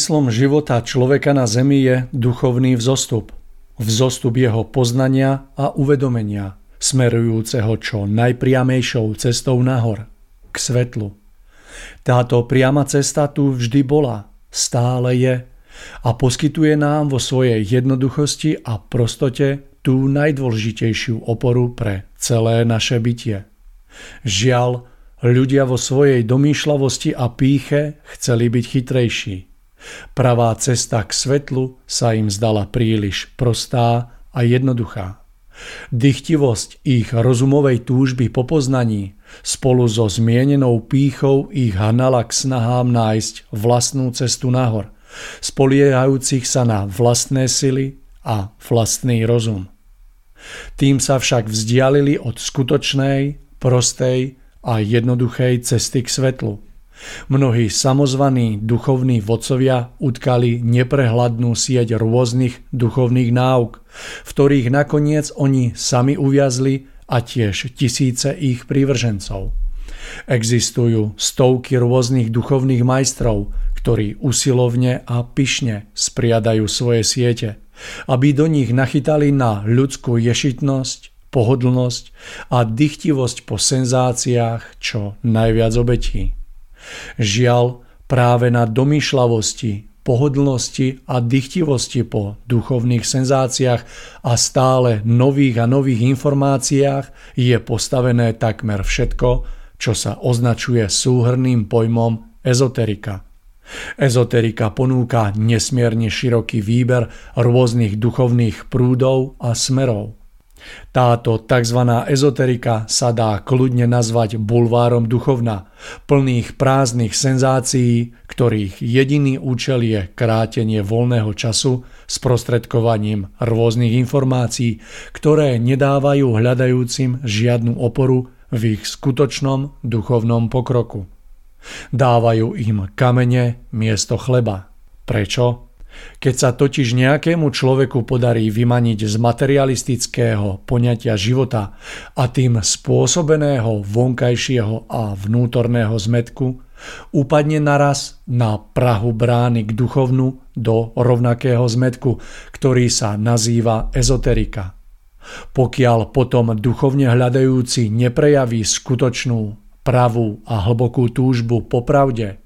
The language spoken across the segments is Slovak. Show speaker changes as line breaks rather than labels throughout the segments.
Zmyslom života človeka na zemi je duchovný vzostup. Vzostup jeho poznania a uvedomenia, smerujúceho čo najpriamejšou cestou nahor, k svetlu. Táto priama cesta tu vždy bola, stále je a poskytuje nám vo svojej jednoduchosti a prostote tú najdôležitejšiu oporu pre celé naše bytie. Žiaľ, ľudia vo svojej domýšľavosti a píche chceli byť chytrejší – Pravá cesta k svetlu sa im zdala príliš prostá a jednoduchá. Dychtivosť ich rozumovej túžby po poznaní spolu so zmienenou pýchou ich hanala k snahám nájsť vlastnú cestu nahor, spoliehajúcich sa na vlastné sily a vlastný rozum. Tým sa však vzdialili od skutočnej, prostej a jednoduchej cesty k svetlu – Mnohí samozvaní duchovní vodcovia utkali neprehľadnú sieť rôznych duchovných náuk, v ktorých nakoniec oni sami uviazli a tiež tisíce ich prívržencov. Existujú stovky rôznych duchovných majstrov, ktorí usilovne a pyšne spriadajú svoje siete, aby do nich nachytali na ľudskú ješitnosť, pohodlnosť a dychtivosť po senzáciách čo najviac obetí. Žiaľ, práve na domýšľavosti, pohodlnosti a dychtivosti po duchovných senzáciách a stále nových a nových informáciách je postavené takmer všetko, čo sa označuje súhrným pojmom ezoterika. Ezoterika ponúka nesmierne široký výber rôznych duchovných prúdov a smerov. Táto tzv. ezoterika sa dá kľudne nazvať bulvárom duchovna, plných prázdnych senzácií, ktorých jediný účel je krátenie voľného času s prostredkovaním rôznych informácií, ktoré nedávajú hľadajúcim žiadnu oporu v ich skutočnom duchovnom pokroku. Dávajú im kamene miesto chleba. Prečo? Keď sa totiž nejakému človeku podarí vymaniť z materialistického poňatia života a tým spôsobeného vonkajšieho a vnútorného zmetku, upadne naraz na prahu brány k duchovnu do rovnakého zmetku, ktorý sa nazýva ezoterika. Pokiaľ potom duchovne hľadajúci neprejaví skutočnú, pravú a hlbokú túžbu po pravde,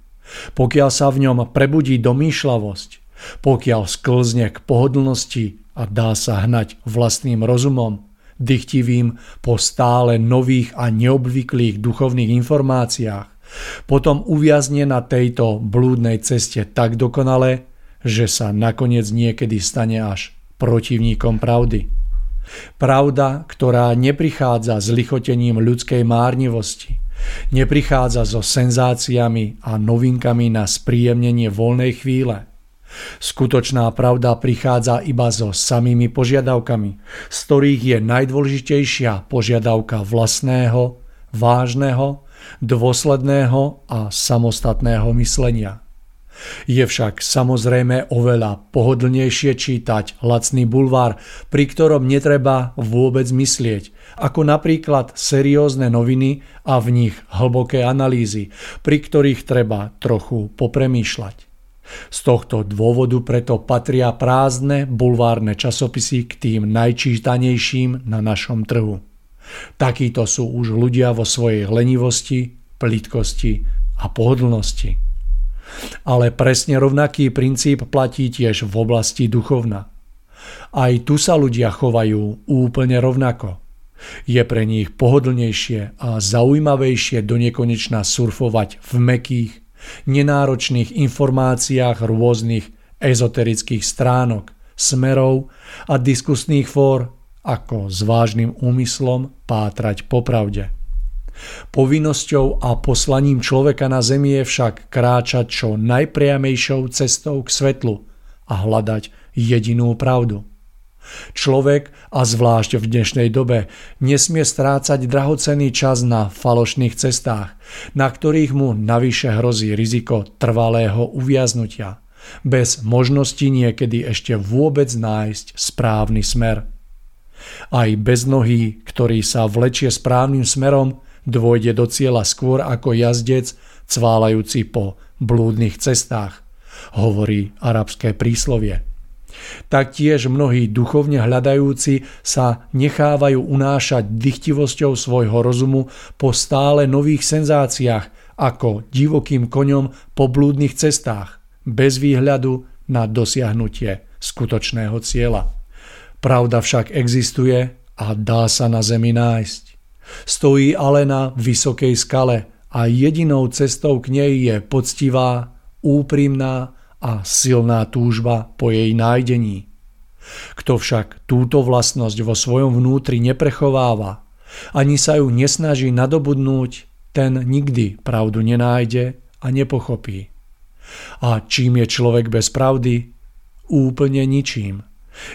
pokiaľ sa v ňom prebudí domýšľavosť, pokiaľ sklzne k pohodlnosti a dá sa hnať vlastným rozumom, dychtivým po stále nových a neobvyklých duchovných informáciách, potom uviazne na tejto blúdnej ceste tak dokonale, že sa nakoniec niekedy stane až protivníkom pravdy. Pravda, ktorá neprichádza s lichotením ľudskej márnivosti, neprichádza so senzáciami a novinkami na spríjemnenie voľnej chvíle – Skutočná pravda prichádza iba so samými požiadavkami, z ktorých je najdôležitejšia požiadavka vlastného, vážneho, dôsledného a samostatného myslenia. Je však samozrejme oveľa pohodlnejšie čítať lacný bulvár, pri ktorom netreba vôbec myslieť, ako napríklad seriózne noviny a v nich hlboké analýzy, pri ktorých treba trochu popremýšľať. Z tohto dôvodu preto patria prázdne bulvárne časopisy k tým najčítanejším na našom trhu. Takíto sú už ľudia vo svojej lenivosti, plitkosti a pohodlnosti. Ale presne rovnaký princíp platí tiež v oblasti duchovna. Aj tu sa ľudia chovajú úplne rovnako. Je pre nich pohodlnejšie a zaujímavejšie do nekonečna surfovať v mekých, nenáročných informáciách rôznych ezoterických stránok, smerov a diskusných fór, ako s vážnym úmyslom pátrať popravde. Povinnosťou a poslaním človeka na zemi je však kráčať čo najpriamejšou cestou k svetlu a hľadať jedinú pravdu. Človek, a zvlášť v dnešnej dobe, nesmie strácať drahocený čas na falošných cestách, na ktorých mu navyše hrozí riziko trvalého uviaznutia, bez možnosti niekedy ešte vôbec nájsť správny smer. Aj bez nohy, ktorý sa vlečie správnym smerom, dôjde do cieľa skôr ako jazdec, cválajúci po blúdnych cestách, hovorí arabské príslovie. Taktiež mnohí duchovne hľadajúci sa nechávajú unášať dychtivosťou svojho rozumu po stále nových senzáciách ako divokým koňom po blúdnych cestách, bez výhľadu na dosiahnutie skutočného cieľa. Pravda však existuje a dá sa na zemi nájsť. Stojí ale na vysokej skale a jedinou cestou k nej je poctivá, úprimná a silná túžba po jej nájdení. Kto však túto vlastnosť vo svojom vnútri neprechováva, ani sa ju nesnaží nadobudnúť, ten nikdy pravdu nenájde a nepochopí. A čím je človek bez pravdy? Úplne ničím.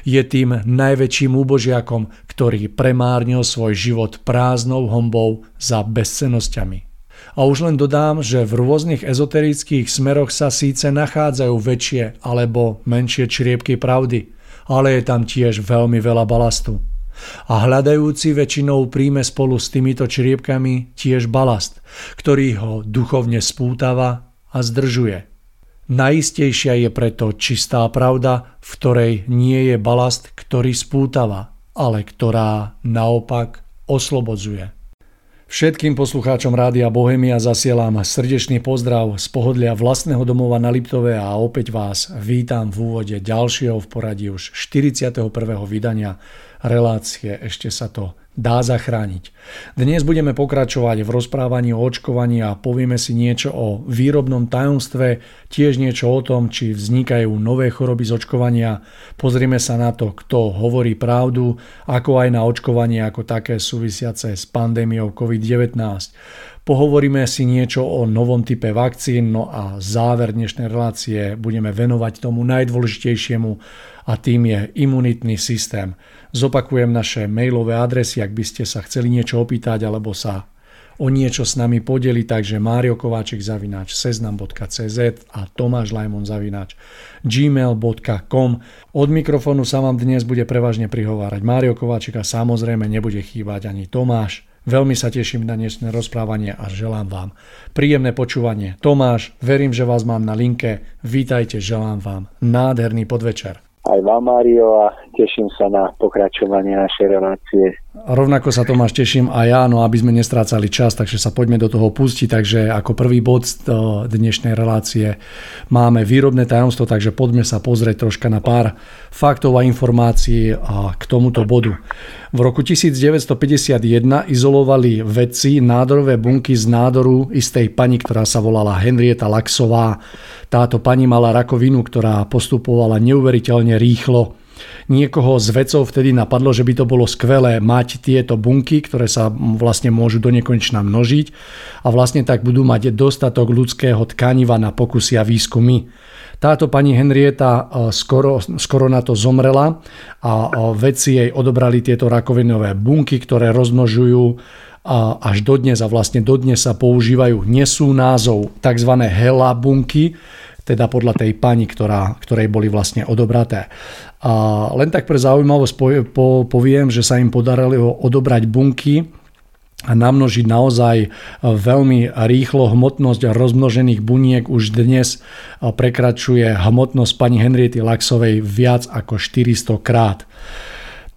Je tým najväčším úbožiakom, ktorý premárnil svoj život prázdnou hombou za bezcenosťami. A už len dodám, že v rôznych ezoterických smeroch sa síce nachádzajú väčšie alebo menšie čriepky pravdy, ale je tam tiež veľmi veľa balastu. A hľadajúci väčšinou príjme spolu s týmito čriepkami tiež balast, ktorý ho duchovne spútava a zdržuje. Najistejšia je preto čistá pravda, v ktorej nie je balast, ktorý spútava, ale ktorá naopak oslobodzuje. Všetkým poslucháčom Rádia Bohemia zasielam srdečný pozdrav z pohodlia vlastného domova na Liptove a opäť vás vítam v úvode ďalšieho v poradí už 41. vydania relácie Ešte sa to dá zachrániť. Dnes budeme pokračovať v rozprávaní o očkovaní a povieme si niečo o výrobnom tajomstve, tiež niečo o tom, či vznikajú nové choroby z očkovania. Pozrieme sa na to, kto hovorí pravdu, ako aj na očkovanie ako také súvisiace s pandémiou COVID-19. Pohovoríme si niečo o novom type vakcín, no a záver dnešnej relácie budeme venovať tomu najdôležitejšiemu a tým je imunitný systém. Zopakujem naše mailové adresy, ak by ste sa chceli niečo opýtať alebo sa o niečo s nami podeli, takže Mário Kováčik zavináč seznam.cz a Tomáš Lajmon zavináč gmail.com. Od mikrofónu sa vám dnes bude prevažne prihovárať Mário Kováčik a samozrejme nebude chýbať ani Tomáš. Veľmi sa teším na dnešné rozprávanie a želám vám príjemné počúvanie. Tomáš, verím, že vás mám na linke. Vítajte, želám vám nádherný podvečer
aj vám, Mário, a teším sa na pokračovanie našej relácie.
Rovnako sa Tomáš teším a ja, no aby sme nestrácali čas, takže sa poďme do toho pustiť. Takže ako prvý bod dnešnej relácie máme výrobné tajomstvo, takže poďme sa pozrieť troška na pár faktov a informácií k tomuto bodu. V roku 1951 izolovali vedci nádorové bunky z nádoru istej pani, ktorá sa volala Henrieta Laxová. Táto pani mala rakovinu, ktorá postupovala neuveriteľne rýchlo. Niekoho z vedcov vtedy napadlo, že by to bolo skvelé mať tieto bunky, ktoré sa vlastne môžu do nekonečna množiť a vlastne tak budú mať dostatok ľudského tkaniva na pokusy a výskumy. Táto pani Henrieta e, skoro, skoro na to zomrela a e, vedci jej odobrali tieto rakovinové bunky, ktoré rozmnožujú až dodnes a vlastne dodnes sa používajú, nesú názov tzv. hela bunky, teda podľa tej pani, ktorá, ktorej boli vlastne odobraté. A len tak pre zaujímavosť poviem, že sa im podarilo odobrať bunky, a namnožiť naozaj veľmi rýchlo hmotnosť rozmnožených buniek už dnes prekračuje hmotnosť pani Henriety Laxovej viac ako 400 krát.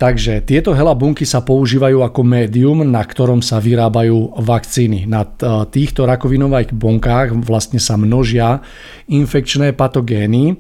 Takže tieto helabunky sa používajú ako médium, na ktorom sa vyrábajú vakcíny. Na e, týchto rakovinových bunkách vlastne sa množia infekčné patogény,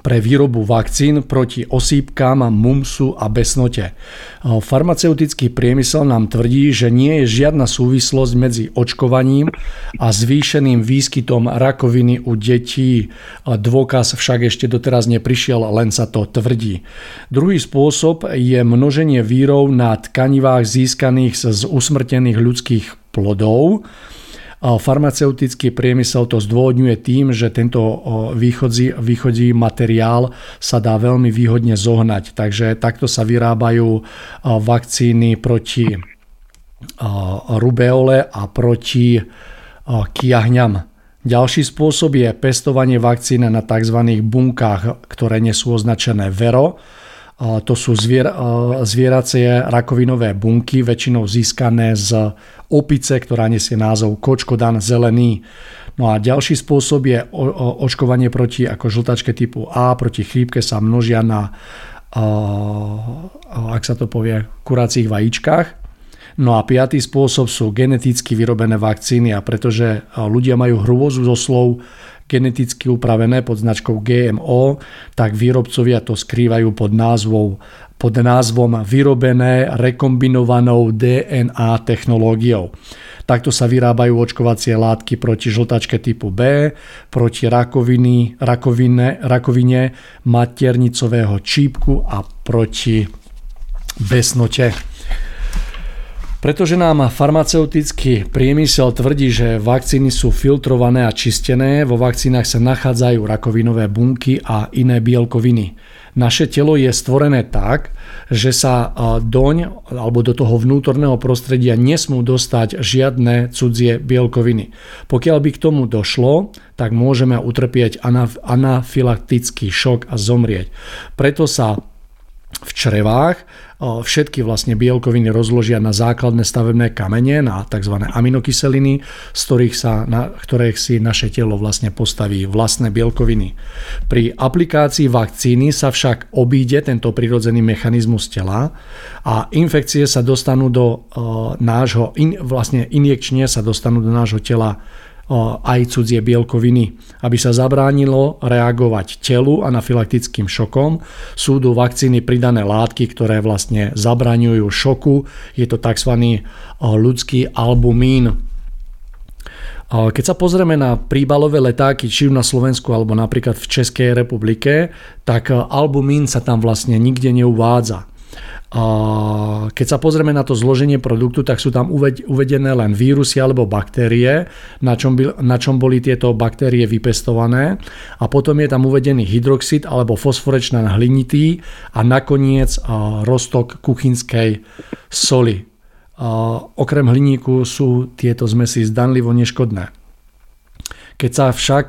pre výrobu vakcín proti osýpkám, mumsu a besnote. Farmaceutický priemysel nám tvrdí, že nie je žiadna súvislosť medzi očkovaním a zvýšeným výskytom rakoviny u detí. Dôkaz však ešte doteraz neprišiel, len sa to tvrdí. Druhý spôsob je množenie vírov na tkanivách získaných z usmrtených ľudských plodov. Farmaceutický priemysel to zdôvodňuje tým, že tento východzí, východzí materiál sa dá veľmi výhodne zohnať. Takže takto sa vyrábajú vakcíny proti rubeole a proti kiahňam. Ďalší spôsob je pestovanie vakcíny na tzv. bunkách, ktoré nie sú označené VERO to sú zvier, zvieracie rakovinové bunky, väčšinou získané z opice, ktorá nesie názov kočkodan zelený. No a ďalší spôsob je očkovanie proti ako žltačke typu A, proti chrípke sa množia na, ak sa to povie, kuracích vajíčkach. No a piatý spôsob sú geneticky vyrobené vakcíny a pretože ľudia majú hrôzu zo slov geneticky upravené pod značkou GMO, tak výrobcovia to skrývajú pod názvom, pod názvom vyrobené rekombinovanou DNA technológiou. Takto sa vyrábajú očkovacie látky proti žltačke typu B, proti rakoviny, rakovine, rakovine maternicového čípku a proti besnote. Pretože nám farmaceutický priemysel tvrdí, že vakcíny sú filtrované a čistené, vo vakcínach sa nachádzajú rakovinové bunky a iné bielkoviny. Naše telo je stvorené tak, že sa doň alebo do toho vnútorného prostredia nesmú dostať žiadne cudzie bielkoviny. Pokiaľ by k tomu došlo, tak môžeme utrpieť anafylaktický šok a zomrieť. Preto sa v črevách všetky vlastne bielkoviny rozložia na základné stavebné kamene, na tzv. aminokyseliny, z ktorých sa, na ktorých si naše telo vlastne postaví vlastné bielkoviny. Pri aplikácii vakcíny sa však obíde tento prirodzený mechanizmus tela a infekcie sa dostanú do nášho, in, vlastne injekčne sa dostanú do nášho tela aj cudzie bielkoviny. Aby sa zabránilo reagovať telu anafylaktickým šokom, sú do vakcíny pridané látky, ktoré vlastne zabraňujú šoku. Je to tzv. ľudský albumín. Keď sa pozrieme na príbalové letáky, či na Slovensku alebo napríklad v Českej republike, tak albumín sa tam vlastne nikde neuvádza. Keď sa pozrieme na to zloženie produktu, tak sú tam uvedené len vírusy alebo baktérie, na čom, na čom boli tieto baktérie vypestované a potom je tam uvedený hydroxid alebo fosforečná hlinitý a nakoniec roztok kuchynskej soli. Okrem hliníku sú tieto zmesy zdanlivo neškodné. Keď sa však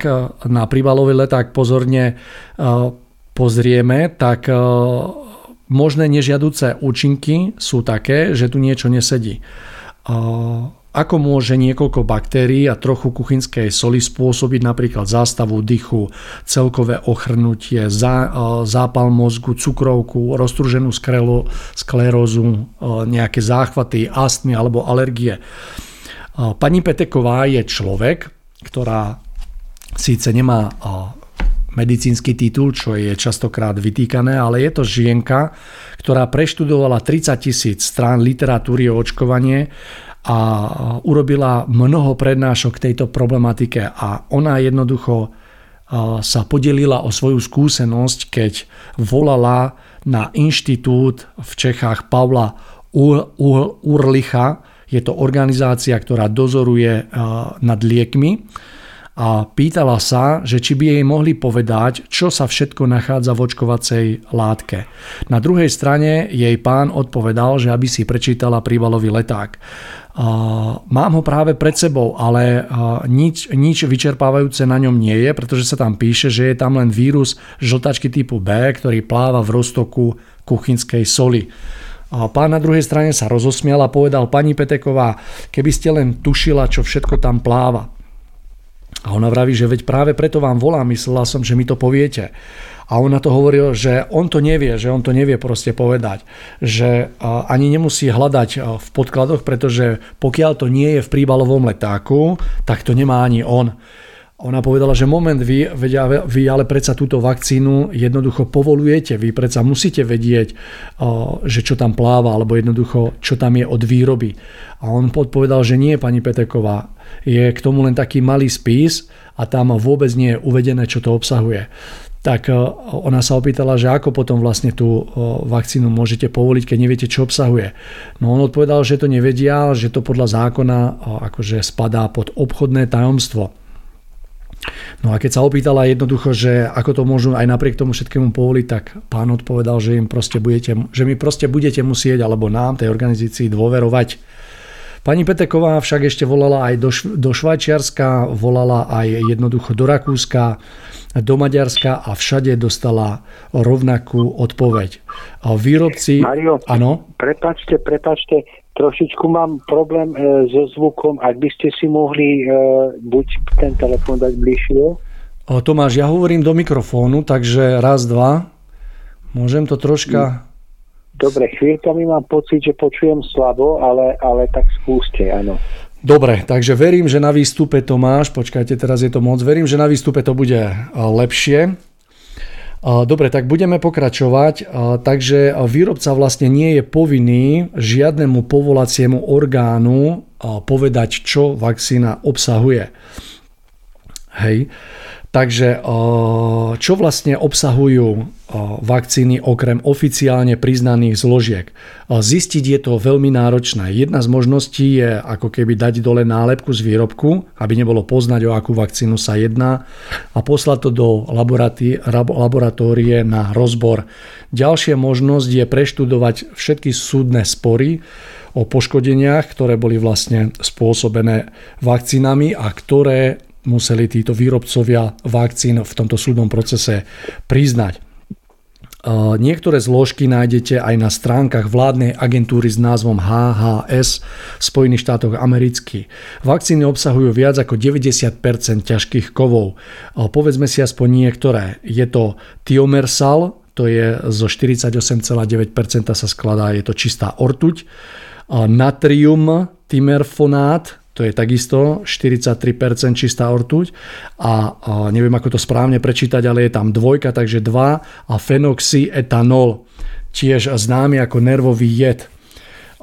na príbalový leták pozorne pozrieme, tak Možné nežiaduce účinky sú také, že tu niečo nesedí. Ako môže niekoľko baktérií a trochu kuchynskej soli spôsobiť napríklad zástavu dychu, celkové ochrnutie, zápal mozgu, cukrovku, roztruženú sklerózu, nejaké záchvaty, astmy alebo alergie. Pani Peteková je človek, ktorá síce nemá medicínsky titul, čo je častokrát vytýkané, ale je to žienka, ktorá preštudovala 30 tisíc strán literatúry o očkovanie a urobila mnoho prednášok tejto problematike a ona jednoducho sa podelila o svoju skúsenosť, keď volala na inštitút v Čechách Pavla Urlicha. Je to organizácia, ktorá dozoruje nad liekmi a pýtala sa, že či by jej mohli povedať, čo sa všetko nachádza v očkovacej látke. Na druhej strane jej pán odpovedal, že aby si prečítala prívalový leták. Mám ho práve pred sebou, ale nič, nič vyčerpávajúce na ňom nie je, pretože sa tam píše, že je tam len vírus žltačky typu B, ktorý pláva v roztoku kuchynskej soli. A pán na druhej strane sa rozosmial a povedal, pani Peteková, keby ste len tušila, čo všetko tam pláva. A ona vraví, že veď práve preto vám volám, myslela som, že mi to poviete. A on na to hovoril, že on to nevie, že on to nevie proste povedať. Že ani nemusí hľadať v podkladoch, pretože pokiaľ to nie je v príbalovom letáku, tak to nemá ani on. Ona povedala, že moment, vy, vy ale predsa túto vakcínu jednoducho povolujete, vy predsa musíte vedieť, že čo tam pláva, alebo jednoducho, čo tam je od výroby. A on odpovedal, že nie, pani Peteková, je k tomu len taký malý spis a tam vôbec nie je uvedené, čo to obsahuje tak ona sa opýtala, že ako potom vlastne tú vakcínu môžete povoliť, keď neviete, čo obsahuje. No on odpovedal, že to nevedia, že to podľa zákona akože spadá pod obchodné tajomstvo. No a keď sa opýtala jednoducho, že ako to môžu aj napriek tomu všetkému povoliť, tak pán odpovedal, že, im proste budete, že mi proste budete musieť, alebo nám, tej organizácii, dôverovať. Pani Peteková však ešte volala aj do, do Švajčiarska, volala aj jednoducho do Rakúska, do Maďarska a všade dostala rovnakú odpoveď. Výrobci...
Mario,
ano?
prepačte, prepačte, trošičku mám problém e, so zvukom, ak by ste si mohli e, buď ten telefon dať bližšie.
O, Tomáš, ja hovorím do mikrofónu, takže raz, dva. Môžem to troška...
Dobre, chvíľkami mám pocit, že počujem slabo, ale, ale tak skúste, áno.
Dobre, takže verím, že na výstupe to máš, počkajte, teraz je to moc, verím, že na výstupe to bude lepšie. Dobre, tak budeme pokračovať. Takže výrobca vlastne nie je povinný žiadnemu povolaciemu orgánu povedať, čo vakcína obsahuje. Hej. Takže čo vlastne obsahujú vakcíny okrem oficiálne priznaných zložiek? Zistiť je to veľmi náročné. Jedna z možností je ako keby dať dole nálepku z výrobku, aby nebolo poznať, o akú vakcínu sa jedná a poslať to do laboratórie na rozbor. Ďalšia možnosť je preštudovať všetky súdne spory o poškodeniach, ktoré boli vlastne spôsobené vakcínami a ktoré museli títo výrobcovia vakcín v tomto súdnom procese priznať. Niektoré zložky nájdete aj na stránkach vládnej agentúry s názvom HHS v Spojených štátoch amerických. Vakcíny obsahujú viac ako 90% ťažkých kovov. Povedzme si aspoň niektoré. Je to tiomersal, to je zo 48,9% sa skladá, je to čistá ortuť. Natrium timerfonát, to je takisto 43% čistá ortuť a, neviem ako to správne prečítať, ale je tam dvojka, takže 2 a fenoxyetanol, tiež známy ako nervový jed.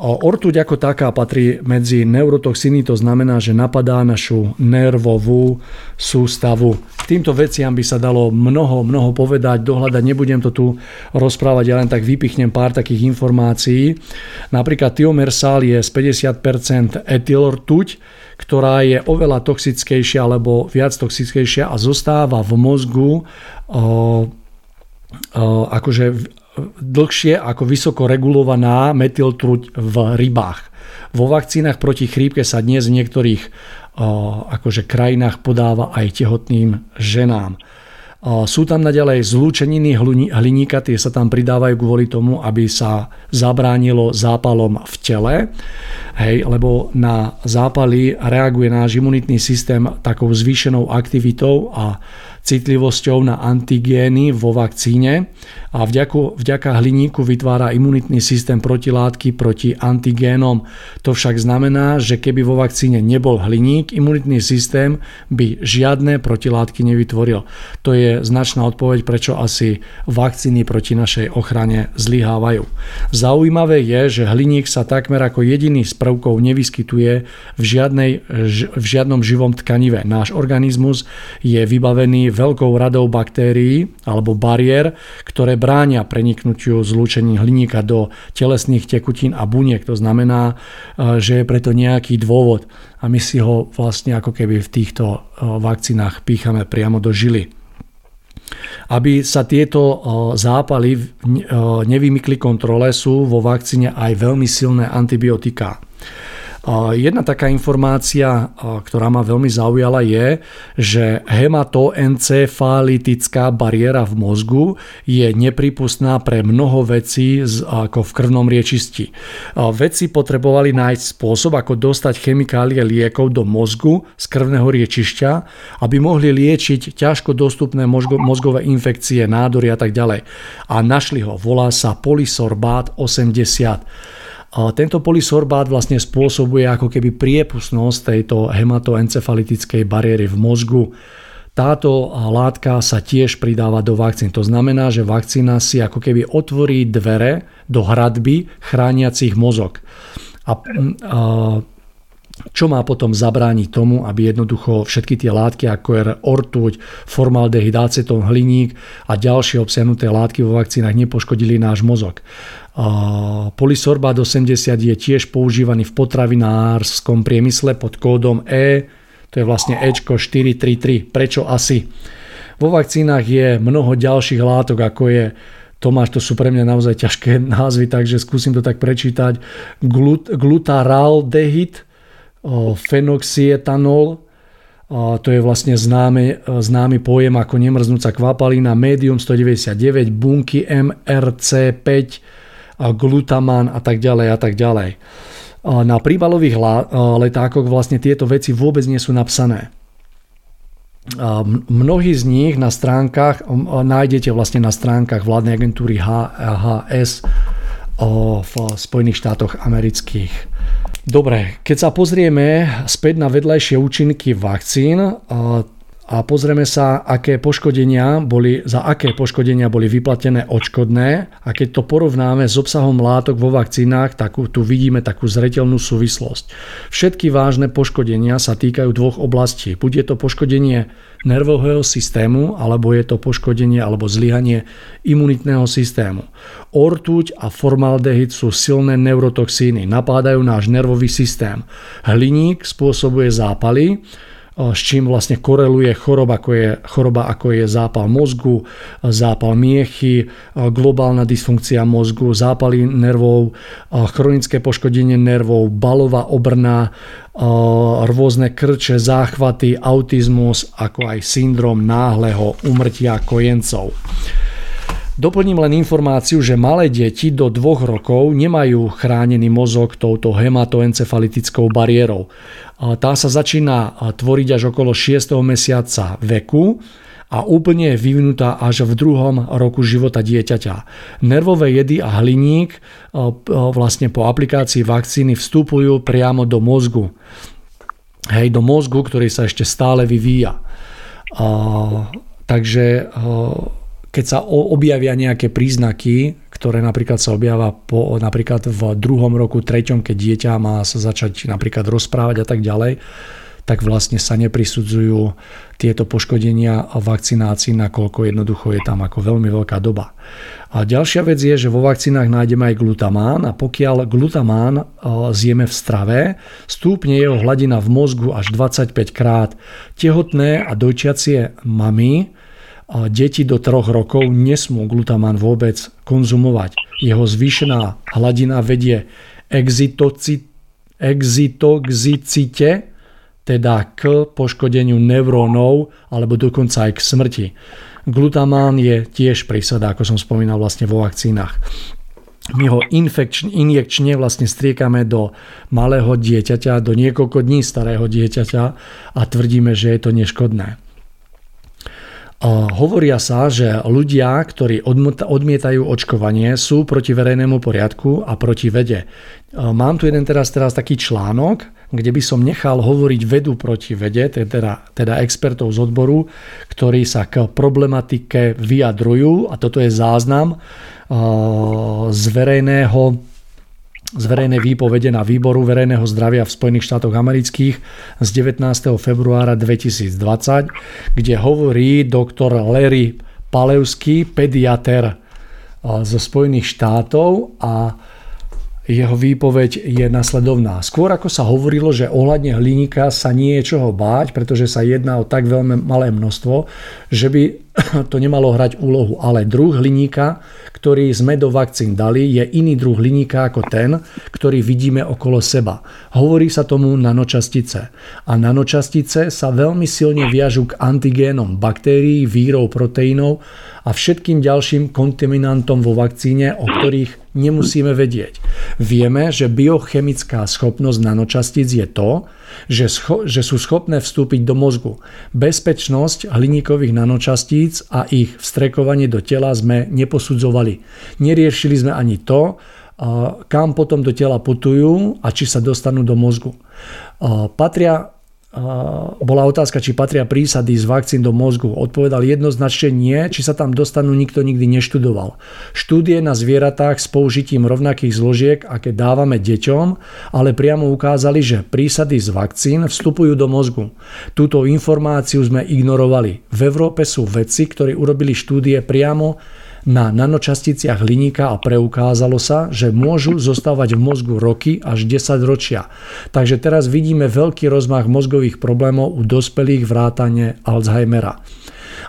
Ortuť ako taká patrí medzi neurotoxiny, to znamená, že napadá našu nervovú sústavu. Týmto veciam by sa dalo mnoho, mnoho povedať, dohľadať, nebudem to tu rozprávať, ja len tak vypichnem pár takých informácií. Napríklad tiomersál je z 50% etylortuť, ktorá je oveľa toxickejšia alebo viac toxickejšia a zostáva v mozgu akože dlhšie ako vysoko regulovaná metyltruť v rybách. Vo vakcínach proti chrípke sa dnes v niektorých akože krajinách podáva aj tehotným ženám. Sú tam naďalej zlúčeniny hliníka, tie sa tam pridávajú kvôli tomu, aby sa zabránilo zápalom v tele, hej, lebo na zápaly reaguje náš imunitný systém takou zvýšenou aktivitou a citlivosťou na antigény vo vakcíne a vďaka, vďaka hliníku vytvára imunitný systém protilátky proti antigénom. To však znamená, že keby vo vakcíne nebol hliník, imunitný systém by žiadne protilátky nevytvoril. To je značná odpoveď, prečo asi vakcíny proti našej ochrane zlyhávajú. Zaujímavé je, že hliník sa takmer ako jediný z prvkov nevyskytuje v, žiadnej, v žiadnom živom tkanive. Náš organizmus je vybavený veľkou radou baktérií alebo bariér, ktoré bránia preniknutiu zlúčení hliníka do telesných tekutín a buniek. To znamená, e, že je preto nejaký dôvod a my si ho vlastne ako keby v týchto e, vakcínach píchame priamo do žily. Aby sa tieto e, zápaly nevymykli kontrole, sú vo vakcíne aj veľmi silné antibiotika. Jedna taká informácia, ktorá ma veľmi zaujala je, že hematoencefalitická bariéra v mozgu je nepripustná pre mnoho vecí ako v krvnom riečisti. Vedci potrebovali nájsť spôsob, ako dostať chemikálie liekov do mozgu z krvného riečišťa, aby mohli liečiť ťažko dostupné mozgové infekcie, nádory a tak ďalej. A našli ho, volá sa Polysorbát 80. Tento polysorbát vlastne spôsobuje ako keby priepustnosť tejto hematoencefalitickej bariéry v mozgu. Táto látka sa tiež pridáva do vakcín. To znamená, že vakcína si ako keby otvorí dvere do hradby chrániacich mozog. A, a čo má potom zabrániť tomu, aby jednoducho všetky tie látky, ako je ortuť, formaldehyd, acetón, hliník a ďalšie obsiahnuté látky vo vakcínach nepoškodili náš mozog. Polysorbát 80 je tiež používaný v potravinárskom priemysle pod kódom E, to je vlastne Ečko 433. Prečo asi? Vo vakcínach je mnoho ďalších látok, ako je Tomáš, to sú pre mňa naozaj ťažké názvy, takže skúsim to tak prečítať. Glut, glutaraldehyd, fenoxietanol, to je vlastne známy, známy pojem ako nemrznúca kvapalina, médium 199, bunky MRC5, glutamán a tak ďalej a tak ďalej. Na príbalových letákoch vlastne tieto veci vôbec nie sú napsané. Mnohí z nich na stránkach, nájdete vlastne na stránkach vládnej agentúry HHS v Spojených štátoch amerických. Dobre, keď sa pozrieme späť na vedľajšie účinky vakcín, a pozrieme sa, aké poškodenia boli, za aké poškodenia boli vyplatené odškodné a keď to porovnáme s obsahom látok vo vakcínach, tak tu vidíme takú zretelnú súvislosť. Všetky vážne poškodenia sa týkajú dvoch oblastí. Buď je to poškodenie nervového systému, alebo je to poškodenie alebo zlyhanie imunitného systému. Ortuť a formaldehyd sú silné neurotoxíny, napádajú náš nervový systém. Hliník spôsobuje zápaly, s čím vlastne koreluje choroba ako je, choroba ako je zápal mozgu, zápal miechy, globálna dysfunkcia mozgu, zápaly nervov, chronické poškodenie nervov, balová obrna, rôzne krče, záchvaty, autizmus, ako aj syndrom náhleho umrtia kojencov. Doplním len informáciu, že malé deti do dvoch rokov nemajú chránený mozog touto hematoencefalitickou bariérou. Tá sa začína tvoriť až okolo 6. mesiaca veku a úplne je vyvinutá až v druhom roku života dieťaťa. Nervové jedy a hliník vlastne po aplikácii vakcíny vstupujú priamo do mozgu. Hej, do mozgu, ktorý sa ešte stále vyvíja. Takže keď sa objavia nejaké príznaky, ktoré napríklad sa objavia po, napríklad v druhom roku, treťom, keď dieťa má sa začať napríklad rozprávať a tak ďalej, tak vlastne sa neprisudzujú tieto poškodenia a vakcinácii, nakoľko jednoducho je tam ako veľmi veľká doba. A ďalšia vec je, že vo vakcínach nájdeme aj glutamán a pokiaľ glutamán e, zjeme v strave, stúpne jeho hladina v mozgu až 25 krát. Tehotné a dojčiacie mamy deti do troch rokov nesmú glutamán vôbec konzumovať. Jeho zvýšená hladina vedie exitoxicite, teda k poškodeniu neurónov alebo dokonca aj k smrti. Glutamán je tiež prísada, ako som spomínal vlastne vo vakcínach. My ho infekčne, injekčne vlastne striekame do malého dieťaťa, do niekoľko dní starého dieťaťa a tvrdíme, že je to neškodné. Hovoria sa, že ľudia, ktorí odmietajú očkovanie, sú proti verejnému poriadku a proti vede. Mám tu jeden teraz, teraz taký článok, kde by som nechal hovoriť vedu proti vede, teda, teda expertov z odboru, ktorí sa k problematike vyjadrujú a toto je záznam z verejného z verejnej výpovede na výboru verejného zdravia v Spojených štátoch amerických z 19. februára 2020, kde hovorí doktor Larry Palevský, pediater zo Spojených štátov a jeho výpoveď je nasledovná. Skôr ako sa hovorilo, že ohľadne hliníka sa nie je čoho báť, pretože sa jedná o tak veľmi malé množstvo, že by to nemalo hrať úlohu. Ale druh hliníka, ktorý sme do vakcín dali, je iný druh hliníka ako ten, ktorý vidíme okolo seba. Hovorí sa tomu nanočastice. A nanočastice sa veľmi silne viažú k antigénom baktérií, vírov, proteínov a všetkým ďalším kontaminantom vo vakcíne, o ktorých nemusíme vedieť. Vieme, že biochemická schopnosť nanočastíc je to, že, scho- že sú schopné vstúpiť do mozgu. Bezpečnosť hliníkových nanočastíc a ich vstrekovanie do tela sme neposudzovali. Neriešili sme ani to, kam potom do tela putujú a či sa dostanú do mozgu. Patria bola otázka, či patria prísady z vakcín do mozgu. Odpovedal jednoznačne nie, či sa tam dostanú, nikto nikdy neštudoval. Štúdie na zvieratách s použitím rovnakých zložiek, aké dávame deťom, ale priamo ukázali, že prísady z vakcín vstupujú do mozgu. Túto informáciu sme ignorovali. V Európe sú vedci, ktorí urobili štúdie priamo na nanočasticiach hliníka a preukázalo sa, že môžu zostávať v mozgu roky až 10 ročia. Takže teraz vidíme veľký rozmach mozgových problémov u dospelých vrátane Alzheimera.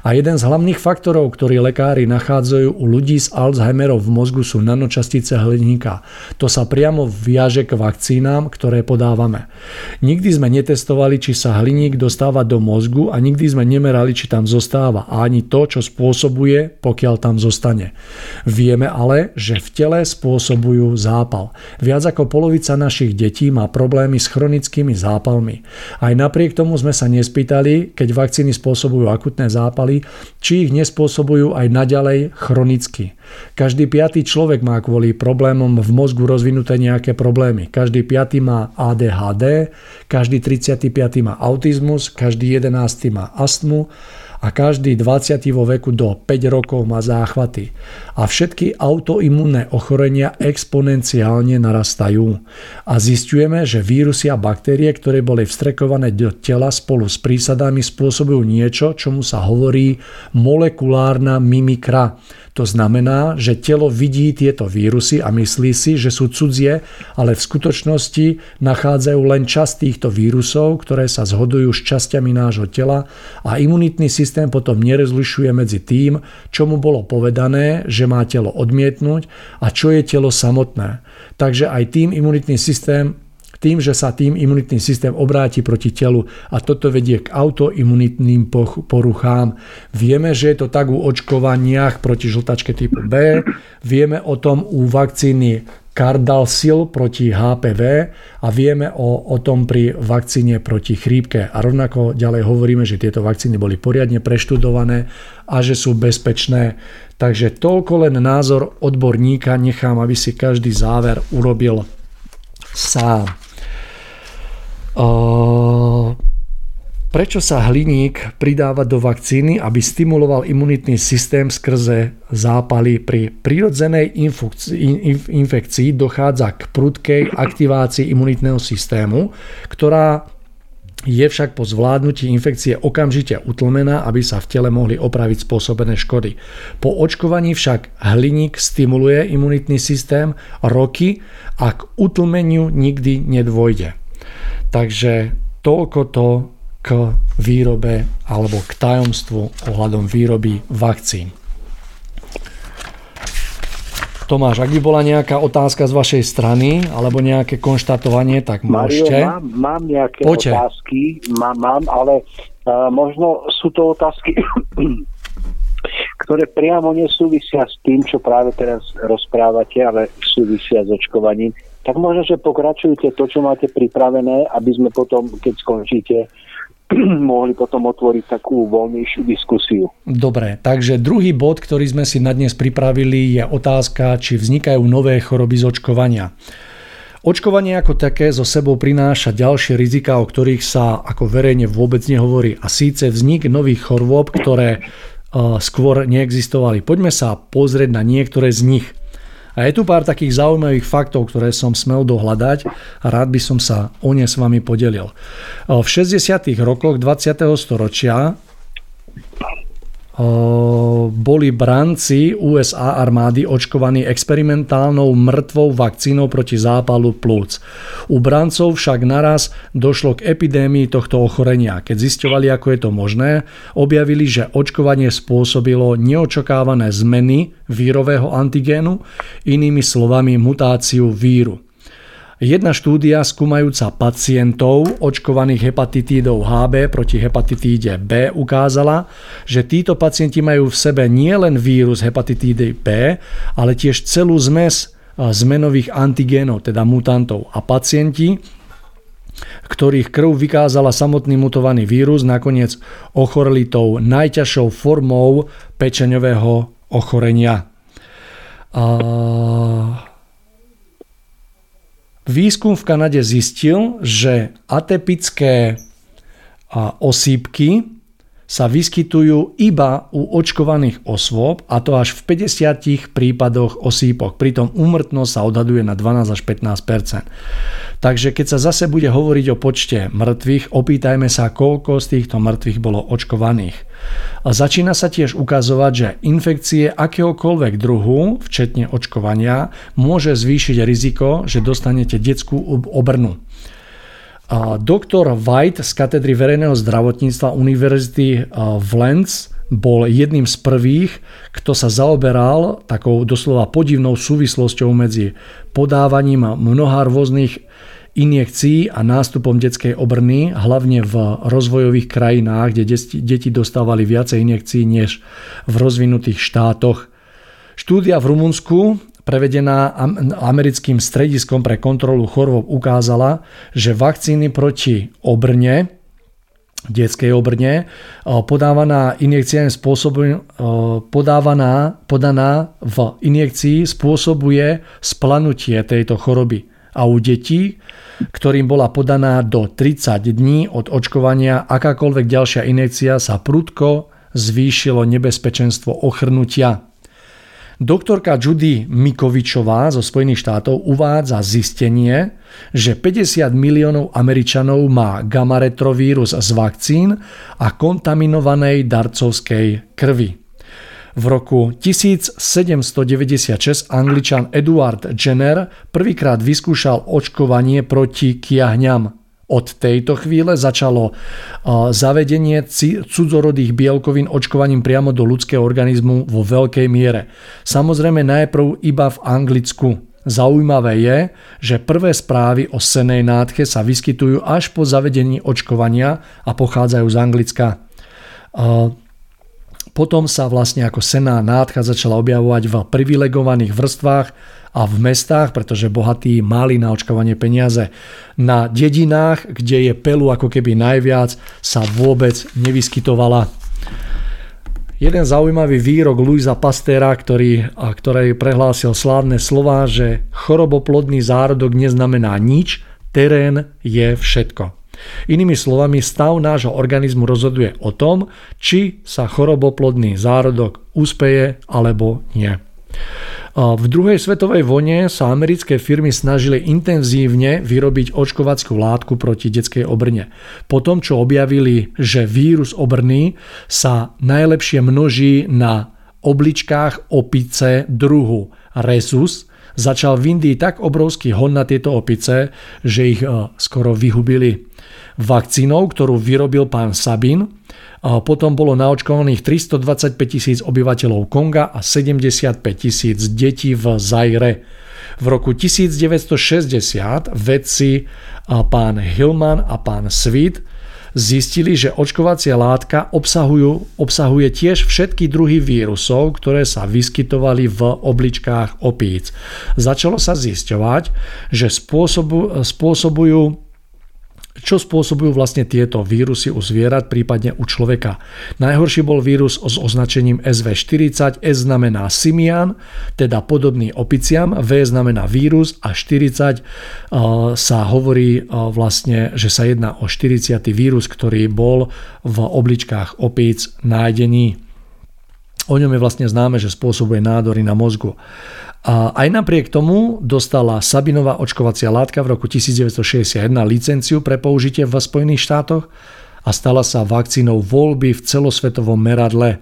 A jeden z hlavných faktorov, ktorý lekári nachádzajú u ľudí s Alzheimerom v mozgu sú nanočastice hliníka. To sa priamo viaže k vakcínám, ktoré podávame. Nikdy sme netestovali, či sa hliník dostáva do mozgu a nikdy sme nemerali, či tam zostáva a ani to, čo spôsobuje, pokiaľ tam zostane. Vieme ale, že v tele spôsobujú zápal. Viac ako polovica našich detí má problémy s chronickými zápalmi. Aj napriek tomu sme sa nespýtali, keď vakcíny spôsobujú akutné zápaly, zápaly, či ich nespôsobujú aj naďalej chronicky. Každý piatý človek má kvôli problémom v mozgu rozvinuté nejaké problémy. Každý piatý má ADHD, každý 35. má autizmus, každý 11. má astmu a každý 20 vo veku do 5 rokov má záchvaty. A všetky autoimunné ochorenia exponenciálne narastajú. A zistujeme, že vírusy a baktérie, ktoré boli vstrekované do tela spolu s prísadami, spôsobujú niečo, čomu sa hovorí molekulárna mimikra. To znamená, že telo vidí tieto vírusy a myslí si, že sú cudzie, ale v skutočnosti nachádzajú len časť týchto vírusov, ktoré sa zhodujú s časťami nášho tela a imunitný systém potom nerozlišuje medzi tým, čo mu bolo povedané, že má telo odmietnúť a čo je telo samotné. Takže aj tým imunitný systém tým, že sa tým imunitný systém obráti proti telu a toto vedie k autoimunitným poruchám. Vieme, že je to tak u očkovaniach proti žltačke typu B, vieme o tom u vakcíny Cardalsil proti HPV a vieme o, o tom pri vakcíne proti chrípke. A rovnako ďalej hovoríme, že tieto vakcíny boli poriadne preštudované a že sú bezpečné. Takže toľko len názor odborníka, nechám, aby si každý záver urobil sám. Prečo sa hliník pridáva do vakcíny, aby stimuloval imunitný systém skrze zápaly? Pri prirodzenej infekcii dochádza k prudkej aktivácii imunitného systému, ktorá je však po zvládnutí infekcie okamžite utlmená, aby sa v tele mohli opraviť spôsobené škody. Po očkovaní však hliník stimuluje imunitný systém roky a k utlmeniu nikdy nedôjde. Takže toľko to k výrobe alebo k tajomstvu ohľadom výroby vakcín. Tomáš, ak by bola nejaká otázka z vašej strany alebo nejaké konštatovanie, tak môžete.
Mario, mám, mám nejaké Poďte. otázky, mám, mám ale uh, možno sú to otázky, ktoré priamo nesúvisia s tým, čo práve teraz rozprávate, ale súvisia s očkovaním tak možno, že pokračujte to, čo máte pripravené, aby sme potom, keď skončíte, mohli potom otvoriť takú voľnejšiu diskusiu.
Dobre, takže druhý bod, ktorý sme si na dnes pripravili, je otázka, či vznikajú nové choroby z očkovania. Očkovanie ako také zo sebou prináša ďalšie rizika, o ktorých sa ako verejne vôbec nehovorí. A síce vznik nových chorôb, ktoré skôr neexistovali. Poďme sa pozrieť na niektoré z nich. A je tu pár takých zaujímavých faktov, ktoré som smel dohľadať a rád by som sa o ne s vami podelil. V 60. rokoch 20. storočia boli branci USA armády očkovaní experimentálnou mŕtvou vakcínou proti zápalu plúc. U brancov však naraz došlo k epidémii tohto ochorenia. Keď zisťovali, ako je to možné, objavili, že očkovanie spôsobilo neočakávané zmeny vírového antigénu, inými slovami mutáciu víru. Jedna štúdia skúmajúca pacientov očkovaných hepatitídou HB proti hepatitíde B ukázala, že títo pacienti majú v sebe nielen vírus hepatitídy B, ale tiež celú zmes zmenových antigénov, teda mutantov. A pacienti, ktorých krv vykázala samotný mutovaný vírus, nakoniec ochoreli tou najťažšou formou pečeňového ochorenia. A Výskum v Kanade zistil, že atypické osýpky sa vyskytujú iba u očkovaných osôb a to až v 50 prípadoch osýpok. Pritom úmrtnosť sa odhaduje na 12 až 15% Takže keď sa zase bude hovoriť o počte mŕtvych, opýtajme sa, koľko z týchto mŕtvych bolo očkovaných. A začína sa tiež ukazovať, že infekcie akéhokoľvek druhu, včetne očkovania, môže zvýšiť riziko, že dostanete detskú obrnu. Doktor White z katedry verejného zdravotníctva Univerzity v Lenz bol jedným z prvých, kto sa zaoberal takou doslova podivnou súvislosťou medzi podávaním mnoha rôznych injekcií a nástupom detskej obrny, hlavne v rozvojových krajinách, kde deti dostávali viacej injekcií než v rozvinutých štátoch. Štúdia v Rumunsku prevedená americkým strediskom pre kontrolu chorôb ukázala, že vakcíny proti obrne detskej obrne. Podávaná injekcia spôsobuje, podávaná, podaná v injekcii spôsobuje splanutie tejto choroby. A u detí, ktorým bola podaná do 30 dní od očkovania, akákoľvek ďalšia injekcia sa prudko zvýšilo nebezpečenstvo ochrnutia. Doktorka Judy Mikovičová zo Spojených štátov uvádza zistenie, že 50 miliónov Američanov má gamma retrovírus z vakcín a kontaminovanej darcovskej krvi. V roku 1796 angličan Edward Jenner prvýkrát vyskúšal očkovanie proti kiahňam. Od tejto chvíle začalo zavedenie cudzorodých bielkovín očkovaním priamo do ľudského organizmu vo veľkej miere. Samozrejme najprv iba v Anglicku. Zaujímavé je, že prvé správy o senej nádche sa vyskytujú až po zavedení očkovania a pochádzajú z Anglicka. Potom sa vlastne ako sená nádcha začala objavovať v privilegovaných vrstvách a v mestách, pretože bohatí mali na očkovanie peniaze. Na dedinách, kde je pelu ako keby najviac, sa vôbec nevyskytovala. Jeden zaujímavý výrok Luisa Pastera, ktorý, a ktorý prehlásil slávne slova, že choroboplodný zárodok neznamená nič, terén je všetko. Inými slovami, stav nášho organizmu rozhoduje o tom, či sa choroboplodný zárodok úspeje alebo nie. V druhej svetovej vojne sa americké firmy snažili intenzívne vyrobiť očkovaciu látku proti detskej obrne. Potom, čo objavili, že vírus obrny sa najlepšie množí na obličkách opice druhu Resus, začal v Indii tak obrovský hon na tieto opice, že ich e, skoro vyhubili. Vakcínou, ktorú vyrobil pán Sabin, potom bolo naočkovaných 325 tisíc obyvateľov Konga a 75 tisíc detí v Zaire. V roku 1960 vedci pán Hillman a pán Sweet zistili, že očkovacia látka obsahujú, obsahuje tiež všetky druhy vírusov, ktoré sa vyskytovali v obličkách opíc. Začalo sa zisťovať, že spôsobu, spôsobujú čo spôsobujú vlastne tieto vírusy u zvierat, prípadne u človeka. Najhorší bol vírus s označením SV40, S znamená simian, teda podobný opiciam, V znamená vírus a 40 uh, sa hovorí uh, vlastne, že sa jedná o 40. vírus, ktorý bol v obličkách opíc nájdený. O ňom je vlastne známe, že spôsobuje nádory na mozgu. A aj napriek tomu dostala Sabinová očkovacia látka v roku 1961 licenciu pre použitie v Spojených štátoch a stala sa vakcínou voľby v celosvetovom meradle.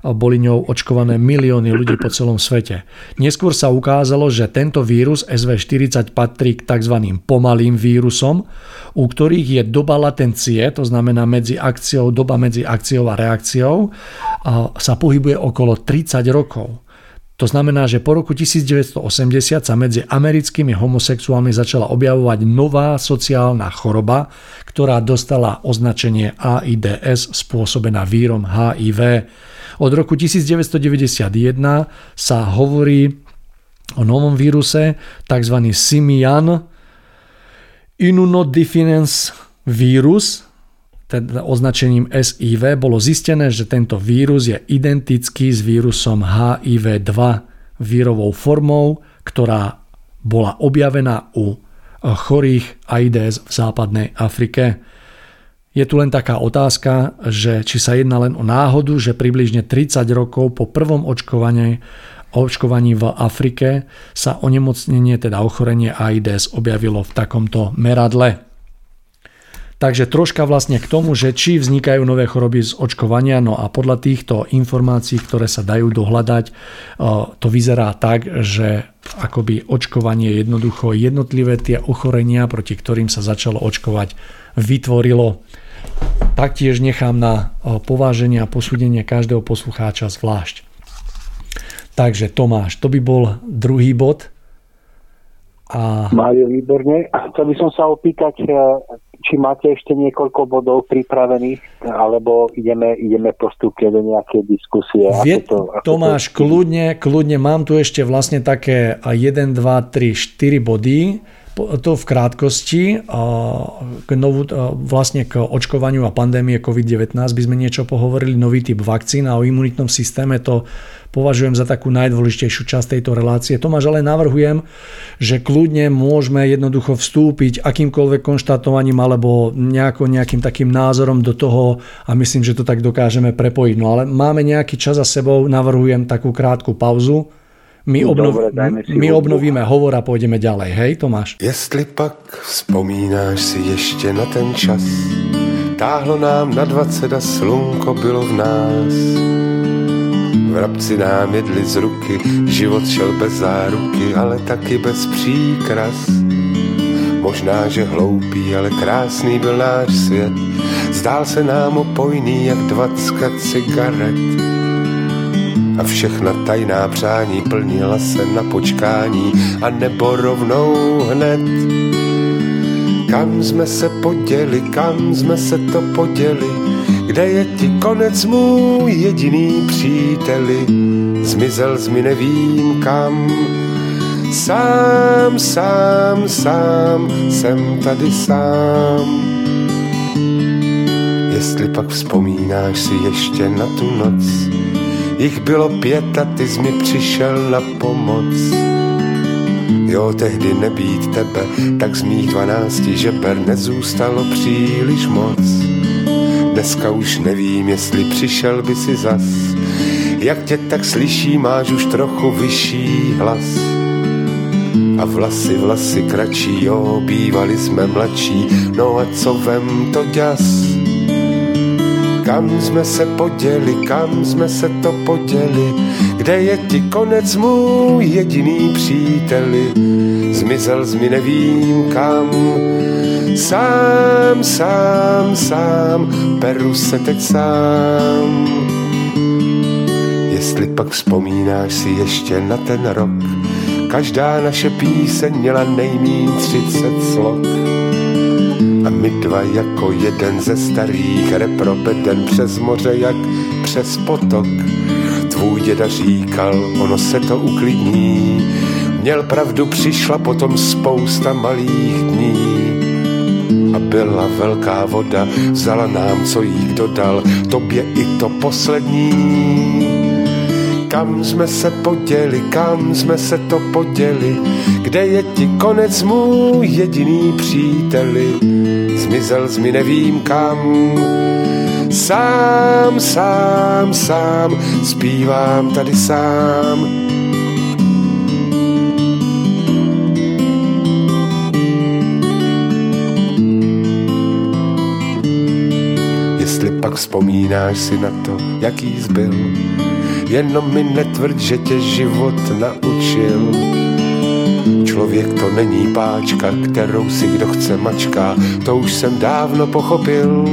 Boli ňou očkované milióny ľudí po celom svete. Neskôr sa ukázalo, že tento vírus SV40 patrí k tzv. pomalým vírusom, u ktorých je doba latencie, to znamená medzi akciou, doba medzi akciou a reakciou, a sa pohybuje okolo 30 rokov. To znamená, že po roku 1980 sa medzi americkými homosexuálmi začala objavovať nová sociálna choroba, ktorá dostala označenie AIDS spôsobená vírom HIV. Od roku 1991 sa hovorí o novom víruse, tzv. simian immunodeficiency vírus, teda označením SIV, bolo zistené, že tento vírus je identický s vírusom HIV-2 vírovou formou, ktorá bola objavená u chorých AIDS v západnej Afrike. Je tu len taká otázka, že či sa jedná len o náhodu, že približne 30 rokov po prvom očkovaní, očkovaní v Afrike sa onemocnenie, teda ochorenie AIDS objavilo v takomto meradle. Takže troška vlastne k tomu, že či vznikajú nové choroby z očkovania, no a podľa týchto informácií, ktoré sa dajú dohľadať, to vyzerá tak, že akoby očkovanie jednoducho jednotlivé tie ochorenia, proti ktorým sa začalo očkovať, vytvorilo. Taktiež nechám na pováženie a posúdenie každého poslucháča zvlášť. Takže Tomáš, to by bol druhý bod.
A... Mário, výborne. Chcel by som sa opýtať, či máte ešte niekoľko bodov pripravených, alebo ideme, ideme postupne do nejakej diskusie.
Vie, ako to, ako Tomáš, to... kľudne, kľudne, mám tu ešte vlastne také 1, 2, 3, 4 body. To v krátkosti k novú, vlastne k očkovaniu a pandémie COVID-19 by sme niečo pohovorili, nový typ vakcín a o imunitnom systéme to považujem za takú najdôležitejšiu časť tejto relácie. Tomáš, ale navrhujem, že kľudne môžeme jednoducho vstúpiť akýmkoľvek konštatovaním alebo nejako, nejakým takým názorom do toho a myslím, že to tak dokážeme prepojiť. No ale máme nejaký čas za sebou, navrhujem takú krátku pauzu. My, obnov, Dobre, my obnovíme hovor a pôjdeme ďalej. Hej, Tomáš?
Jestli pak vzpomínáš si ještě na ten čas, táhlo nám na 20 a slunko bylo v nás Vrabci nám jedli z ruky, život šel bez záruky, ale taky bez příkras. Možná, že hloupý, ale krásný byl náš svět. Zdál se nám opojný, jak dvacka cigaret. A všechna tajná přání plnila se na počkání a nebo rovnou hned. Kam jsme se poděli, kam jsme se to poděli, kde je ti konec můj jediný příteli, zmizel z mi nevím kam. Sám, sám, sám, jsem tady sám. Jestli pak vzpomínáš si ještě na tu noc, jich bylo pět a ty jsi mi přišel na pomoc. Jo, tehdy nebýt tebe, tak z mých dvanácti žeber nezůstalo příliš moc. Dneska už nevím, jestli přišel by si zas. Jak tě tak slyší, máš už trochu vyšší hlas. A vlasy, vlasy kratší, jo, bývali jsme mladší, no a co vem to ďas? Kam jsme se poděli, kam jsme se to poděli, kde je ti konec můj jediný příteli, zmizel z mi nevím kam, Sám, sám, sám, peru se teď sám. Jestli pak vzpomínáš si ještě na ten rok, každá naše píseň měla nejmín třicet slok. My dva jako jeden ze starých repropeden přes moře jak přes potok. Tvůj děda říkal, ono se to uklidní, měl pravdu, přišla potom spousta malých dní a byla velká voda, vzala nám, co jí kdo dal, tobě i to poslední. Kam jsme se poděli, kam jsme se to poděli, kde je ti konec můj jediný příteli, zmizel mi nevím kam. Sám, sám, sám, zpívám tady sám, pak vzpomínáš si na to, jaký zbyl. Jenom mi netvrď, že tě život naučil. Člověk to není páčka, kterou si kdo chce mačká, to už jsem dávno pochopil.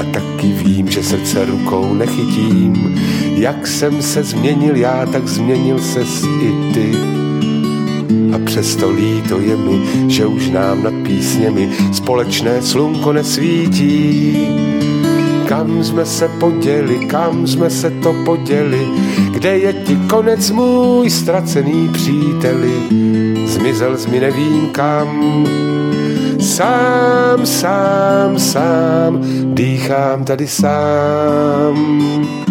A taky vím, že srdce rukou nechytím. Jak jsem se změnil já, tak změnil ses i ty. A přesto líto je mi, že už nám nad písněmi společné slunko nesvítí kam jsme se poděli, kam jsme se to poděli, kde je ti konec můj ztracený příteli, zmizel z mi nevím kam. Sám, sám, sám, dýchám tady sám.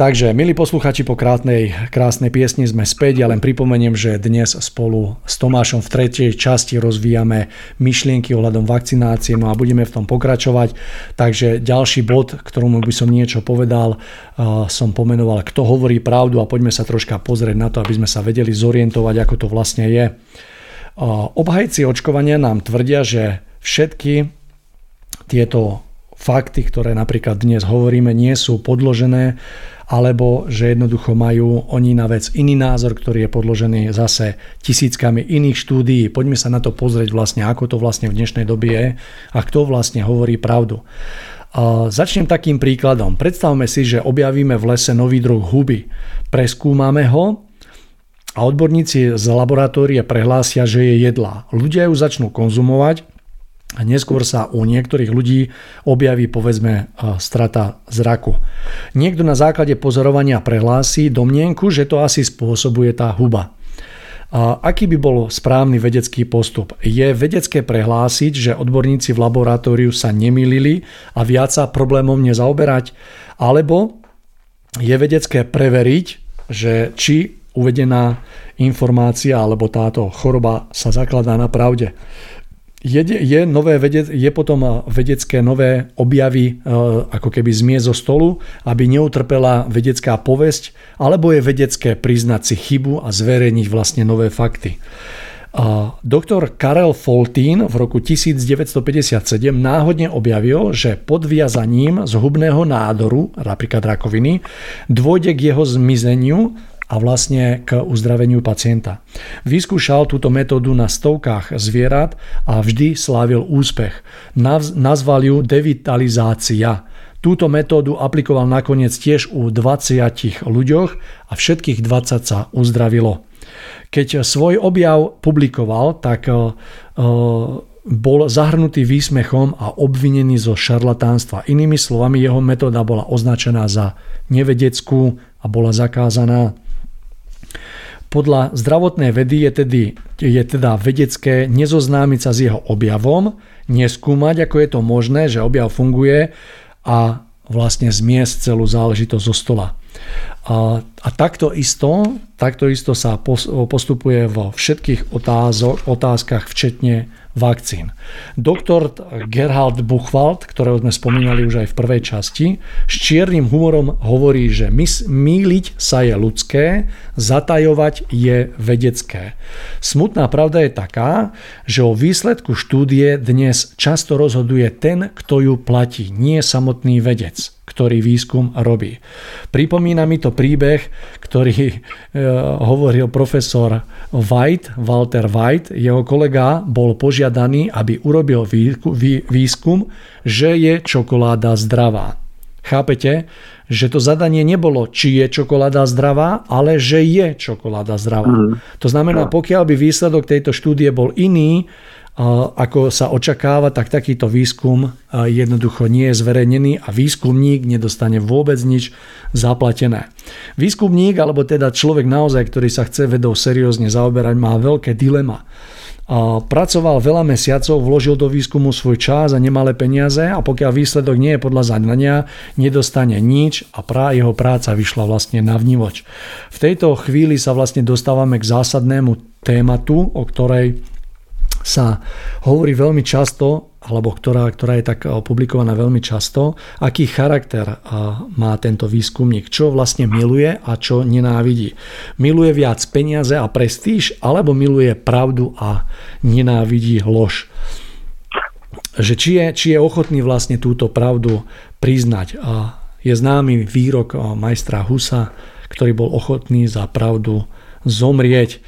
Takže, milí posluchači, po krátnej, krásnej piesni sme späť. Ja len pripomeniem, že dnes spolu s Tomášom v tretej časti rozvíjame myšlienky ohľadom vakcinácie, no a budeme v tom pokračovať. Takže ďalší bod, ktorému by som niečo povedal, som pomenoval, kto hovorí pravdu a poďme sa troška pozrieť na to, aby sme sa vedeli zorientovať, ako to vlastne je. Obhajci očkovania nám tvrdia, že všetky tieto fakty, ktoré napríklad dnes hovoríme, nie sú podložené alebo že jednoducho majú oni na vec iný názor, ktorý je podložený zase tisíckami iných štúdií. Poďme sa na to pozrieť vlastne, ako to vlastne v dnešnej dobe je a kto vlastne hovorí pravdu. Začnem takým príkladom. Predstavme si, že objavíme v lese nový druh huby. Preskúmame ho a odborníci z laboratórie prehlásia, že je jedlá. Ľudia ju začnú konzumovať a neskôr sa u niektorých ľudí objaví povedzme strata zraku. Niekto na základe pozorovania prehlási domnienku, že to asi spôsobuje tá huba. A aký by bol správny vedecký postup? Je vedecké prehlásiť, že odborníci v laboratóriu sa nemýlili a viac sa problémom nezaoberať? Alebo je vedecké preveriť, že či uvedená informácia alebo táto choroba sa zakladá na pravde je, je, nové vedec, je potom vedecké nové objavy e, ako keby zmie zo stolu, aby neutrpela vedecká povesť, alebo je vedecké priznať si chybu a zverejniť vlastne nové fakty. Doktor Karel Foltín v roku 1957 náhodne objavil, že pod viazaním zhubného nádoru, napríklad rakoviny, dôjde k jeho zmizeniu a vlastne k uzdraveniu pacienta. Vyskúšal túto metódu na stovkách zvierat a vždy slávil úspech. Nazval ju devitalizácia. Túto metódu aplikoval nakoniec tiež u 20 ľuďoch a všetkých 20 sa uzdravilo. Keď svoj objav publikoval, tak e, e, bol zahrnutý výsmechom a obvinený zo šarlatánstva. Inými slovami, jeho metóda bola označená za nevedeckú a bola zakázaná. Podľa zdravotnej vedy je, tedy, je teda vedecké nezoznámiť sa s jeho objavom, neskúmať, ako je to možné, že objav funguje a vlastne zmiesť celú záležitosť zo stola. A, a takto, isto, takto isto sa postupuje vo všetkých otázok, otázkach, včetne vakcín. Doktor Gerhard Buchwald, ktorého sme spomínali už aj v prvej časti, s čiernym humorom hovorí, že míliť sa je ľudské, zatajovať je vedecké. Smutná pravda je taká, že o výsledku štúdie dnes často rozhoduje ten, kto ju platí, nie samotný vedec ktorý výskum robí. Pripomína mi to príbeh, ktorý e, hovoril profesor White, Walter White. Jeho kolega bol požiadaný, aby urobil výskum, že je čokoláda zdravá. Chápete, že to zadanie nebolo, či je čokoláda zdravá, ale že je čokoláda zdravá. Mm. To znamená, pokiaľ by výsledok tejto štúdie bol iný, ako sa očakáva, tak takýto výskum jednoducho nie je zverejnený a výskumník nedostane vôbec nič zaplatené. Výskumník, alebo teda človek naozaj, ktorý sa chce vedou seriózne zaoberať, má veľké dilema. Pracoval veľa mesiacov, vložil do výskumu svoj čas a nemalé peniaze a pokiaľ výsledok nie je podľa zadania, nedostane nič a prá, jeho práca vyšla vlastne na vnívoč. V tejto chvíli sa vlastne dostávame k zásadnému tématu, o ktorej sa hovorí veľmi často, alebo ktorá, ktorá je tak publikovaná veľmi často, aký charakter má tento výskumník, čo vlastne miluje a čo nenávidí. Miluje viac peniaze a prestíž, alebo miluje pravdu a nenávidí lož. Že či je, či je ochotný vlastne túto pravdu priznať. A je známy výrok majstra Husa, ktorý bol ochotný za pravdu zomrieť.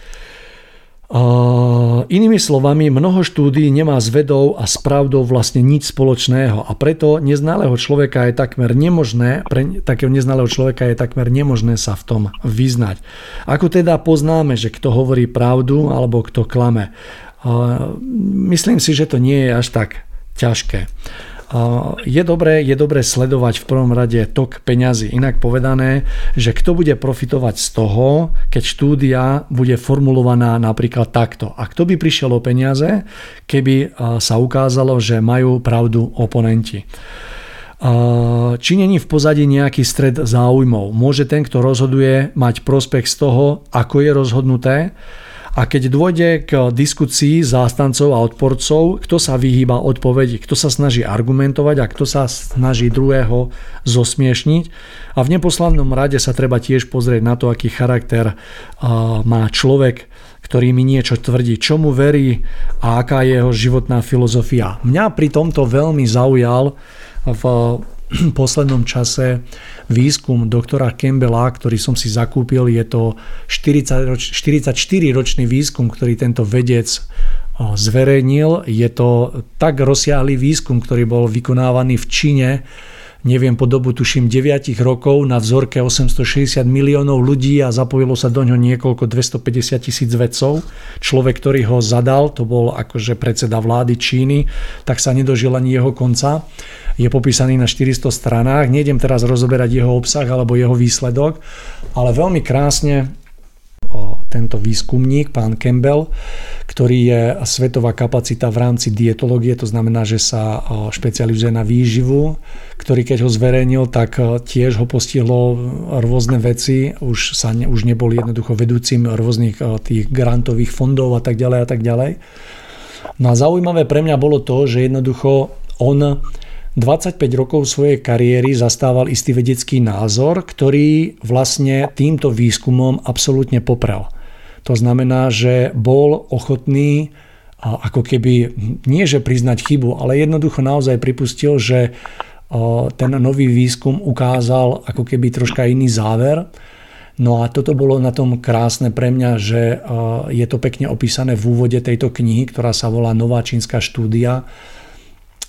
Inými slovami, mnoho štúdí nemá s vedou a s pravdou vlastne nič spoločného a preto neznalého človeka je takmer nemožné, pre takého neznalého človeka je takmer nemožné sa v tom vyznať. Ako teda poznáme, že kto hovorí pravdu alebo kto klame? Myslím si, že to nie je až tak ťažké je dobré, je dobré sledovať v prvom rade tok peňazí. Inak povedané, že kto bude profitovať z toho, keď štúdia bude formulovaná napríklad takto. A kto by prišiel o peniaze, keby sa ukázalo, že majú pravdu oponenti. Či není v pozadí nejaký stred záujmov? Môže ten, kto rozhoduje, mať prospech z toho, ako je rozhodnuté? A keď dôjde k diskusii zástancov a odporcov, kto sa vyhýba odpovedi, kto sa snaží argumentovať a kto sa snaží druhého zosmiešniť. A v neposlednom rade sa treba tiež pozrieť na to, aký charakter má človek, ktorý mi niečo tvrdí, čomu verí a aká je jeho životná filozofia. Mňa pri tomto veľmi zaujal v poslednom čase výskum doktora Campbella, ktorý som si zakúpil. Je to 40 roč, 44 ročný výskum, ktorý tento vedec zverejnil. Je to tak rozsiahlý výskum, ktorý bol vykonávaný v Číne, neviem, po dobu tuším 9 rokov na vzorke 860 miliónov ľudí a zapojilo sa do ňo niekoľko 250 tisíc vedcov. Človek, ktorý ho zadal, to bol akože predseda vlády Číny, tak sa nedožil ani jeho konca. Je popísaný na 400 stranách. Nejdem teraz rozoberať jeho obsah alebo jeho výsledok, ale veľmi krásne tento výskumník, pán Campbell, ktorý je svetová kapacita v rámci dietológie, to znamená, že sa špecializuje na výživu, ktorý keď ho zverejnil, tak tiež ho postihlo rôzne veci, už, sa ne, už nebol jednoducho vedúcim rôznych tých grantových fondov a tak ďalej a tak ďalej. No a zaujímavé pre mňa bolo to, že jednoducho on 25 rokov svojej kariéry zastával istý vedecký názor, ktorý vlastne týmto výskumom absolútne poprel. To znamená, že bol ochotný ako keby nie že priznať chybu, ale jednoducho naozaj pripustil, že ten nový výskum ukázal ako keby troška iný záver. No a toto bolo na tom krásne pre mňa, že je to pekne opísané v úvode tejto knihy, ktorá sa volá Nová čínska štúdia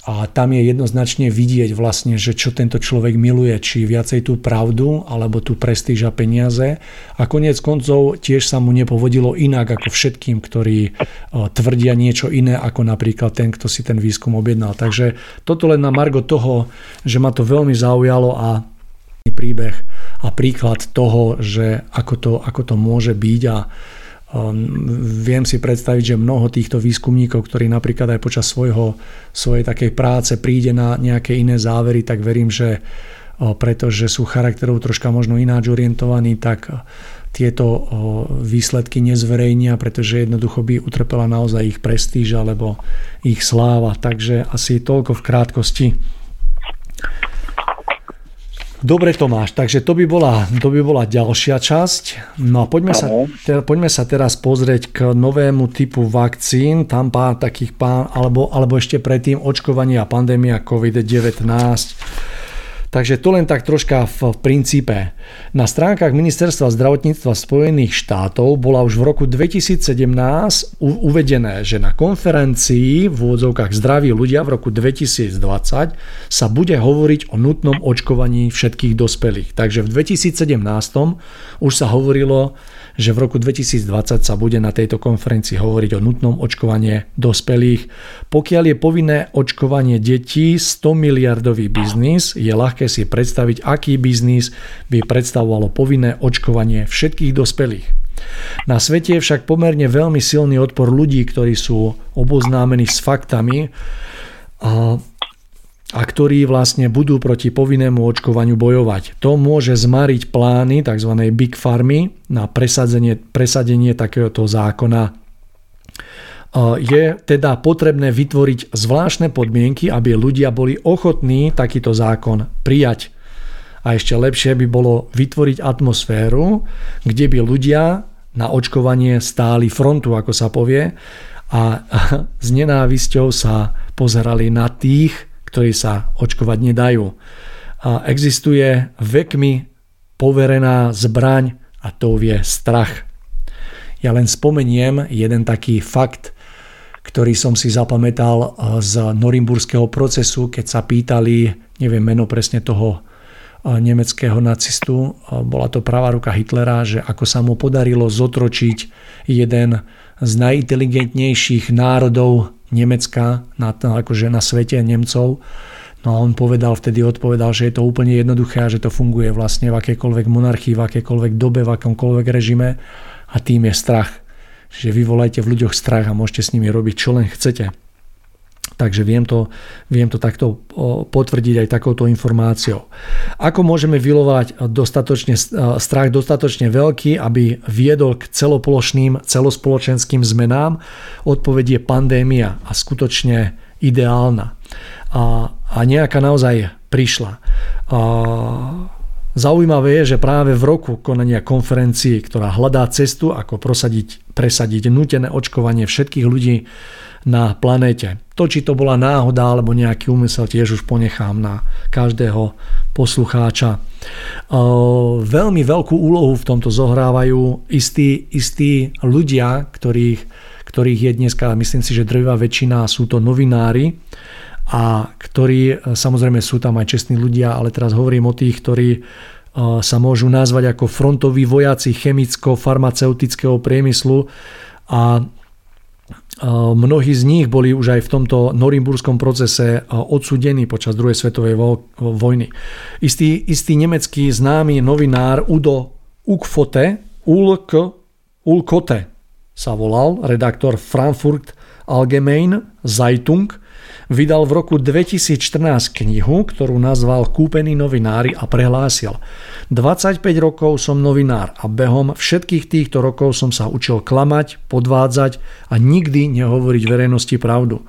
a tam je jednoznačne vidieť vlastne, že čo tento človek miluje, či viacej tú pravdu, alebo tú prestíž a peniaze. A konec koncov tiež sa mu nepovodilo inak ako všetkým, ktorí e, tvrdia niečo iné, ako napríklad ten, kto si ten výskum objednal. Takže toto len na margo toho, že ma to veľmi zaujalo a príbeh a príklad toho, že ako to, ako to môže byť a viem si predstaviť, že mnoho týchto výskumníkov, ktorí napríklad aj počas svojho, svojej takej práce príde na nejaké iné závery, tak verím, že pretože sú charakterov troška možno ináč orientovaní, tak tieto výsledky nezverejnia, pretože jednoducho by utrpela naozaj ich prestíž alebo ich sláva. Takže asi toľko v krátkosti Dobre Tomáš, takže to by bola, to by bola ďalšia časť. No a poďme sa, te, poďme sa teraz pozrieť k novému typu vakcín. Tam pár takých pán, alebo, alebo ešte predtým očkovanie a pandémia COVID-19 Takže to len tak troška v princípe. Na stránkach Ministerstva zdravotníctva Spojených štátov bola už v roku 2017 uvedené, že na konferencii v úvodzovkách Zdraví ľudia v roku 2020 sa bude hovoriť o nutnom očkovaní všetkých dospelých. Takže v 2017 už sa hovorilo že v roku 2020 sa bude na tejto konferencii hovoriť o nutnom očkovanie dospelých. Pokiaľ je povinné očkovanie detí 100 miliardový biznis, je ľahké si predstaviť, aký biznis by predstavovalo povinné očkovanie všetkých dospelých. Na svete je však pomerne veľmi silný odpor ľudí, ktorí sú oboznámení s faktami a ktorí vlastne budú proti povinnému očkovaniu bojovať. To môže zmariť plány tzv. Big Farmy na presadenie, presadenie takéhoto zákona. Je teda potrebné vytvoriť zvláštne podmienky, aby ľudia boli ochotní takýto zákon prijať. A ešte lepšie by bolo vytvoriť atmosféru, kde by ľudia na očkovanie stáli frontu, ako sa povie, a s nenávisťou sa pozerali na tých, ktorí sa očkovať nedajú. A existuje vekmi poverená zbraň a to je strach. Ja len spomeniem jeden taký fakt, ktorý som si zapamätal eh, z norimburského procesu, keď sa pýtali, neviem meno presne toho eh, nemeckého nacistu, eh, bola to pravá ruka Hitlera, že ako sa mu podarilo zotročiť jeden z najinteligentnejších národov Nemecka, na, akože na svete Nemcov. No a on povedal, vtedy odpovedal, že je to úplne jednoduché a že to funguje vlastne v akékoľvek monarchii, v akékoľvek dobe, v akomkoľvek režime a tým je strach. Čiže vyvolajte v ľuďoch strach a môžete s nimi robiť čo len chcete. Takže viem to, viem to takto potvrdiť aj takouto informáciou. Ako môžeme vylovať dostatočne, strach dostatočne veľký, aby viedol k celoplošným, celospoločenským zmenám? Odpoveď je pandémia a skutočne ideálna. A, a nejaká naozaj prišla. A, Zaujímavé je, že práve v roku konania konferencií, ktorá hľadá cestu, ako prosadiť, presadiť nutené očkovanie všetkých ľudí na planéte. To, či to bola náhoda alebo nejaký úmysel, tiež už ponechám na každého poslucháča. Veľmi veľkú úlohu v tomto zohrávajú istí, istí ľudia, ktorých, ktorých je dneska, myslím si, že drvivá väčšina sú to novinári, a ktorí, samozrejme sú tam aj čestní ľudia, ale teraz hovorím o tých, ktorí sa môžu nazvať ako frontoví vojaci chemicko-farmaceutického priemyslu a mnohí z nich boli už aj v tomto norimburskom procese odsudení počas druhej svetovej vojny. Istý, istý nemecký známy novinár Udo Ukfote, Ulk, Ulkote sa volal, redaktor Frankfurt Allgemein Zeitung, vydal v roku 2014 knihu, ktorú nazval Kúpený novinári a prehlásil 25 rokov som novinár a behom všetkých týchto rokov som sa učil klamať, podvádzať a nikdy nehovoriť verejnosti pravdu.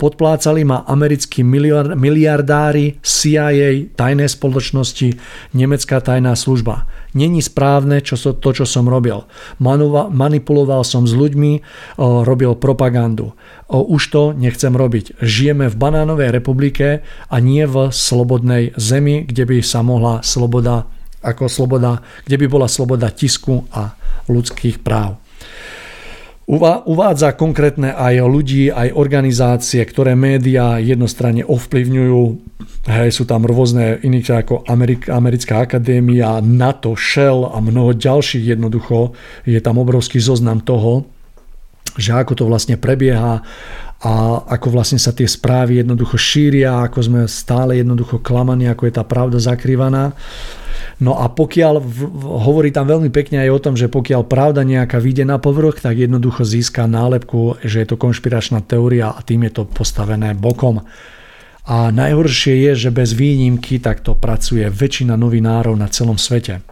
Podplácali ma americkí miliardári, CIA, tajné spoločnosti, nemecká tajná služba. Není správne čo so, to, čo som robil. Manipuloval som s ľuďmi, robil propagandu. Už to nechcem robiť. Žijeme v banánovej republike a nie v slobodnej zemi, kde by sa mohla sloboda ako sloboda, kde by bola sloboda tisku a ľudských práv. Uvádza konkrétne aj ľudí, aj organizácie, ktoré médiá jednostranne ovplyvňujú. Hej, sú tam rôzne iných ako Americká akadémia, NATO, Shell a mnoho ďalších jednoducho. Je tam obrovský zoznam toho, že ako to vlastne prebieha a ako vlastne sa tie správy jednoducho šíria, ako sme stále jednoducho klamaní, ako je tá pravda zakrývaná. No a pokiaľ, hovorí tam veľmi pekne aj o tom, že pokiaľ pravda nejaká vyjde na povrch, tak jednoducho získa nálepku, že je to konšpiračná teória a tým je to postavené bokom. A najhoršie je, že bez výnimky takto pracuje väčšina novinárov na celom svete.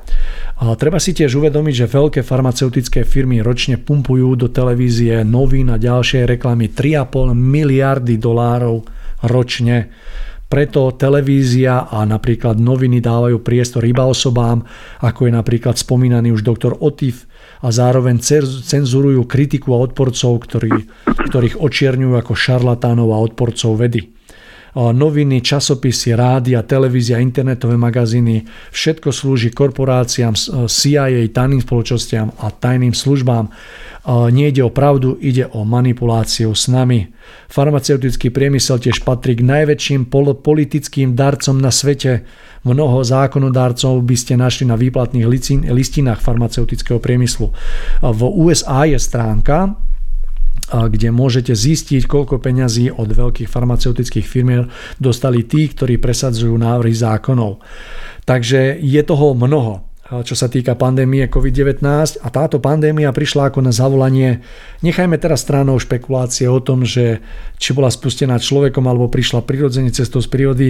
A treba si tiež uvedomiť, že veľké farmaceutické firmy ročne pumpujú do televízie, novín a ďalšie reklamy 3,5 miliardy dolárov ročne. Preto televízia a napríklad noviny dávajú priestor iba osobám, ako je napríklad spomínaný už doktor Otif a zároveň cenzurujú kritiku a odporcov, ktorí, ktorých očierňujú ako šarlatánov a odporcov vedy noviny, časopisy, rádia, televízia, internetové magazíny, všetko slúži korporáciám, CIA, tajným spoločnostiam a tajným službám. Nejde o pravdu, ide o manipuláciu s nami. Farmaceutický priemysel tiež patrí k najväčším politickým darcom na svete. Mnoho zákonodárcov by ste našli na výplatných listinách farmaceutického priemyslu. V USA je stránka kde môžete zistiť, koľko peňazí od veľkých farmaceutických firm dostali tí, ktorí presadzujú návrhy zákonov. Takže je toho mnoho čo sa týka pandémie COVID-19 a táto pandémia prišla ako na zavolanie. Nechajme teraz stranou špekulácie o tom, že či bola spustená človekom alebo prišla prirodzene cestou z prírody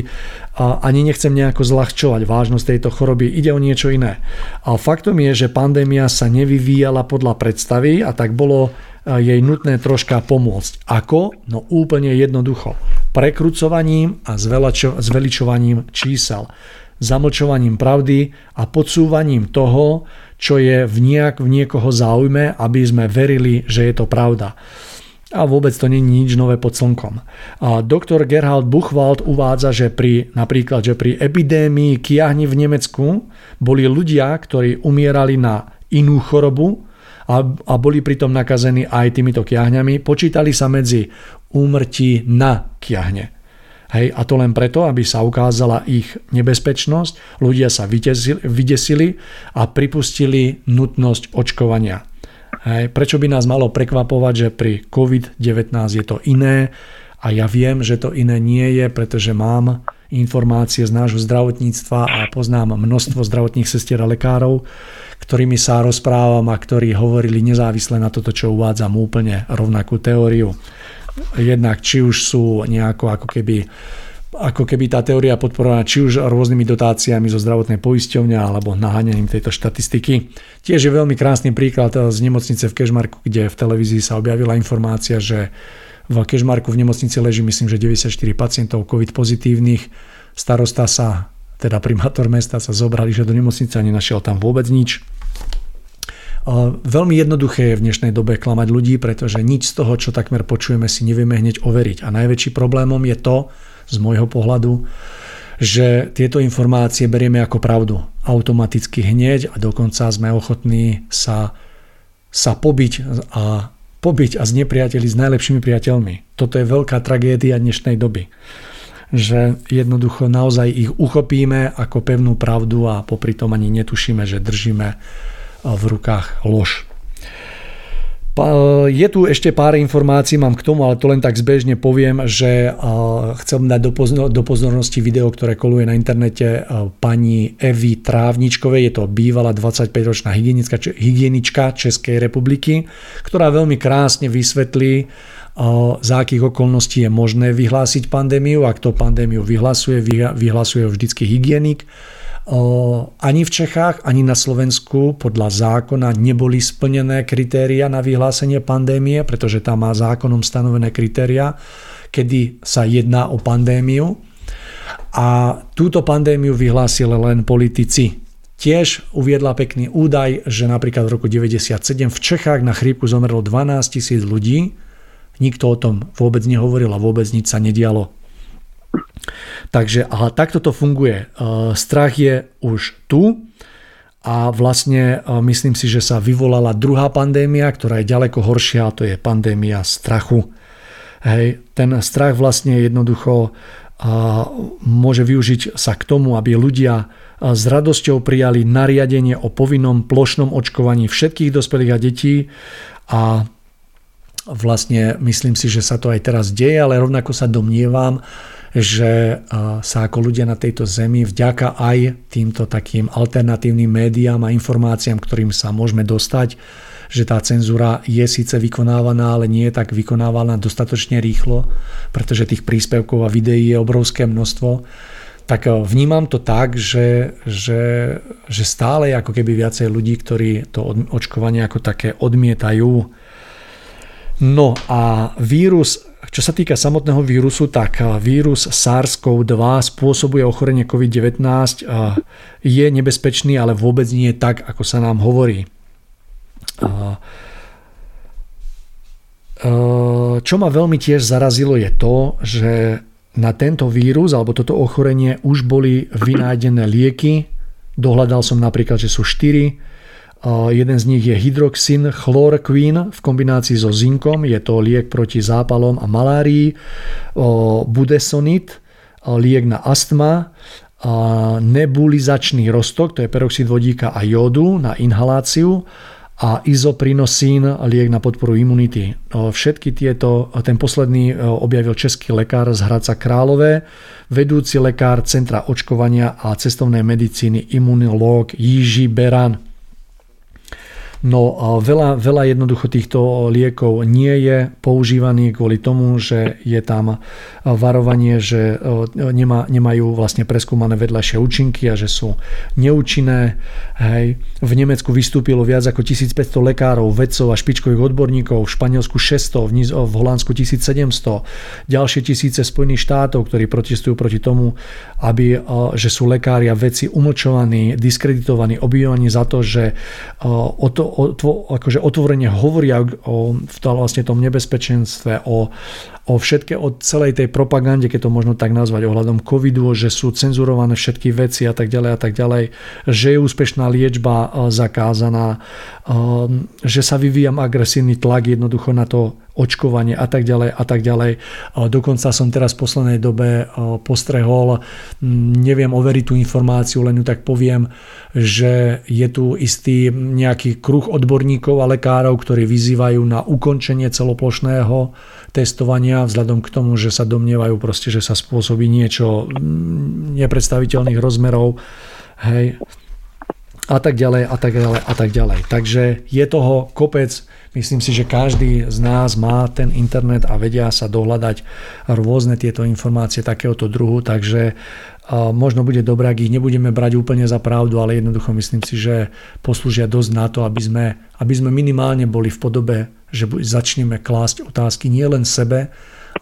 a ani nechcem nejako zľahčovať vážnosť tejto choroby, ide o niečo iné. A faktom je, že pandémia sa nevyvíjala podľa predstavy a tak bolo jej nutné troška pomôcť. Ako? No úplne jednoducho. Prekrucovaním a zveličovaním čísel. Zamlčovaním pravdy a podsúvaním toho, čo je v, nejak, v niekoho záujme, aby sme verili, že je to pravda. A vôbec to nie je nič nové pod slnkom. A doktor Gerhard Buchwald uvádza, že pri, napríklad, že pri epidémii kiahni v Nemecku boli ľudia, ktorí umierali na inú chorobu, a, a boli pritom nakazení aj týmito kiahňami, počítali sa medzi úmrtí na kiahne. Hej, a to len preto, aby sa ukázala ich nebezpečnosť, ľudia sa vydesili, a pripustili nutnosť očkovania. Hej, prečo by nás malo prekvapovať, že pri COVID-19 je to iné a ja viem, že to iné nie je, pretože mám informácie z nášho zdravotníctva a poznám množstvo zdravotných sestier a lekárov, ktorými sa rozprávam a ktorí hovorili nezávisle na toto, čo uvádzam úplne rovnakú teóriu. Jednak či už sú nejako ako keby ako keby tá teória podporovaná či už rôznymi dotáciami zo zdravotnej poisťovne alebo naháňaním tejto štatistiky. Tiež je veľmi krásny príklad z nemocnice v Kešmarku, kde v televízii sa objavila informácia, že v Kešmarku v nemocnici leží myslím, že 94 pacientov COVID pozitívnych. Starosta sa teda primátor mesta sa zobrali, že do nemocnice a nenašiel tam vôbec nič. Veľmi jednoduché je v dnešnej dobe klamať ľudí, pretože nič z toho, čo takmer počujeme, si nevieme hneď overiť. A najväčší problémom je to, z môjho pohľadu, že tieto informácie berieme ako pravdu. Automaticky hneď a dokonca sme ochotní sa, sa pobiť a pobiť a znepriateli s najlepšími priateľmi. Toto je veľká tragédia dnešnej doby. že jednoducho naozaj ich uchopíme ako pevnú pravdu a popri tom ani netušíme, že držíme v rukách lož. Je tu ešte pár informácií, mám k tomu, ale to len tak zbežne poviem, že chcem dať do pozornosti video, ktoré koluje na internete pani Evy Trávničkovej. Je to bývalá 25-ročná hygienička, hygienička Českej republiky, ktorá veľmi krásne vysvetlí, za akých okolností je možné vyhlásiť pandémiu. Ak to pandémiu vyhlasuje, vyhlasuje vždycky hygienik ani v Čechách, ani na Slovensku podľa zákona neboli splnené kritéria na vyhlásenie pandémie, pretože tam má zákonom stanovené kritéria, kedy sa jedná o pandémiu. A túto pandémiu vyhlásili len politici. Tiež uviedla pekný údaj, že napríklad v roku 1997 v Čechách na chrípku zomrelo 12 tisíc ľudí. Nikto o tom vôbec nehovoril a vôbec nič sa nedialo. Takže ale takto to funguje. E, strach je už tu a vlastne e, myslím si, že sa vyvolala druhá pandémia, ktorá je ďaleko horšia a to je pandémia strachu. Hej, ten strach vlastne jednoducho e, môže využiť sa k tomu, aby ľudia s radosťou prijali nariadenie o povinnom plošnom očkovaní všetkých dospelých a detí a vlastne myslím si, že sa to aj teraz deje, ale rovnako sa domnievam, že sa ako ľudia na tejto zemi vďaka aj týmto takým alternatívnym médiám a informáciám, ktorým sa môžeme dostať, že tá cenzúra je síce vykonávaná, ale nie je tak vykonávaná dostatočne rýchlo, pretože tých príspevkov a videí je obrovské množstvo, tak vnímam to tak, že, že, že stále je ako keby viacej ľudí, ktorí to očkovanie ako také odmietajú. No a vírus čo sa týka samotného vírusu, tak vírus SARS-CoV-2 spôsobuje ochorenie COVID-19, je nebezpečný, ale vôbec nie tak, ako sa nám hovorí. Čo ma veľmi tiež zarazilo je to, že na tento vírus alebo toto ochorenie už boli vynájdené lieky. Dohľadal som napríklad, že sú 4 Jeden z nich je hydroxin chloroquine v kombinácii so zinkom. Je to liek proti zápalom a malárii. Budesonid, liek na astma. Nebulizačný roztok, to je peroxid vodíka a jódu na inhaláciu a izoprinosín, liek na podporu imunity. Všetky tieto, ten posledný objavil český lekár z Hradca Králové, vedúci lekár Centra očkovania a cestovnej medicíny imunológ Jiži Beran. No veľa, veľa jednoducho týchto liekov nie je používaný kvôli tomu, že je tam varovanie, že nemá, nemajú vlastne preskúmané vedľajšie účinky a že sú neúčinné. Hej. V Nemecku vystúpilo viac ako 1500 lekárov, vedcov a špičkových odborníkov, v Španielsku 600, v, v Holandsku 1700, ďalšie tisíce Spojených štátov, ktorí protestujú proti tomu, aby, že sú lekári a vedci umlčovaní, diskreditovaní, obviňovaní za to, že o to, otvo, akože otvorene hovoria o v tom, vlastne tom nebezpečenstve, o, o všetké, o celej tej propagande, keď to možno tak nazvať, ohľadom covidu, že sú cenzurované všetky veci a tak ďalej a tak ďalej, že je úspešná liečba e, zakázaná, e, že sa vyvíjam agresívny tlak jednoducho na to očkovanie a tak ďalej a tak ďalej. Dokonca som teraz v poslednej dobe postrehol, neviem overiť tú informáciu, len ju tak poviem, že je tu istý nejaký kruh odborníkov a lekárov, ktorí vyzývajú na ukončenie celoplošného testovania vzhľadom k tomu, že sa domnievajú proste, že sa spôsobí niečo nepredstaviteľných rozmerov. Hej, a tak ďalej a tak ďalej a tak ďalej. Takže je toho kopec Myslím si, že každý z nás má ten internet a vedia sa dohľadať rôzne tieto informácie takéhoto druhu, takže možno bude dobré, ak ich nebudeme brať úplne za pravdu, ale jednoducho myslím si, že poslúžia dosť na to, aby sme, aby sme minimálne boli v podobe, že začneme klásť otázky nielen sebe,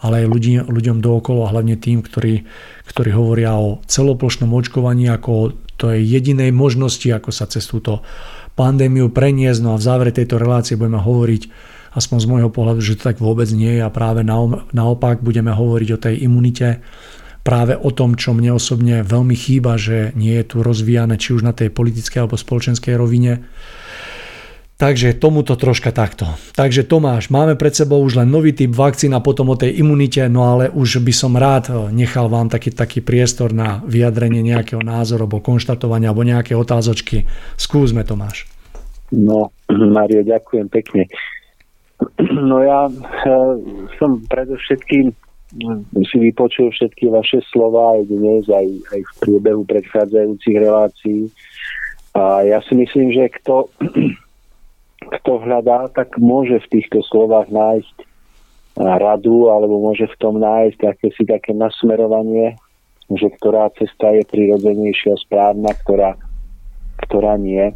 ale aj ľudí, ľuďom dookolo a hlavne tým, ktorí, ktorí hovoria o celoplošnom očkovaní ako to je jedinej možnosti, ako sa cez túto pandémiu preniesť. No a v závere tejto relácie budeme hovoriť aspoň z môjho pohľadu, že to tak vôbec nie je a práve naopak budeme hovoriť o tej imunite, práve o tom, čo mne osobne veľmi chýba, že nie je tu rozvíjane či už na tej politickej alebo spoločenskej rovine. Takže tomuto troška takto. Takže Tomáš, máme pred sebou už len nový typ vakcín a potom o tej imunite, no ale už by som rád eh, nechal vám taký, taký priestor na vyjadrenie nejakého názoru alebo konštatovania alebo nejaké otázočky. Skúsme Tomáš.
No, Mario, ďakujem pekne. No ja e, som predovšetkým si vypočul všetky vaše slova aj dnes, aj, aj v priebehu predchádzajúcich relácií. A ja si myslím, že kto kto hľadá, tak môže v týchto slovách nájsť radu alebo môže v tom nájsť akési také nasmerovanie, že ktorá cesta je prirodzenejšia, správna, ktorá, ktorá nie.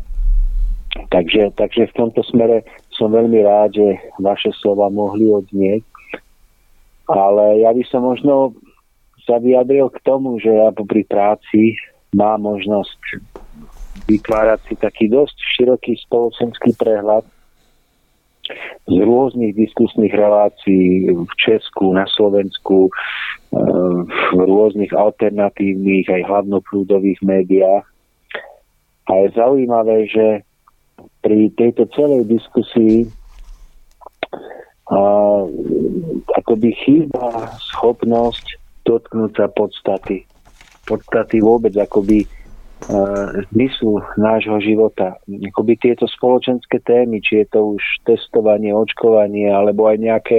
Takže, takže v tomto smere som veľmi rád, že vaše slova mohli odznieť. Ale ja by som možno sa vyjadril k tomu, že ja popri práci mám možnosť vytvárať si taký dosť široký spoločenský prehľad z rôznych diskusných relácií v Česku, na Slovensku, e, v rôznych alternatívnych aj hlavnoprúdových médiách. A je zaujímavé, že pri tejto celej diskusii a, akoby chýba schopnosť dotknúť sa podstaty. Podstaty vôbec akoby zmyslu nášho života. Akoby tieto spoločenské témy, či je to už testovanie, očkovanie, alebo aj nejaké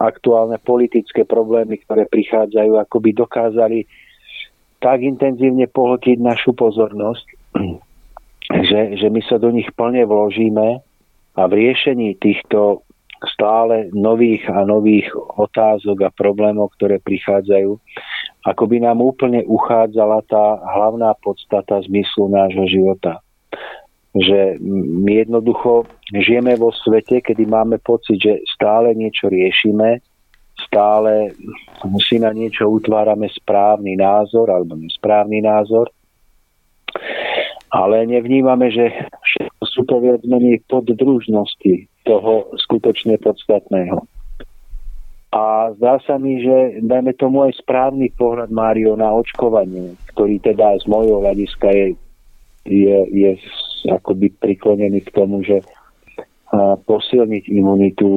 aktuálne politické problémy, ktoré prichádzajú, akoby dokázali tak intenzívne pohltiť našu pozornosť, že, že my sa do nich plne vložíme a v riešení týchto stále nových a nových otázok a problémov, ktoré prichádzajú, ako by nám úplne uchádzala tá hlavná podstata zmyslu nášho života. Že my jednoducho žijeme vo svete, kedy máme pocit, že stále niečo riešime, stále si na niečo utvárame správny názor alebo nesprávny názor, ale nevnímame, že všetko sú menej poddružnosti toho skutočne podstatného. A zdá sa mi, že dajme tomu aj správny pohľad Mário na očkovanie, ktorý teda z mojho hľadiska je, je, je akoby priklonený k tomu, že posilniť imunitu,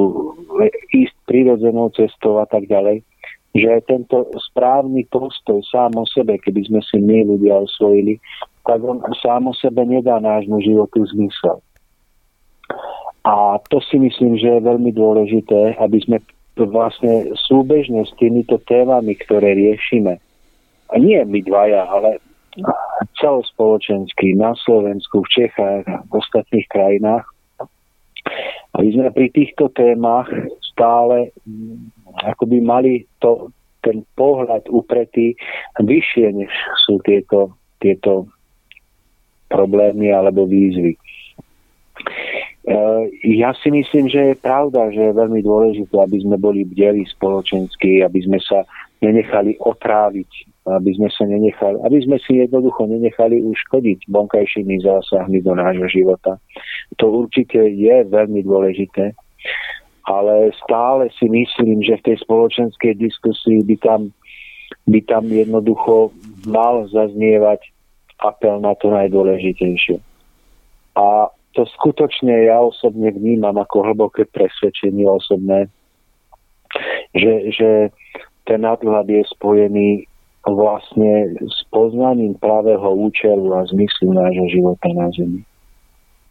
ísť prírodzenou cestou a tak ďalej, že tento správny postoj sám o sebe, keby sme si my ľudia osvojili, tak on sám o sebe nedá nášmu životu zmysel. A to si myslím, že je veľmi dôležité, aby sme vlastne súbežne s týmito témami, ktoré riešime, a nie my dvaja, ale celospoločensky na Slovensku, v Čechách a v ostatných krajinách, aby sme pri týchto témach stále mm, akoby mali to, ten pohľad upretý vyššie, než sú tieto, tieto problémy alebo výzvy. Eh, ja si myslím, že je pravda, že je veľmi dôležité, aby sme boli bdeli spoločensky, aby sme sa nenechali otráviť, aby sme sa nenechali, aby sme si jednoducho nenechali uškodiť vonkajšími zásahmi do nášho života. To určite je veľmi dôležité, ale stále si myslím, že v tej spoločenskej diskusii by tam, by tam jednoducho mal zaznievať apel na to najdôležitejšie. A to skutočne ja osobne vnímam ako hlboké presvedčenie osobné, že, že ten nadhľad je spojený vlastne s poznaním pravého účelu a zmyslu nášho života na Zemi.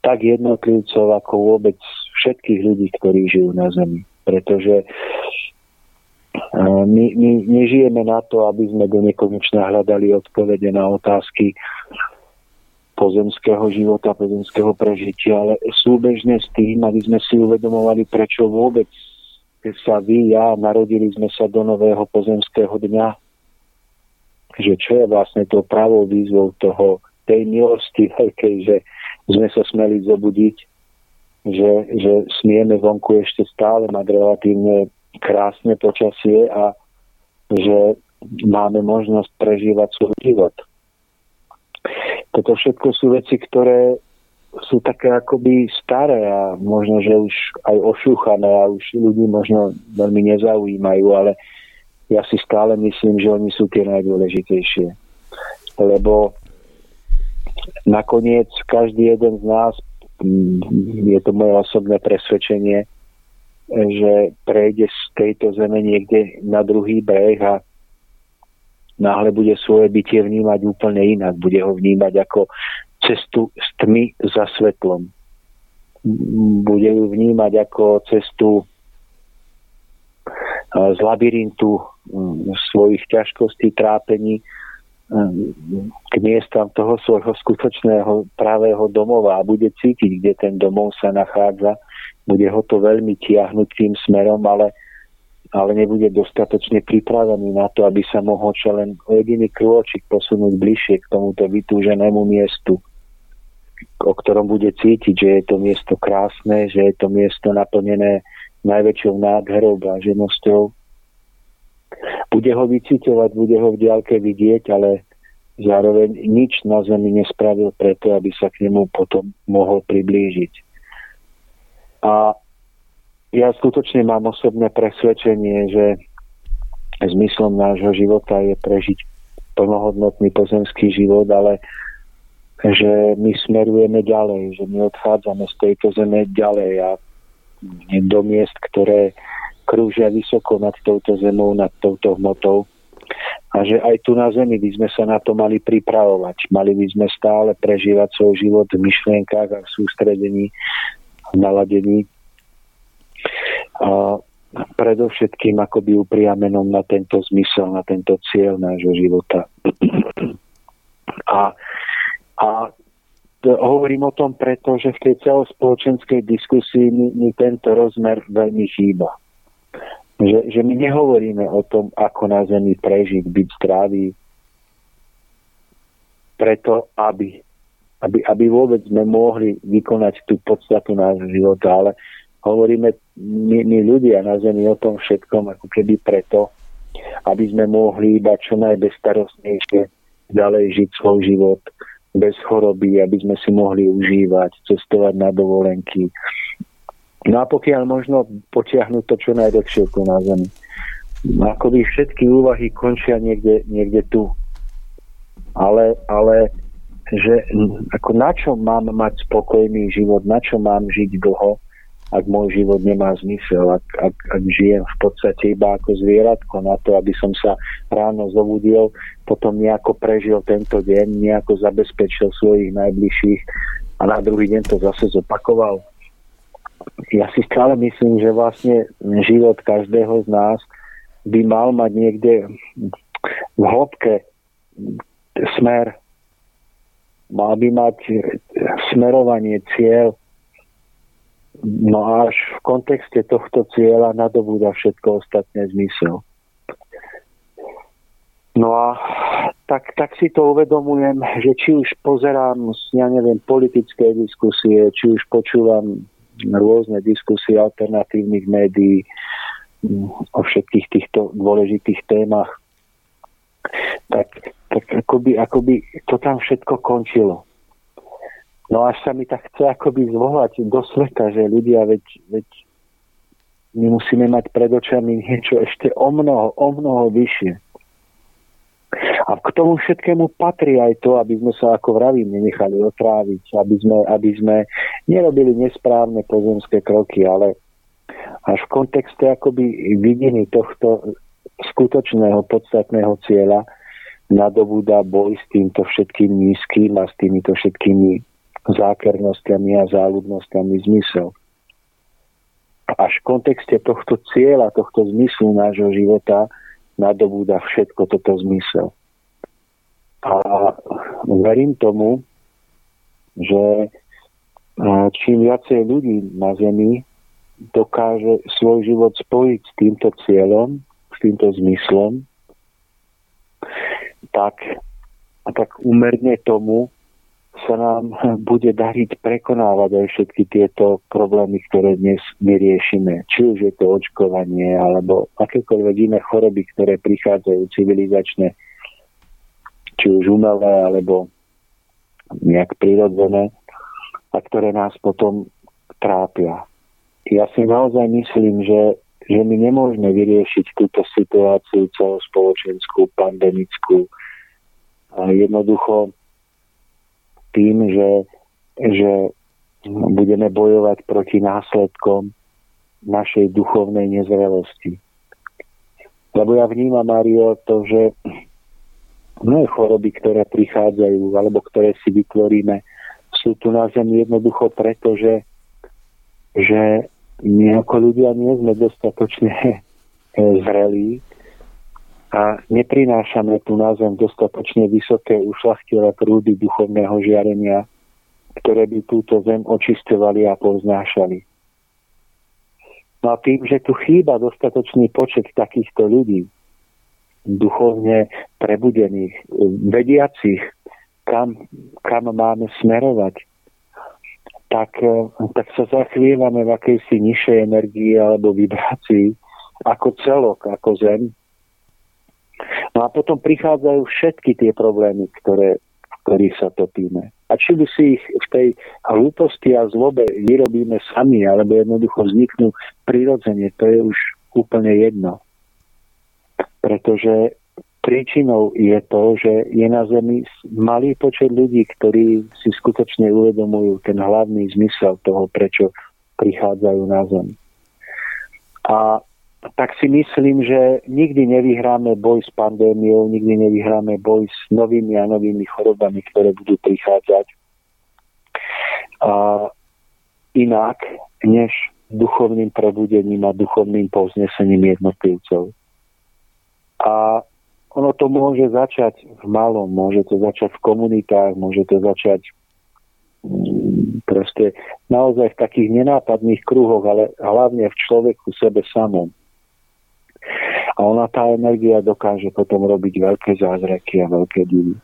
Tak jednotlivcov ako vôbec všetkých ľudí, ktorí žijú na Zemi. Pretože my, my nežijeme na to, aby sme do nekonečna hľadali odpovede na otázky, pozemského života, pozemského prežitia, ale súbežne s tým, aby sme si uvedomovali, prečo vôbec sa vy, ja, narodili sme sa do nového pozemského dňa. Že čo je vlastne to pravou výzvou toho, tej milosti veľkej, že sme sa smeli zobudiť, že, že smieme vonku ešte stále mať relatívne krásne počasie a že máme možnosť prežívať svoj život. Toto všetko sú veci, ktoré sú také akoby staré a možno, že už aj ošúchané a už ľudí možno veľmi nezaujímajú, ale ja si stále myslím, že oni sú tie najdôležitejšie. Lebo nakoniec každý jeden z nás je to moje osobné presvedčenie, že prejde z tejto zeme niekde na druhý breh a náhle bude svoje bytie vnímať úplne inak. Bude ho vnímať ako cestu s tmy za svetlom. Bude ju vnímať ako cestu z labyrintu svojich ťažkostí, trápení k miestam toho svojho skutočného pravého domova a bude cítiť, kde ten domov sa nachádza. Bude ho to veľmi tiahnuť tým smerom, ale, ale nebude dostatočne pripravený na to, aby sa mohol čo len jediný krôčik posunúť bližšie k tomuto vytúženému miestu, o ktorom bude cítiť, že je to miesto krásne, že je to miesto naplnené najväčšou nádherou, bláženosťou, bude ho vycitovať, bude ho v diálke vidieť, ale zároveň nič na zemi nespravil preto, aby sa k nemu potom mohol priblížiť. A ja skutočne mám osobné presvedčenie, že zmyslom nášho života je prežiť plnohodnotný pozemský život, ale že my smerujeme ďalej, že my odchádzame z tejto zeme ďalej a do miest, ktoré krúžia vysoko nad touto zemou, nad touto hmotou. A že aj tu na Zemi by sme sa na to mali pripravovať. Mali by sme stále prežívať svoj život v myšlienkách a v sústredení, v naladení. A predovšetkým akoby upriamenom na tento zmysel, na tento cieľ nášho života. A, a hovorím o tom preto, že v tej celospoločenskej diskusii mi, mi tento rozmer veľmi chýba. Že, že my nehovoríme o tom, ako na Zemi prežiť, byť zdravý, preto, aby, aby, aby vôbec sme mohli vykonať tú podstatu nášho života, ale hovoríme my, my ľudia na Zemi o tom všetkom, ako keby preto, aby sme mohli iba čo najbezstarostnejšie ďalej žiť svoj život bez choroby, aby sme si mohli užívať, cestovať na dovolenky, No a pokiaľ možno potiahnuť to čo najdlhšie tu na Zemi. Akoby všetky úvahy končia niekde, niekde tu. Ale, ale že ako na čo mám mať spokojný život, na čo mám žiť dlho, ak môj život nemá zmysel, ak, ak, ak žijem v podstate iba ako zvieratko na to, aby som sa ráno zobudil, potom nejako prežil tento deň, nejako zabezpečil svojich najbližších a na druhý deň to zase zopakoval ja si stále myslím, že vlastne život každého z nás by mal mať niekde v hĺbke smer. Mal by mať smerovanie, cieľ. No až v kontexte tohto cieľa nadobúda všetko ostatné zmysel. No a tak, tak si to uvedomujem, že či už pozerám, ja neviem, politické diskusie, či už počúvam rôzne diskusie alternatívnych médií mm, o všetkých týchto dôležitých témach, tak, tak akoby, akoby to tam všetko končilo. No až sa mi tak chce akoby zvolať do sveta, že ľudia, veď, veď my musíme mať pred očami niečo ešte o mnoho, o mnoho vyššie. A k tomu všetkému patrí aj to, aby sme sa, ako vravím, nenechali otráviť, aby sme, aby sme nerobili nesprávne pozemské kroky, ale až v kontexte akoby vidiny tohto skutočného, podstatného cieľa nadobúda boj s týmto všetkým nízkym a s týmito všetkými zákernostiami a záľudnosťami zmysel. Až v kontexte tohto cieľa, tohto zmyslu nášho života nadobúda všetko toto zmysel. A verím tomu, že čím viacej ľudí na Zemi dokáže svoj život spojiť s týmto cieľom, s týmto zmyslom, tak, tak umerne tomu sa nám bude dariť prekonávať aj všetky tieto problémy, ktoré dnes my riešime. Či už je to očkovanie, alebo akékoľvek iné choroby, ktoré prichádzajú civilizačne, či už umelé, alebo nejak prirodzené, a ktoré nás potom trápia. Ja si naozaj myslím, že, že my nemôžeme vyriešiť túto situáciu celospoločenskú, pandemickú. A jednoducho tým, že, že budeme bojovať proti následkom našej duchovnej nezrelosti. Lebo ja vnímam, Mario, to, že mnohé choroby, ktoré prichádzajú, alebo ktoré si vytvoríme, sú tu na Zemi jednoducho preto, že, že my ako ľudia nie sme dostatočne zrelí a neprinášame tu na Zem dostatočne vysoké ušlachtile prúdy duchovného žiarenia, ktoré by túto Zem očistovali a poznášali. No a tým, že tu chýba dostatočný počet takýchto ľudí, duchovne prebudených, vediacich, kam, kam máme smerovať, tak, tak sa zachvievame v akejsi nižšej energii alebo vibrácii ako celok, ako zem. No a potom prichádzajú všetky tie problémy, ktoré, v ktorých sa topíme. A či by si ich v tej hlúposti a zlobe vyrobíme sami, alebo jednoducho vzniknú prirodzene, to je už úplne jedno. Pretože príčinou je to, že je na Zemi malý počet ľudí, ktorí si skutočne uvedomujú ten hlavný zmysel toho, prečo prichádzajú na Zem. A tak si myslím, že nikdy nevyhráme boj s pandémiou, nikdy nevyhráme boj s novými a novými chorobami, ktoré budú prichádzať. A inak, než duchovným prebudením a duchovným povznesením jednotlivcov. A ono to môže začať v malom, môže to začať v komunitách, môže to začať mm, proste naozaj v takých nenápadných kruhoch, ale hlavne v človeku sebe samom. A ona tá energia dokáže potom robiť veľké zázraky a veľké divy.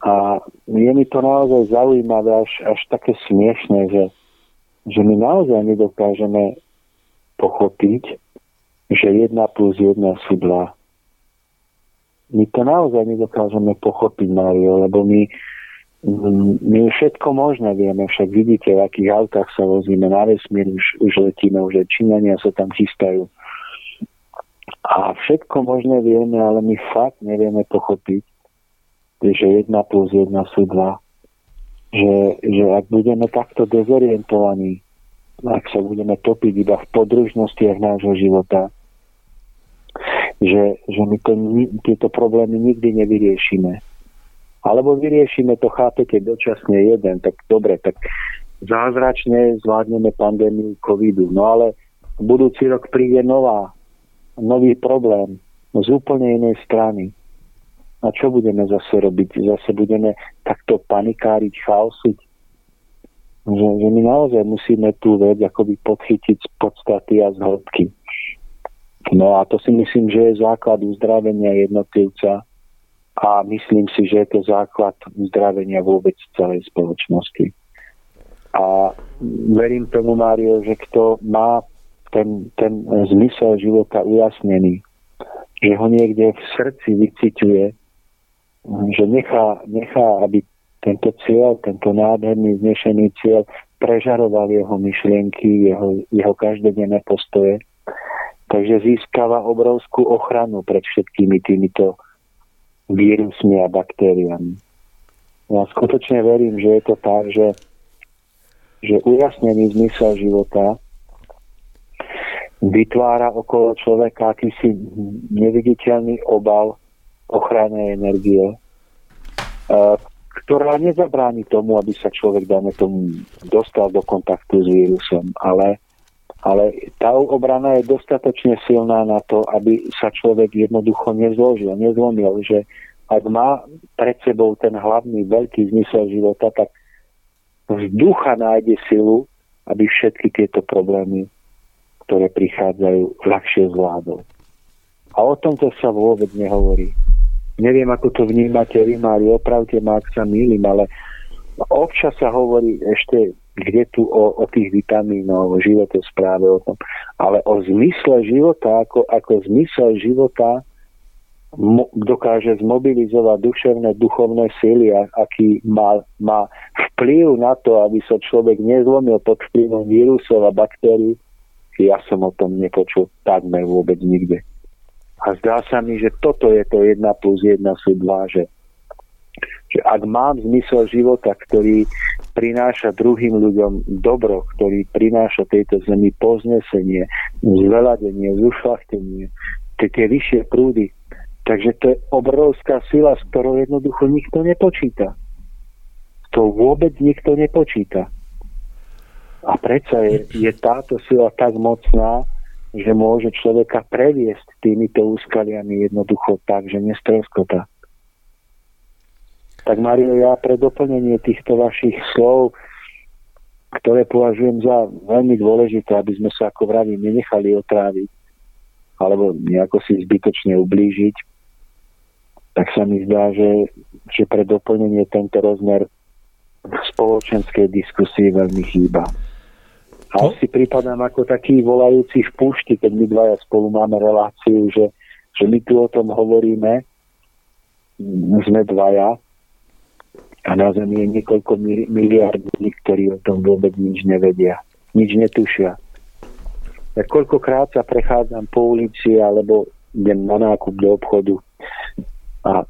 A je mi to naozaj zaujímavé, až, až také smiešné, že, že my naozaj nedokážeme pochopiť, že jedna plus jedna sú dva. My to naozaj nedokážeme pochopiť, Mario, lebo my, my všetko možné vieme, však vidíte, v akých autách sa vozíme, na vesmír už, už letíme, už Číňania sa tam chystajú a všetko možné vieme, ale my fakt nevieme pochopiť, že jedna plus jedna sú dva. Že, že ak budeme takto dezorientovaní, ak sa budeme topiť iba v podružnostiach nášho života, že, že my to, tieto problémy nikdy nevyriešime. Alebo vyriešime to, chápete, dočasne jeden, tak dobre, tak zázračne zvládneme pandémiu covidu. No ale budúci rok príde nová nový problém z úplne inej strany. A čo budeme zase robiť? Zase budeme takto panikáriť, chaosiť? Že, že my naozaj musíme tú vec akoby podchytiť z podstaty a z hĺbky. No a to si myslím, že je základ uzdravenia jednotlivca a myslím si, že je to základ uzdravenia vôbec celej spoločnosti. A verím tomu, Mário, že kto má ten, ten zmysel života ujasnený, že ho niekde v srdci vyciťuje, že nechá, nechá, aby tento cieľ, tento nádherný znešený cieľ prežaroval jeho myšlienky, jeho, jeho každodenné postoje. Takže získava obrovskú ochranu pred všetkými týmito vírusmi a baktériami. Ja skutočne verím, že je to tak, že, že ujasnený zmysel života vytvára okolo človeka akýsi neviditeľný obal ochrannej energie, e, ktorá nezabráni tomu, aby sa človek, dáme tomu, dostal do kontaktu s vírusom, ale, ale tá obrana je dostatočne silná na to, aby sa človek jednoducho nezložil, nezlomil, že ak má pred sebou ten hlavný veľký zmysel života, tak z ducha nájde silu, aby všetky tieto problémy ktoré prichádzajú, ľahšie zvládol. A o tomto sa vôbec nehovorí. Neviem, ako to vnímate vy, Mári, opravte ma, ak sa mýlim, ale občas sa hovorí ešte kde tu o, o tých vitamínoch, o správe o tom. Ale o zmysle života, ako, ako zmysel života mo, dokáže zmobilizovať duševné, duchovné síly, aký má, má vplyv na to, aby sa človek nezlomil pod vplyvom vírusov a baktérií, ja som o tom nepočul takmer vôbec nikde. A zdá sa mi, že toto je to jedna plus jedna sú dva, že, že ak mám zmysel života, ktorý, prináša druhým ľuďom dobro, ktorý prináša tejto zemi poznesenie, zveladenie, zušlachtenie, tie, tie vyššie prúdy. Takže to je obrovská sila, s ktorou jednoducho nikto nepočíta. To vôbec nikto nepočíta. A predsa je, je táto sila tak mocná, že môže človeka previesť týmito úskaliami jednoducho tak, že nestroskota. Tak Mario, ja pre doplnenie týchto vašich slov, ktoré považujem za veľmi dôležité, aby sme sa ako vraví nenechali otráviť alebo nejako si zbytočne ublížiť, tak sa mi zdá, že, že pre doplnenie tento rozmer v spoločenskej diskusii veľmi chýba. No. si prípadám ako taký volajúci v púšti, keď my dvaja spolu máme reláciu, že, že my tu o tom hovoríme, sme dvaja a na Zemi je niekoľko miliard ľudí, ktorí o tom vôbec nič nevedia, nič netušia. Ja koľkokrát sa prechádzam po ulici alebo idem na nákup do obchodu a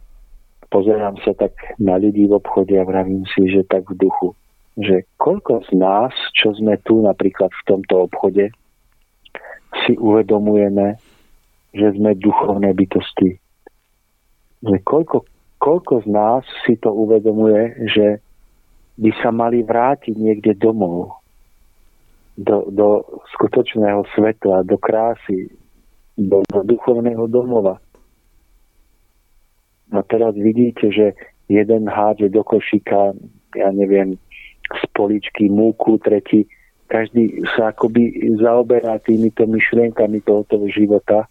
pozerám sa tak na ľudí v obchode a vravím si, že tak v duchu že koľko z nás, čo sme tu napríklad v tomto obchode, si uvedomujeme, že sme duchovné bytosti. Že koľko, koľko z nás si to uvedomuje, že by sa mali vrátiť niekde domov, do, do skutočného svetla, do krásy, do, do duchovného domova. A teraz vidíte, že jeden hádže do košíka, ja neviem, z poličky, múku, tretí. Každý sa akoby zaoberá týmito myšlienkami tohoto života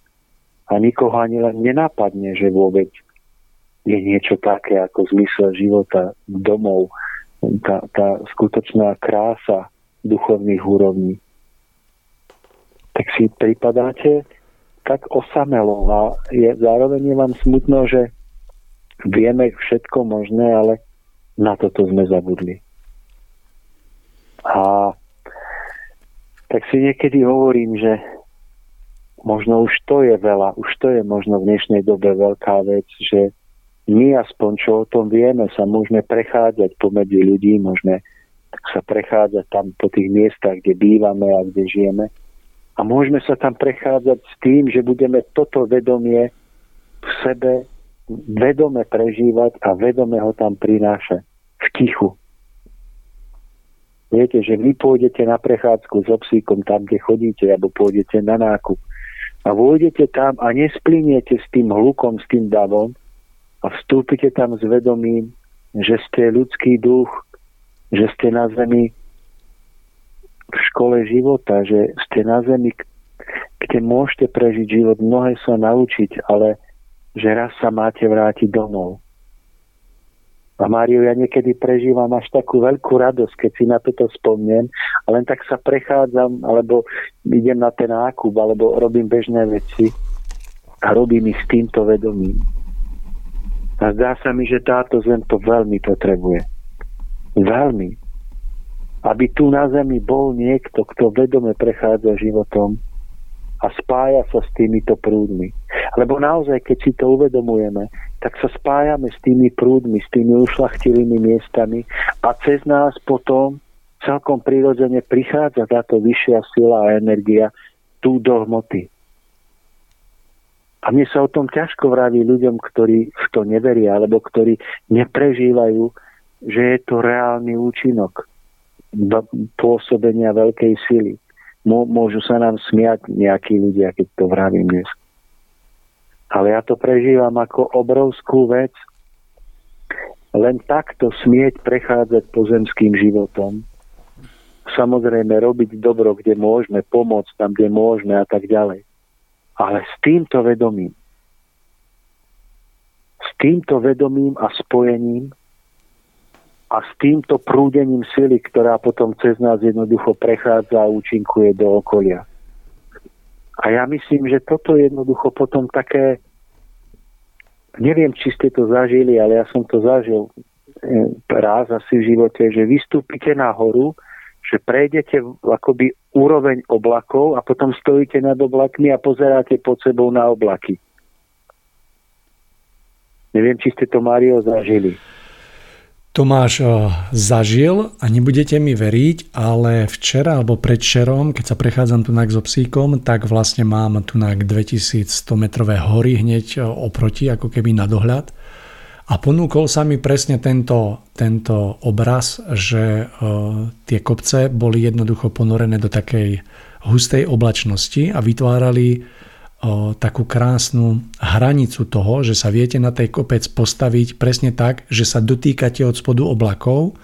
a nikoho ani len nenapadne, že vôbec je niečo také ako zmysel života, domov, tá, tá skutočná krása duchovných úrovní. Tak si pripadáte tak osamelo a je, zároveň je vám smutno, že vieme všetko možné, ale na toto sme zabudli. A tak si niekedy hovorím, že možno už to je veľa, už to je možno v dnešnej dobe veľká vec, že my aspoň čo o tom vieme, sa môžeme prechádzať pomedzi ľudí, môžeme sa prechádzať tam po tých miestach, kde bývame a kde žijeme. A môžeme sa tam prechádzať s tým, že budeme toto vedomie v sebe vedome prežívať a vedome ho tam prinášať v tichu. Viete, že vy pôjdete na prechádzku s obsíkom tam, kde chodíte, alebo pôjdete na nákup a vôjdete tam a nespliniete s tým hlukom, s tým davom a vstúpite tam s vedomím, že ste ľudský duch, že ste na zemi v škole života, že ste na zemi, kde môžete prežiť život, mnohé sa naučiť, ale že raz sa máte vrátiť domov. A Máriu, ja niekedy prežívam až takú veľkú radosť, keď si na toto spomnem a len tak sa prechádzam, alebo idem na ten nákup, alebo robím bežné veci a robím ich s týmto vedomím. A zdá sa mi, že táto zem to veľmi potrebuje. Veľmi. Aby tu na zemi bol niekto, kto vedome prechádza životom a spája sa s týmito prúdmi. Lebo naozaj, keď si to uvedomujeme, tak sa spájame s tými prúdmi, s tými ušlachtilými miestami a cez nás potom celkom prirodzene prichádza táto vyššia sila a energia tu do hmoty. A mne sa o tom ťažko vraví ľuďom, ktorí v to neveria, alebo ktorí neprežívajú, že je to reálny účinok pôsobenia veľkej sily. Môžu sa nám smiať nejakí ľudia, keď to vravím dnes. Ale ja to prežívam ako obrovskú vec. Len takto smieť prechádzať pozemským životom. Samozrejme robiť dobro, kde môžeme, pomôcť tam, kde môžeme a tak ďalej. Ale s týmto vedomím, s týmto vedomím a spojením a s týmto prúdením sily, ktorá potom cez nás jednoducho prechádza a účinkuje do okolia. A ja myslím, že toto je jednoducho potom také, neviem, či ste to zažili, ale ja som to zažil eh, raz asi v živote, že vystúpite na horu, že prejdete akoby úroveň oblakov a potom stojíte nad oblakmi a pozeráte pod sebou na oblaky. Neviem, či ste to, Mario, zažili.
Tomáš eh, zažil a nebudete mi veriť, ale včera alebo predšerom, keď sa prechádzam tu so psíkom, tak vlastne mám tu 2100 metrové hory hneď eh, oproti, ako keby na dohľad. A ponúkol sa mi presne tento, tento obraz, že uh, tie kopce boli jednoducho ponorené do takej hustej oblačnosti a vytvárali takú krásnu hranicu toho, že sa viete na tej kopec postaviť presne tak, že sa dotýkate od spodu oblakov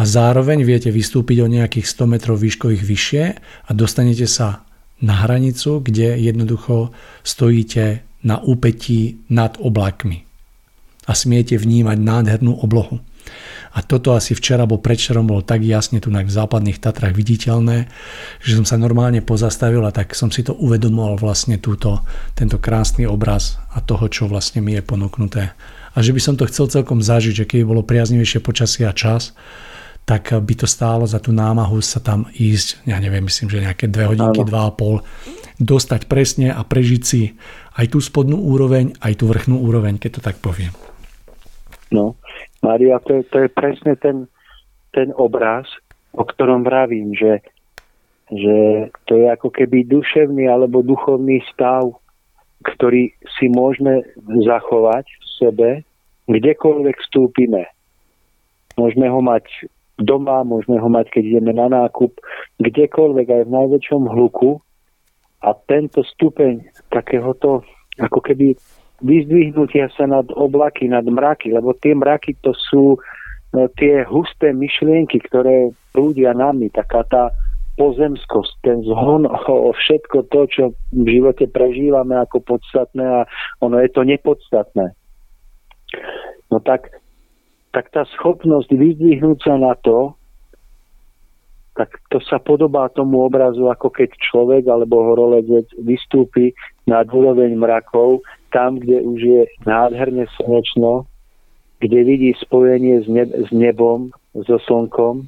a zároveň viete vystúpiť o nejakých 100 metrov výškových vyššie a dostanete sa na hranicu, kde jednoducho stojíte na úpetí nad oblakmi a smiete vnímať nádhernú oblohu. A toto asi včera alebo predčerom bolo tak jasne tu na západných Tatrách viditeľné, že som sa normálne pozastavil a tak som si to uvedomoval vlastne túto, tento krásny obraz a toho, čo vlastne mi je ponúknuté. A že by som to chcel celkom zažiť, že keby bolo priaznivejšie počasie a čas, tak by to stálo za tú námahu sa tam ísť, ja neviem, myslím, že nejaké dve hodinky, dva a pol, dostať presne a prežiť si aj tú spodnú úroveň, aj tú vrchnú úroveň, keď to tak poviem.
No, Maria, to je, to je presne ten, ten obraz, o ktorom vravím, že, že to je ako keby duševný alebo duchovný stav, ktorý si môžeme zachovať v sebe, kdekoľvek vstúpime. Môžeme ho mať doma, môžeme ho mať, keď ideme na nákup, kdekoľvek, aj v najväčšom hluku. A tento stupeň takéhoto ako keby vyzdvihnutia sa nad oblaky, nad mraky, lebo tie mraky to sú no, tie husté myšlienky, ktoré prúdia nami, taká tá pozemskosť, ten zhon o všetko to, čo v živote prežívame ako podstatné a ono je to nepodstatné. No tak, tak tá schopnosť vyzdvihnúť sa na to, tak to sa podobá tomu obrazu, ako keď človek alebo horolezec vystúpi na úroveň mrakov tam, kde už je nádherne slnečno, kde vidí spojenie s, neb- s nebom, so slnkom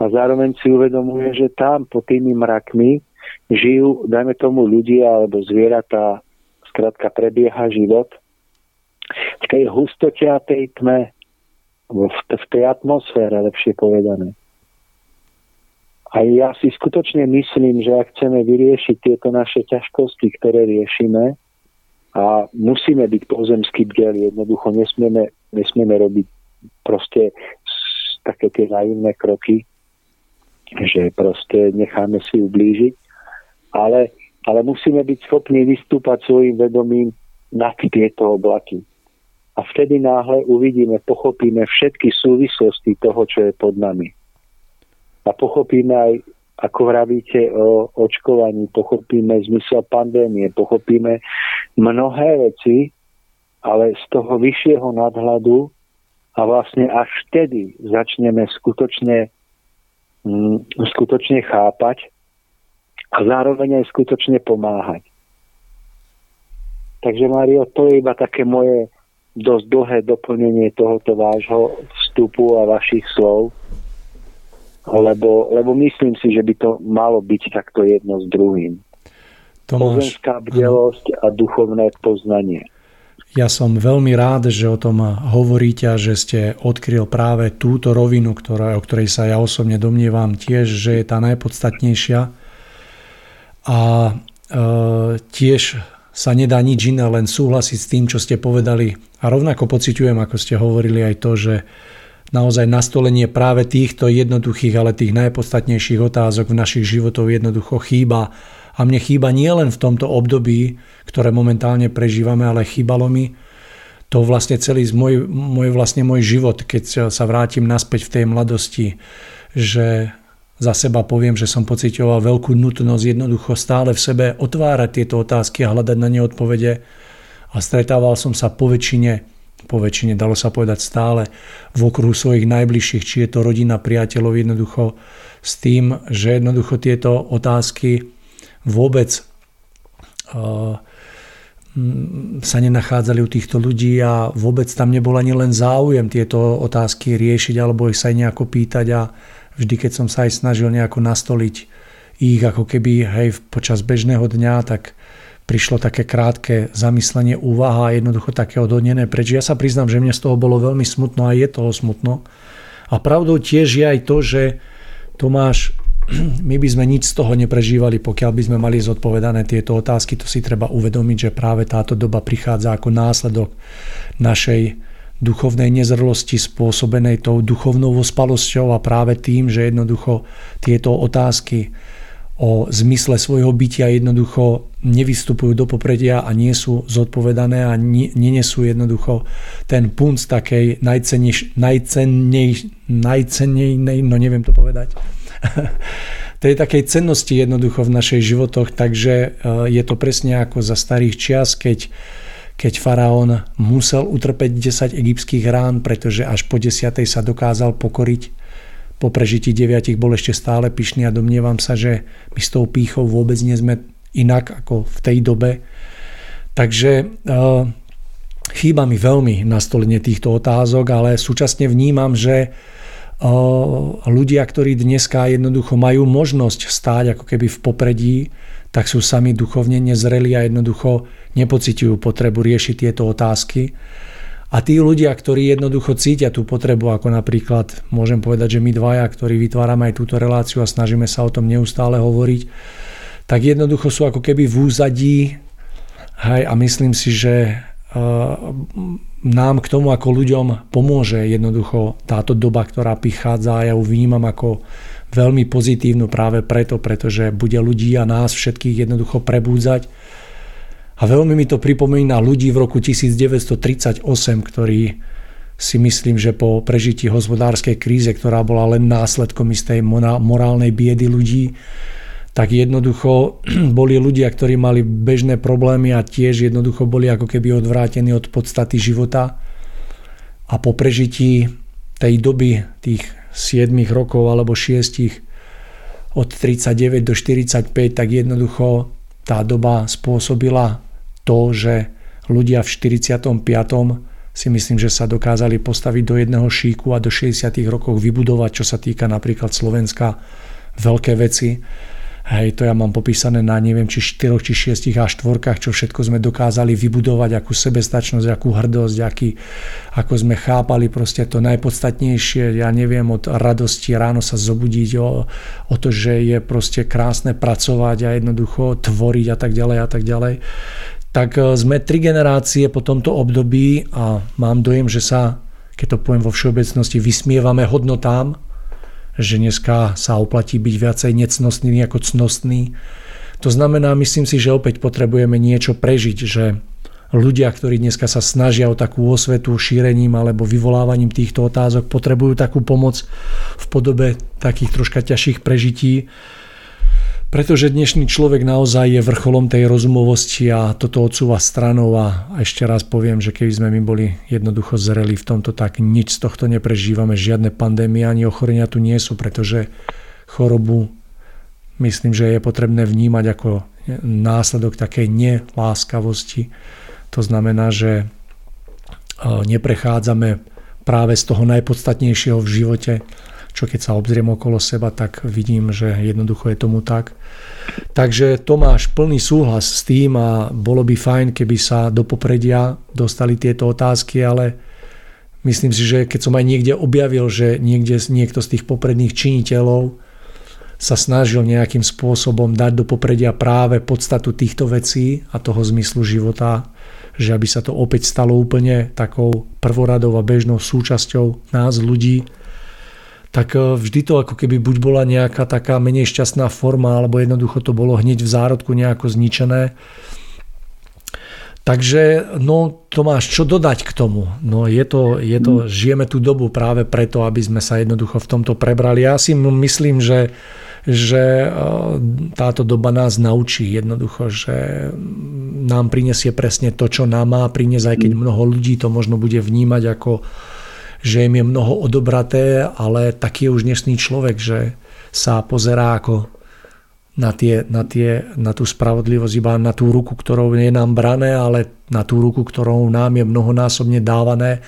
a zároveň si uvedomuje, že tam pod tými mrakmi žijú, dajme tomu ľudia alebo zvieratá, skrátka prebieha život. V tej hustote a tej tme, v tej atmosfére, lepšie povedané. A ja si skutočne myslím, že ak chceme vyriešiť tieto naše ťažkosti, ktoré riešime, a musíme byť pozemský bdel, jednoducho nesmieme, nesmieme robiť proste také tie naivné kroky, že proste necháme si ublížiť, ale, ale musíme byť schopní vystúpať svojim vedomím na tieto oblaky. A vtedy náhle uvidíme, pochopíme všetky súvislosti toho, čo je pod nami. A pochopíme aj ako vravíte o očkovaní, pochopíme zmysel pandémie, pochopíme mnohé veci, ale z toho vyššieho nadhľadu a vlastne až vtedy začneme skutočne, mm, skutočne chápať a zároveň aj skutočne pomáhať. Takže Mario, to je iba také moje dosť dlhé doplnenie tohoto vášho vstupu a vašich slov lebo, lebo myslím si, že by to malo byť takto jedno s druhým. Tomáš, Pozemská bdelosť a duchovné poznanie.
Ja som veľmi rád, že o tom hovoríte a že ste odkryl práve túto rovinu, ktorá, o ktorej sa ja osobne domnievam tiež, že je tá najpodstatnejšia. A e, tiež sa nedá nič iné, len súhlasiť s tým, čo ste povedali. A rovnako pociťujem, ako ste hovorili aj to, že naozaj nastolenie práve týchto jednoduchých, ale tých najpodstatnejších otázok v našich životoch jednoducho chýba. A mne chýba nielen v tomto období, ktoré momentálne prežívame, ale chýbalo mi to vlastne celý môj, môj, vlastne môj život, keď sa vrátim naspäť v tej mladosti, že za seba poviem, že som pocitoval veľkú nutnosť jednoducho stále v sebe otvárať tieto otázky a hľadať na ne odpovede a stretával som sa po väčšine po väčšine, dalo sa povedať stále v okruhu svojich najbližších, či je to rodina, priateľov, jednoducho s tým, že jednoducho tieto otázky vôbec uh, sa nenachádzali u týchto ľudí a vôbec tam nebol ani len záujem tieto otázky riešiť alebo ich sa aj nejako pýtať a vždy, keď som sa aj snažil nejako nastoliť ich ako keby hej, počas bežného dňa, tak prišlo také krátke zamyslenie, úvaha a jednoducho také odhodnené preč. Ja sa priznám, že mne z toho bolo veľmi smutno a je toho smutno. A pravdou tiež je aj to, že Tomáš, my by sme nič z toho neprežívali, pokiaľ by sme mali zodpovedané tieto otázky. To si treba uvedomiť, že práve táto doba prichádza ako následok našej duchovnej nezrlosti spôsobenej tou duchovnou ospalosťou a práve tým, že jednoducho tieto otázky o zmysle svojho bytia jednoducho nevystupujú do popredia a nie sú zodpovedané a nenesú jednoducho ten punc takej najcennej, najcennej, najcennej, no neviem to povedať, tej takej cennosti jednoducho v našich životoch, takže e, je to presne ako za starých čias, keď keď faraón musel utrpeť 10 egyptských rán, pretože až po 10. sa dokázal pokoriť. Po prežití 9 bol ešte stále pyšný a domnievam sa, že my s tou pýchou vôbec nie sme inak ako v tej dobe. Takže uh, chýba mi veľmi nastolenie týchto otázok, ale súčasne vnímam, že uh, ľudia, ktorí dneska jednoducho majú možnosť stáť ako keby v popredí, tak sú sami duchovne nezreli a jednoducho nepocitujú potrebu riešiť tieto otázky. A tí ľudia, ktorí jednoducho cítia tú potrebu, ako napríklad môžem povedať, že my dvaja, ktorí vytvárame aj túto reláciu a snažíme sa o tom neustále hovoriť, tak jednoducho sú ako keby v úzadí hej, a myslím si, že uh, nám k tomu ako ľuďom pomôže jednoducho táto doba, ktorá prichádza a ja ju vnímam ako veľmi pozitívnu práve preto, pretože bude ľudí a nás všetkých jednoducho prebúdzať. A veľmi mi to pripomína ľudí v roku 1938, ktorí si myslím, že po prežití hospodárskej kríze, ktorá bola len následkom istej morálnej biedy ľudí, tak jednoducho boli ľudia, ktorí mali bežné problémy a tiež jednoducho boli ako keby odvrátení od podstaty života. A po prežití tej doby, tých 7 rokov alebo 6 od 39 do 45, tak jednoducho tá doba spôsobila to, že ľudia v 45 si myslím, že sa dokázali postaviť do jedného šíku a do 60 rokov vybudovať, čo sa týka napríklad Slovenska, veľké veci. Hej, to ja mám popísané na neviem, či 4, či 6 a 4, čo všetko sme dokázali vybudovať, akú sebestačnosť, akú hrdosť, aký, ako sme chápali proste to najpodstatnejšie, ja neviem, od radosti ráno sa zobudiť, o, o to, že je proste krásne pracovať a jednoducho tvoriť a tak ďalej a tak ďalej. Tak e, sme tri generácie po tomto období a mám dojem, že sa, keď to poviem vo všeobecnosti, vysmievame hodnotám, že dneska sa oplatí byť viacej necnostný ako cnostný. To znamená, myslím si, že opäť potrebujeme niečo prežiť, že ľudia, ktorí dneska sa snažia o takú osvetu šírením alebo vyvolávaním týchto otázok, potrebujú takú pomoc v podobe takých troška ťažších prežití, pretože dnešný človek naozaj je vrcholom tej rozumovosti a toto odsúva stranou a ešte raz poviem, že keby sme my boli jednoducho zreli v tomto, tak nič z tohto neprežívame, žiadne pandémie ani ochorenia tu nie sú, pretože chorobu myslím, že je potrebné vnímať ako následok takej neláskavosti. To znamená, že e, neprechádzame práve z toho najpodstatnejšieho v živote, čo keď sa obzriem okolo seba, tak vidím, že jednoducho je tomu tak. Takže to máš plný súhlas s tým a bolo by fajn, keby sa do popredia dostali tieto otázky, ale myslím si, že keď som aj niekde objavil, že niekde niekto z tých popredných činiteľov sa snažil nejakým spôsobom dať do popredia práve podstatu týchto vecí a toho zmyslu života, že aby sa to opäť stalo úplne takou prvoradou a bežnou súčasťou nás ľudí, tak e, vždy to ako keby buď bola nejaká taká menej šťastná forma, alebo jednoducho to bolo hneď v zárodku nejako zničené. Takže no Tomáš, čo dodať k tomu? No je to, je to, žijeme tú dobu práve preto, aby sme sa jednoducho v tomto prebrali. Ja si myslím, že, že e, táto doba nás naučí jednoducho, že nám prinesie presne to, čo nám má priniesť, aj keď mnoho ľudí to možno bude vnímať ako že im je mnoho odobraté, ale taký je už dnešný človek, že sa pozerá ako na, tie, na, tie, na tú spravodlivosť, iba na tú ruku, ktorou je nám brané, ale na tú ruku, ktorou nám je mnohonásobne dávané,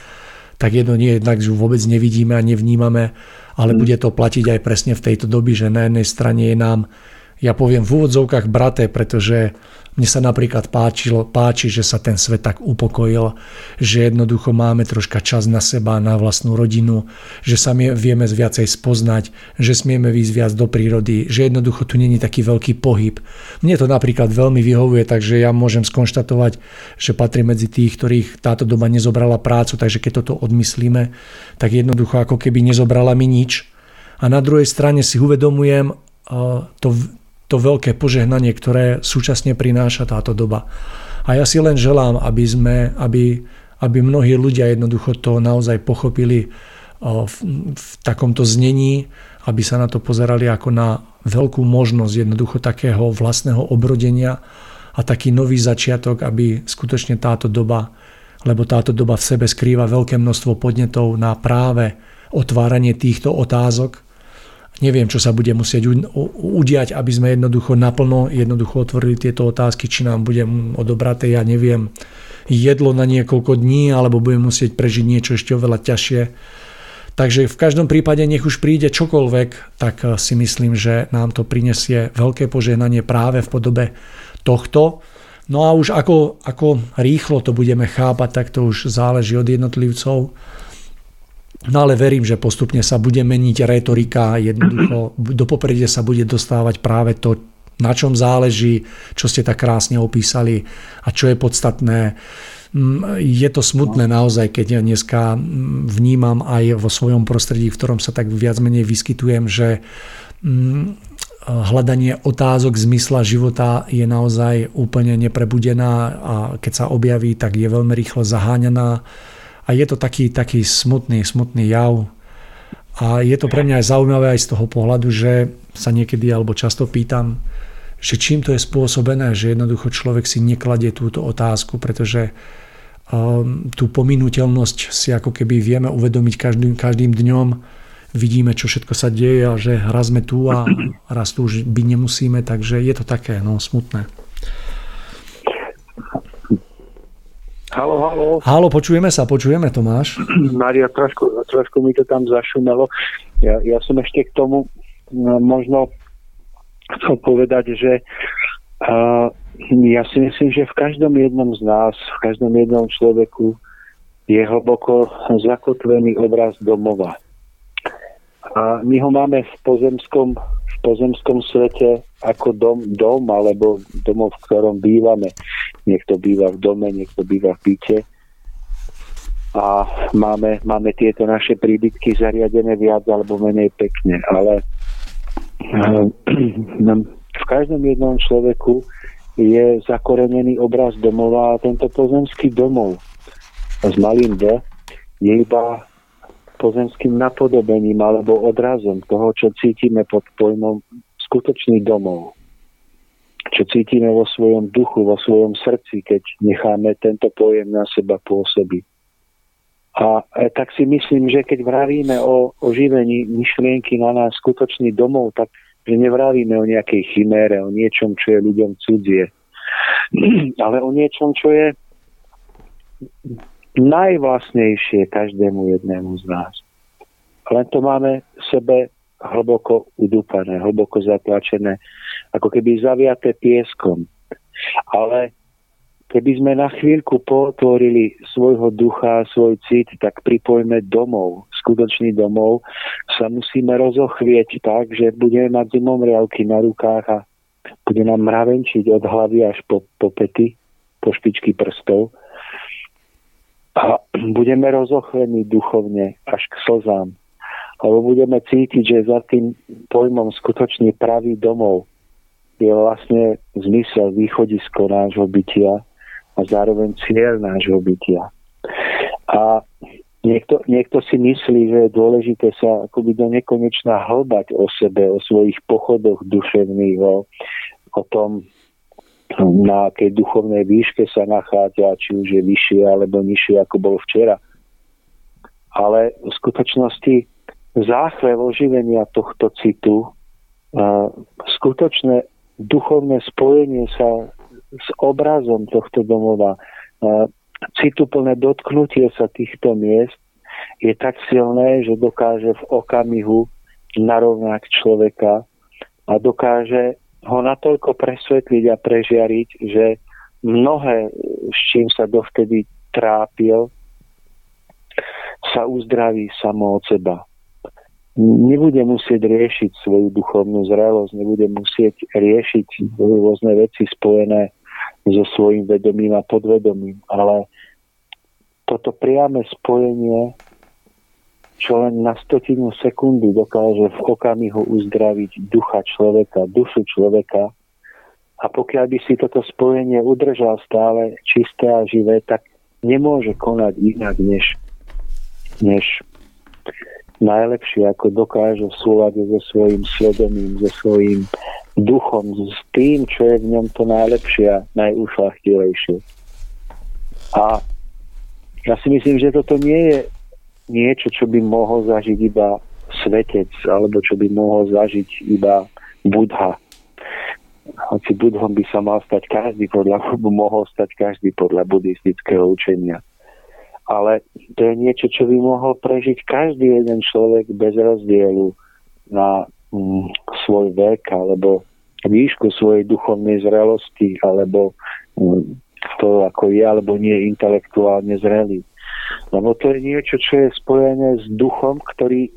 tak jedno nie, jednak že vôbec nevidíme a nevnímame, ale mm. bude to platiť aj presne v tejto dobi, že na jednej strane je nám ja poviem v úvodzovkách braté, pretože mne sa napríklad páčilo, páči, že sa ten svet tak upokojil, že jednoducho máme troška čas na seba, na vlastnú rodinu, že sa vieme viacej spoznať, že smieme výjsť viac do prírody, že jednoducho tu není taký veľký pohyb. Mne to napríklad veľmi vyhovuje, takže ja môžem skonštatovať, že patrí medzi tých, ktorých táto doba nezobrala prácu, takže keď toto odmyslíme, tak jednoducho ako keby nezobrala mi nič. A na druhej strane si uvedomujem to, to veľké požehnanie, ktoré súčasne prináša táto doba. A ja si len želám, aby, sme, aby, aby mnohí ľudia jednoducho to naozaj pochopili v, v takomto znení, aby sa na to pozerali ako na veľkú možnosť jednoducho takého vlastného obrodenia a taký nový začiatok, aby skutočne táto doba, lebo táto doba v sebe skrýva veľké množstvo podnetov na práve otváranie týchto otázok, Neviem, čo sa bude musieť udiať, aby sme jednoducho naplno jednoducho otvorili tieto otázky, či nám bude odobraté, ja neviem, jedlo na niekoľko dní, alebo budeme musieť prežiť niečo ešte oveľa ťažšie. Takže v každom prípade, nech už príde čokoľvek, tak eh, si myslím, že nám to prinesie veľké požehnanie práve v podobe tohto. No a už ako, ako rýchlo to budeme chápať, tak to už záleží od jednotlivcov. No ale verím, že postupne sa bude meniť retorika, jednoducho do popredia sa bude dostávať práve to, na čom záleží, čo ste tak krásne opísali a čo je podstatné. Mm, je to smutné naozaj, keď ja dneska mm, vnímam aj vo svojom prostredí, v ktorom sa tak viac menej vyskytujem, že mm, hľadanie otázok zmysla života je naozaj úplne neprebudená a keď sa objaví, tak je veľmi rýchlo zaháňaná a je to taký, taký smutný, smutný jav. A je to pre mňa aj zaujímavé aj z toho pohľadu, že sa niekedy alebo často pýtam, že čím to je spôsobené, že jednoducho človek si nekladie túto otázku, pretože um, tú pominuteľnosť si ako keby vieme uvedomiť každým, každým dňom, vidíme, čo všetko sa deje a že raz sme tu a raz tu už byť nemusíme, takže je to také no, smutné.
Halo, halo.
Halo, počujeme sa, počujeme, Tomáš.
Maria, trošku, trošku mi to tam zašumelo. Ja, ja som ešte k tomu no, možno chcel povedať, že uh, ja si myslím, že v každom jednom z nás, v každom jednom človeku je hlboko zakotvený obraz domova. A my ho máme v pozemskom pozemskom svete ako dom, dom alebo domov, v ktorom bývame. Niekto býva v dome, niekto býva v byte. A máme, máme tieto naše príbytky zariadené viac alebo menej pekne. Ale eh, v každom jednom človeku je zakorenený obraz domova a tento pozemský domov s malým D je iba pozemským napodobením alebo odrazom toho, čo cítime pod pojmom skutočný domov. Čo cítime vo svojom duchu, vo svojom srdci, keď necháme tento pojem na seba pôsobiť. A tak si myslím, že keď vravíme o oživení myšlienky na nás skutočný domov, tak že nevravíme o nejakej chimére, o niečom, čo je ľuďom cudzie, ale o niečom, čo je najvlastnejšie každému jednému z nás. Len to máme v sebe hlboko udúpané, hlboko zatlačené, ako keby zaviaté pieskom. Ale keby sme na chvíľku potvorili svojho ducha, svoj cit, tak pripojme domov, skutočný domov, sa musíme rozochvieť tak, že budeme mať zimomriavky na rukách a bude nám mravenčiť od hlavy až po, po pety, po špičky prstov a budeme rozochvení duchovne až k slzám. Lebo budeme cítiť, že za tým pojmom skutočne pravý domov je vlastne zmysel, východisko nášho bytia a zároveň cieľ nášho bytia. A niekto, niekto si myslí, že je dôležité sa akoby do nekonečná hlbať o sebe, o svojich pochodoch duševných, o, o tom, na akej duchovnej výške sa nachádza, či už je vyššie alebo nižšie, ako bol včera. Ale v skutočnosti záchvev oživenia tohto citu, skutočné duchovné spojenie sa s obrazom tohto domova, cituplné dotknutie sa týchto miest je tak silné, že dokáže v okamihu narovnať človeka a dokáže ho natoľko presvetliť a prežiariť, že mnohé, s čím sa dovtedy trápil, sa uzdraví samo od seba. Nebude musieť riešiť svoju duchovnú zrelosť, nebude musieť riešiť rôzne veci spojené so svojím vedomím a podvedomím, ale toto priame spojenie, čo len na stotinu sekundy dokáže v okamihu uzdraviť ducha človeka, dušu človeka, a pokiaľ by si toto spojenie udržal stále čisté a živé, tak nemôže konať inak, než, než najlepšie, ako dokáže v súlade so svojím svedomím, so svojím duchom, s tým, čo je v ňom to najlepšie a najušlachtilejšie. A ja si myslím, že toto nie je niečo, čo by mohol zažiť iba svetec, alebo čo by mohol zažiť iba Budha hoci budhom by sa mal stať každý podľa, mohol stať každý podľa buddhistického učenia. Ale to je niečo, čo by mohol prežiť každý jeden človek bez rozdielu na mm, svoj vek alebo výšku svojej duchovnej zrelosti alebo mm, to, ako je alebo nie intelektuálne zrelý. Lebo to je niečo, čo je spojené s duchom, ktorý,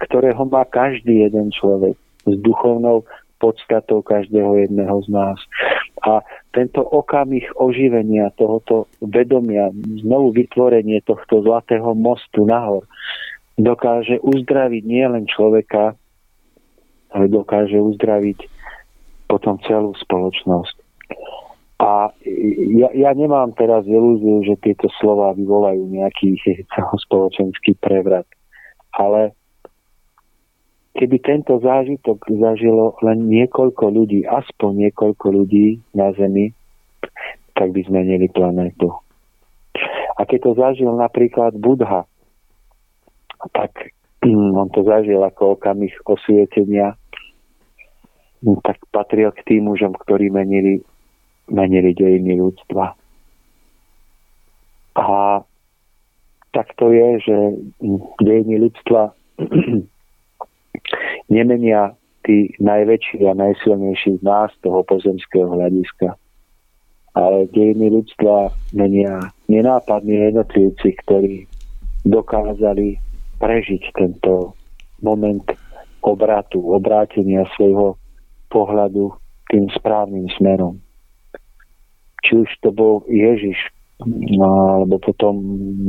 ktorého má každý jeden človek. S duchovnou podstatou každého jedného z nás. A tento okamih oživenia tohoto vedomia, znovu vytvorenie tohto zlatého mostu nahor, dokáže uzdraviť nielen človeka, ale dokáže uzdraviť potom celú spoločnosť. A ja, ja nemám teraz ilúziu, že tieto slova vyvolajú nejaký celospoločenský prevrat. Ale keby tento zážitok zažilo len niekoľko ľudí, aspoň niekoľko ľudí na Zemi, tak by zmenili planétu. A keď to zažil napríklad Budha, tak mm, on to zažil ako okamih osvietenia, mm, tak patril k tým mužom, ktorí menili, menili dejiny ľudstva. A tak to je, že dejiny ľudstva nemenia tí najväčší a najsilnejší z nás toho pozemského hľadiska. Ale dejiny ľudstva menia nenápadní jednotlivci, ktorí dokázali prežiť tento moment obratu, obrátenia svojho pohľadu tým správnym smerom. Či už to bol Ježiš, no, alebo potom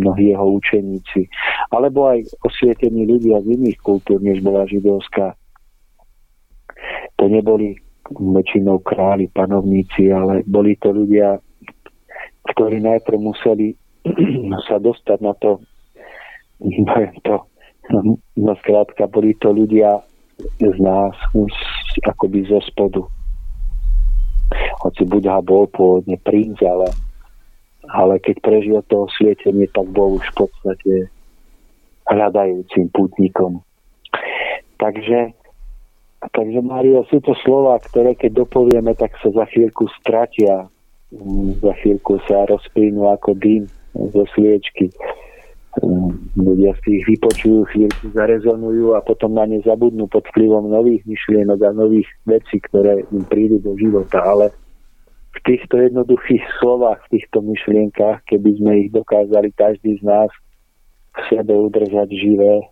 mnohí jeho učeníci, alebo aj osvietení ľudia z iných kultúr, než bola židovská. To neboli väčšinou králi, panovníci, ale boli to ľudia, ktorí najprv museli sa dostať na to, to no skrátka, boli to ľudia z nás, akoby zo spodu. Hoci Budha bol pôvodne princ, ale ale keď prežil to osvietenie, tak bol už v podstate hľadajúcim pútnikom. Takže, takže Mario, sú to slova, ktoré keď dopovieme, tak sa za chvíľku stratia. Mm, za chvíľku sa rozplynú ako dým zo sviečky. Mm, ľudia si ich vypočujú, chvíľku zarezonujú a potom na ne zabudnú pod vplyvom nových myšlienok a nových vecí, ktoré im prídu do života. Ale v týchto jednoduchých slovách, v týchto myšlienkach, keby sme ich dokázali každý z nás v sebe udržať živé,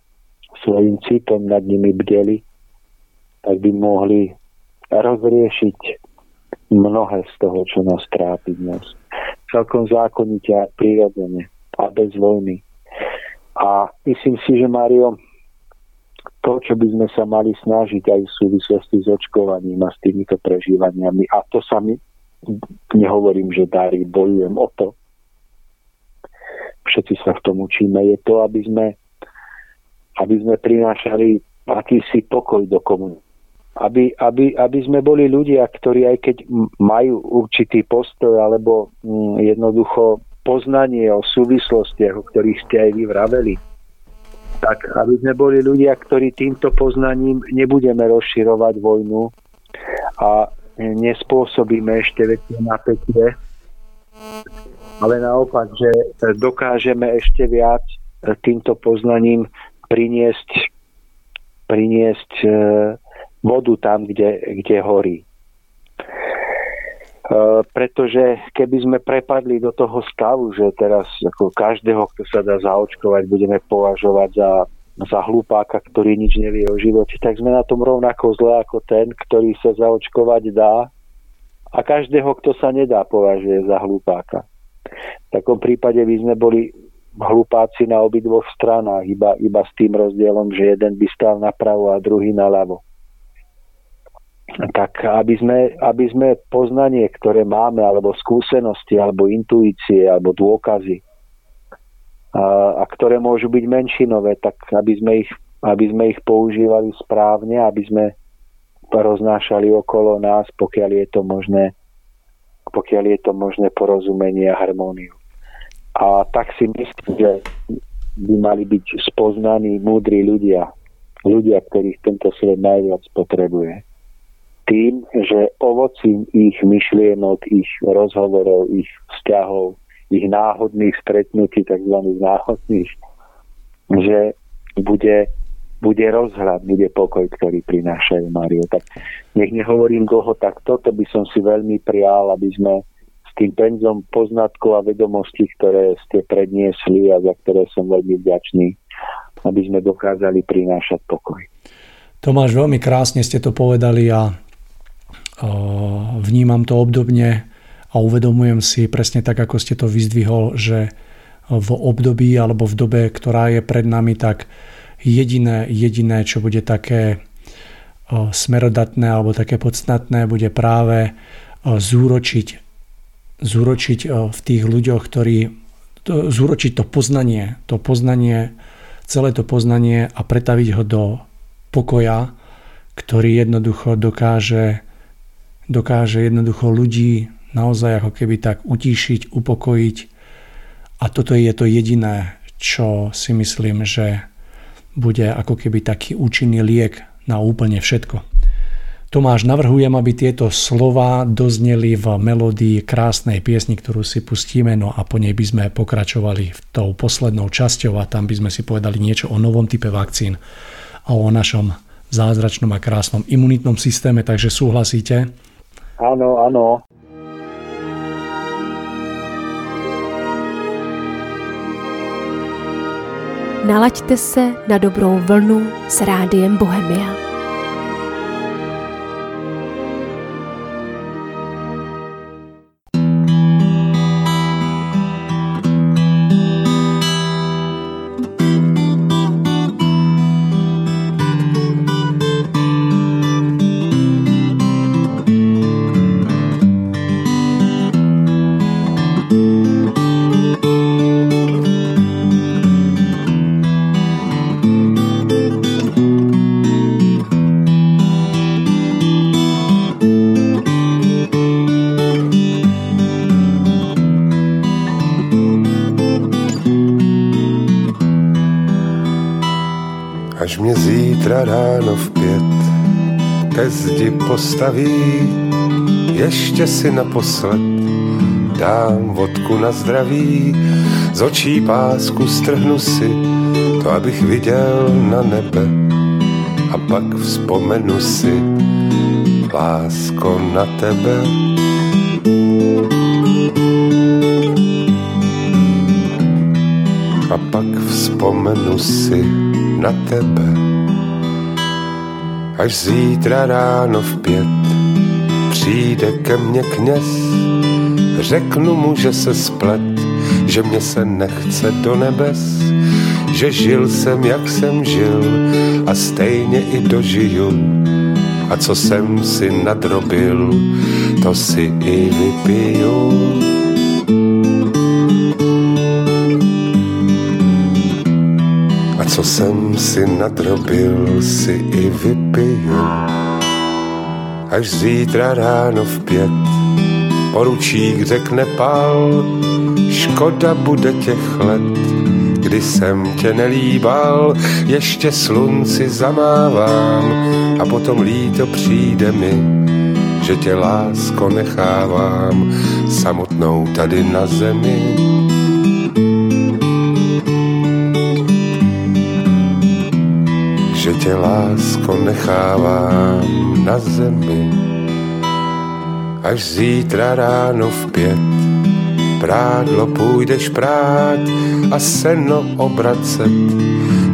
svojim citom nad nimi bdeli, tak by mohli rozriešiť mnohé z toho, čo nás trápi dnes. Celkom zákonite a prirodzene a bez vojny. A myslím si, že Mario, to, čo by sme sa mali snažiť aj v súvislosti s očkovaním a s týmito prežívaniami, a to sa mi nehovorím, že darí, bojujem o to. Všetci sa v tom učíme. Je to, aby sme, aby sme prinášali akýsi pokoj do komunity. Aby, aby, aby sme boli ľudia, ktorí aj keď majú určitý postoj alebo mm, jednoducho poznanie o súvislostiach, o ktorých ste aj vy vraveli, tak aby sme boli ľudia, ktorí týmto poznaním nebudeme rozširovať vojnu a nespôsobíme ešte väčšie napätie, ale naopak, že dokážeme ešte viac týmto poznaním priniesť, priniesť e, vodu tam, kde, kde horí. pretože keby sme prepadli do toho stavu, že teraz ako každého, kto sa dá zaočkovať, budeme považovať za, za hlupáka, ktorý nič nevie o živote, tak sme na tom rovnako zle ako ten, ktorý sa zaočkovať dá a každého, kto sa nedá, považuje za hlupáka. V takom prípade by sme boli hlupáci na obidvoch stranách, iba, iba s tým rozdielom, že jeden by stal napravo a druhý na ľavo. Tak aby sme, aby sme poznanie, ktoré máme, alebo skúsenosti, alebo intuície, alebo dôkazy, a, ktoré môžu byť menšinové, tak aby sme ich, aby sme ich používali správne, aby sme roznášali okolo nás, pokiaľ je to možné, pokiaľ je to možné porozumenie a harmóniu. A tak si myslím, že by mali byť spoznaní múdri ľudia, ľudia, ktorých tento svet najviac potrebuje. Tým, že ovocím ich myšlienok, ich rozhovorov, ich vzťahov, ich náhodných stretnutí, tzv. náhodných, že bude bude rozhľad, bude pokoj, ktorý prinášajú Mario. Tak nech nehovorím dlho tak toto by som si veľmi prial, aby sme s tým penzom poznatkov a vedomostí, ktoré ste predniesli a za ktoré som veľmi vďačný, aby sme dokázali prinášať pokoj.
Tomáš, veľmi krásne ste to povedali a vnímam to obdobne a uvedomujem si presne tak, ako ste to vyzdvihol, že v období alebo v dobe, ktorá je pred nami, tak jediné, jediné, čo bude také smerodatné alebo také podstatné, bude práve zúročiť, zúročiť v tých ľuďoch, ktorí zúročiť to poznanie, to poznanie, celé to poznanie a pretaviť ho do pokoja, ktorý jednoducho dokáže, dokáže jednoducho ľudí naozaj ako keby tak utíšiť, upokojiť. A toto je to jediné, čo si myslím, že bude ako keby taký účinný liek na úplne všetko. Tomáš, navrhujem, aby tieto slova dozneli v melódii krásnej piesni, ktorú si pustíme, no a po nej by sme pokračovali v tou poslednou časťou a tam by sme si povedali niečo o novom type vakcín a o našom zázračnom a krásnom imunitnom systéme, takže súhlasíte?
Áno, áno.
Nalaďte se na dobrou vlnu s rádiem Bohemia.
Postaví, ještě si naposled dám vodku na zdraví, z očí pásku strhnu si, to abych viděl na nebe. A pak vzpomenu si, lásko na tebe. A pak vzpomenu si na tebe až zítra ráno v pět přijde ke mně kněz. Řeknu mu, že se splet, že mě se nechce do nebes, že žil jsem, jak jsem žil a stejně i dožiju. A co jsem si nadrobil, to si i vypiju. Co jsem si nadrobil, si i vypiju. Až zítra ráno v pět poručík řekne pal, škoda bude těch let, kdy jsem tě nelíbal, ještě slunci zamávám a potom líto přijde mi, že tě lásko nechávám samotnou tady na zemi že tě lásko nechávám na zemi. až zítra ráno v pět. Prádlo půjdeš prát a seno obracet.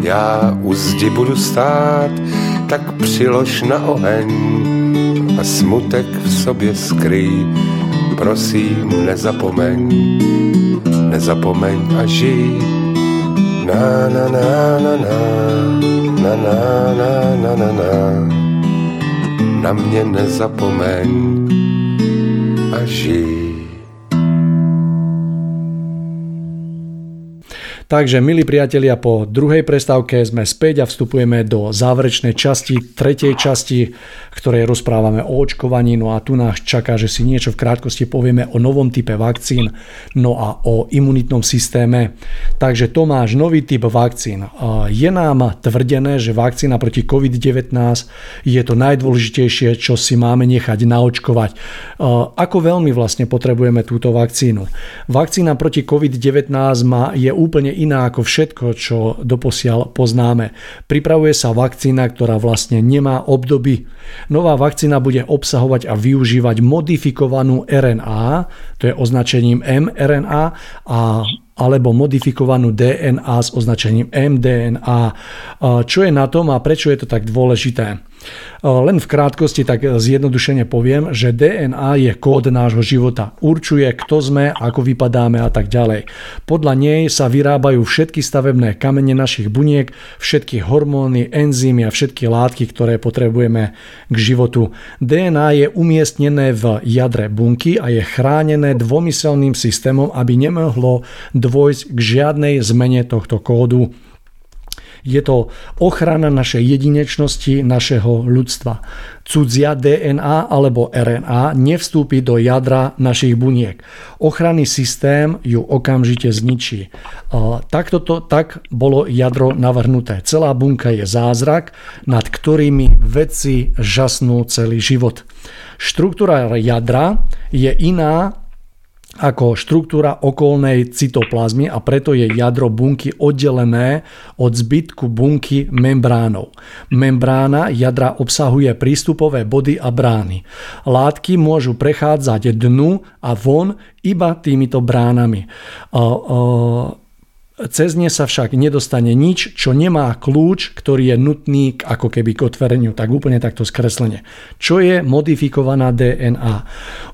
Já u zdi budu stát, tak přilož na oheň a smutek v sobě skrý. Prosím, nezapomeň, nezapomeň a žij. Na na na na na na na na na na na. Na mě nezapomeň
Takže, milí priatelia, po druhej prestávke sme späť a vstupujeme do záverečnej časti, tretej časti, ktorej rozprávame o očkovaní. No a tu nás čaká, že si niečo v krátkosti povieme o novom type vakcín, no a o imunitnom systéme. Takže Tomáš, nový typ vakcín. Je nám tvrdené, že vakcína proti COVID-19 je to najdôležitejšie, čo si máme nechať naočkovať. Ako veľmi vlastne potrebujeme túto vakcínu? Vakcína proti COVID-19 je úplne iná ako všetko, čo doposiaľ poznáme. Pripravuje sa vakcína, ktorá vlastne nemá obdoby. Nová vakcína bude obsahovať a využívať modifikovanú RNA, to je označením mRNA a alebo modifikovanú DNA s označením mDNA. Čo je na tom a prečo je to tak dôležité? Len v krátkosti tak zjednodušene poviem, že DNA je kód nášho života. Určuje, kto sme, ako vypadáme a tak ďalej. Podľa nej sa vyrábajú všetky stavebné kamene našich buniek, všetky hormóny, enzymy a všetky látky, ktoré potrebujeme k životu. DNA je umiestnené v jadre bunky a je chránené dvomyselným systémom, aby nemohlo dôjsť k žiadnej zmene tohto kódu. Je to ochrana našej jedinečnosti, našeho ľudstva. Cudzia DNA alebo RNA nevstúpi do jadra našich buniek. Ochranný systém ju okamžite zničí. Takto to, tak bolo jadro navrhnuté. Celá bunka je zázrak, nad ktorými vedci žasnú celý život. Štruktúra jadra je iná ako štruktúra okolnej cytoplazmy a preto je jadro bunky oddelené od zbytku bunky membránou. Membrána jadra obsahuje prístupové body a brány. Látky môžu prechádzať dnu a von iba týmito bránami. Cez ne sa však nedostane nič, čo nemá kľúč, ktorý je nutný ako keby k otvoreniu, tak úplne takto skreslenie. Čo je modifikovaná DNA?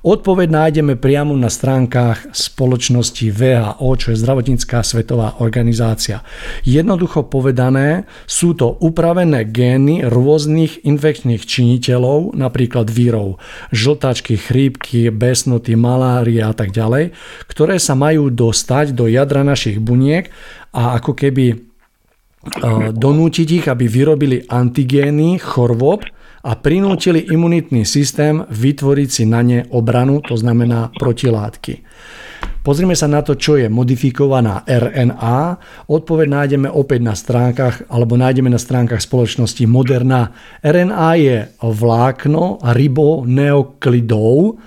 Odpoveď nájdeme priamo na stránkach spoločnosti VHO, čo je Zdravotnícká svetová organizácia. Jednoducho povedané, sú to upravené gény rôznych infekčných činiteľov, napríklad vírov, žltačky, chrípky, besnoty, malária a tak ďalej, ktoré sa majú dostať do jadra našich buniek a ako keby e, donútiť ich, aby vyrobili antigény chorôb a prinútili imunitný systém vytvoriť si na ne obranu, to znamená protilátky. Pozrime sa na to, čo je modifikovaná RNA. Odpoveď nájdeme opäť na stránkach, alebo nájdeme na stránkach spoločnosti Moderna. RNA je vlákno riboneoklidov,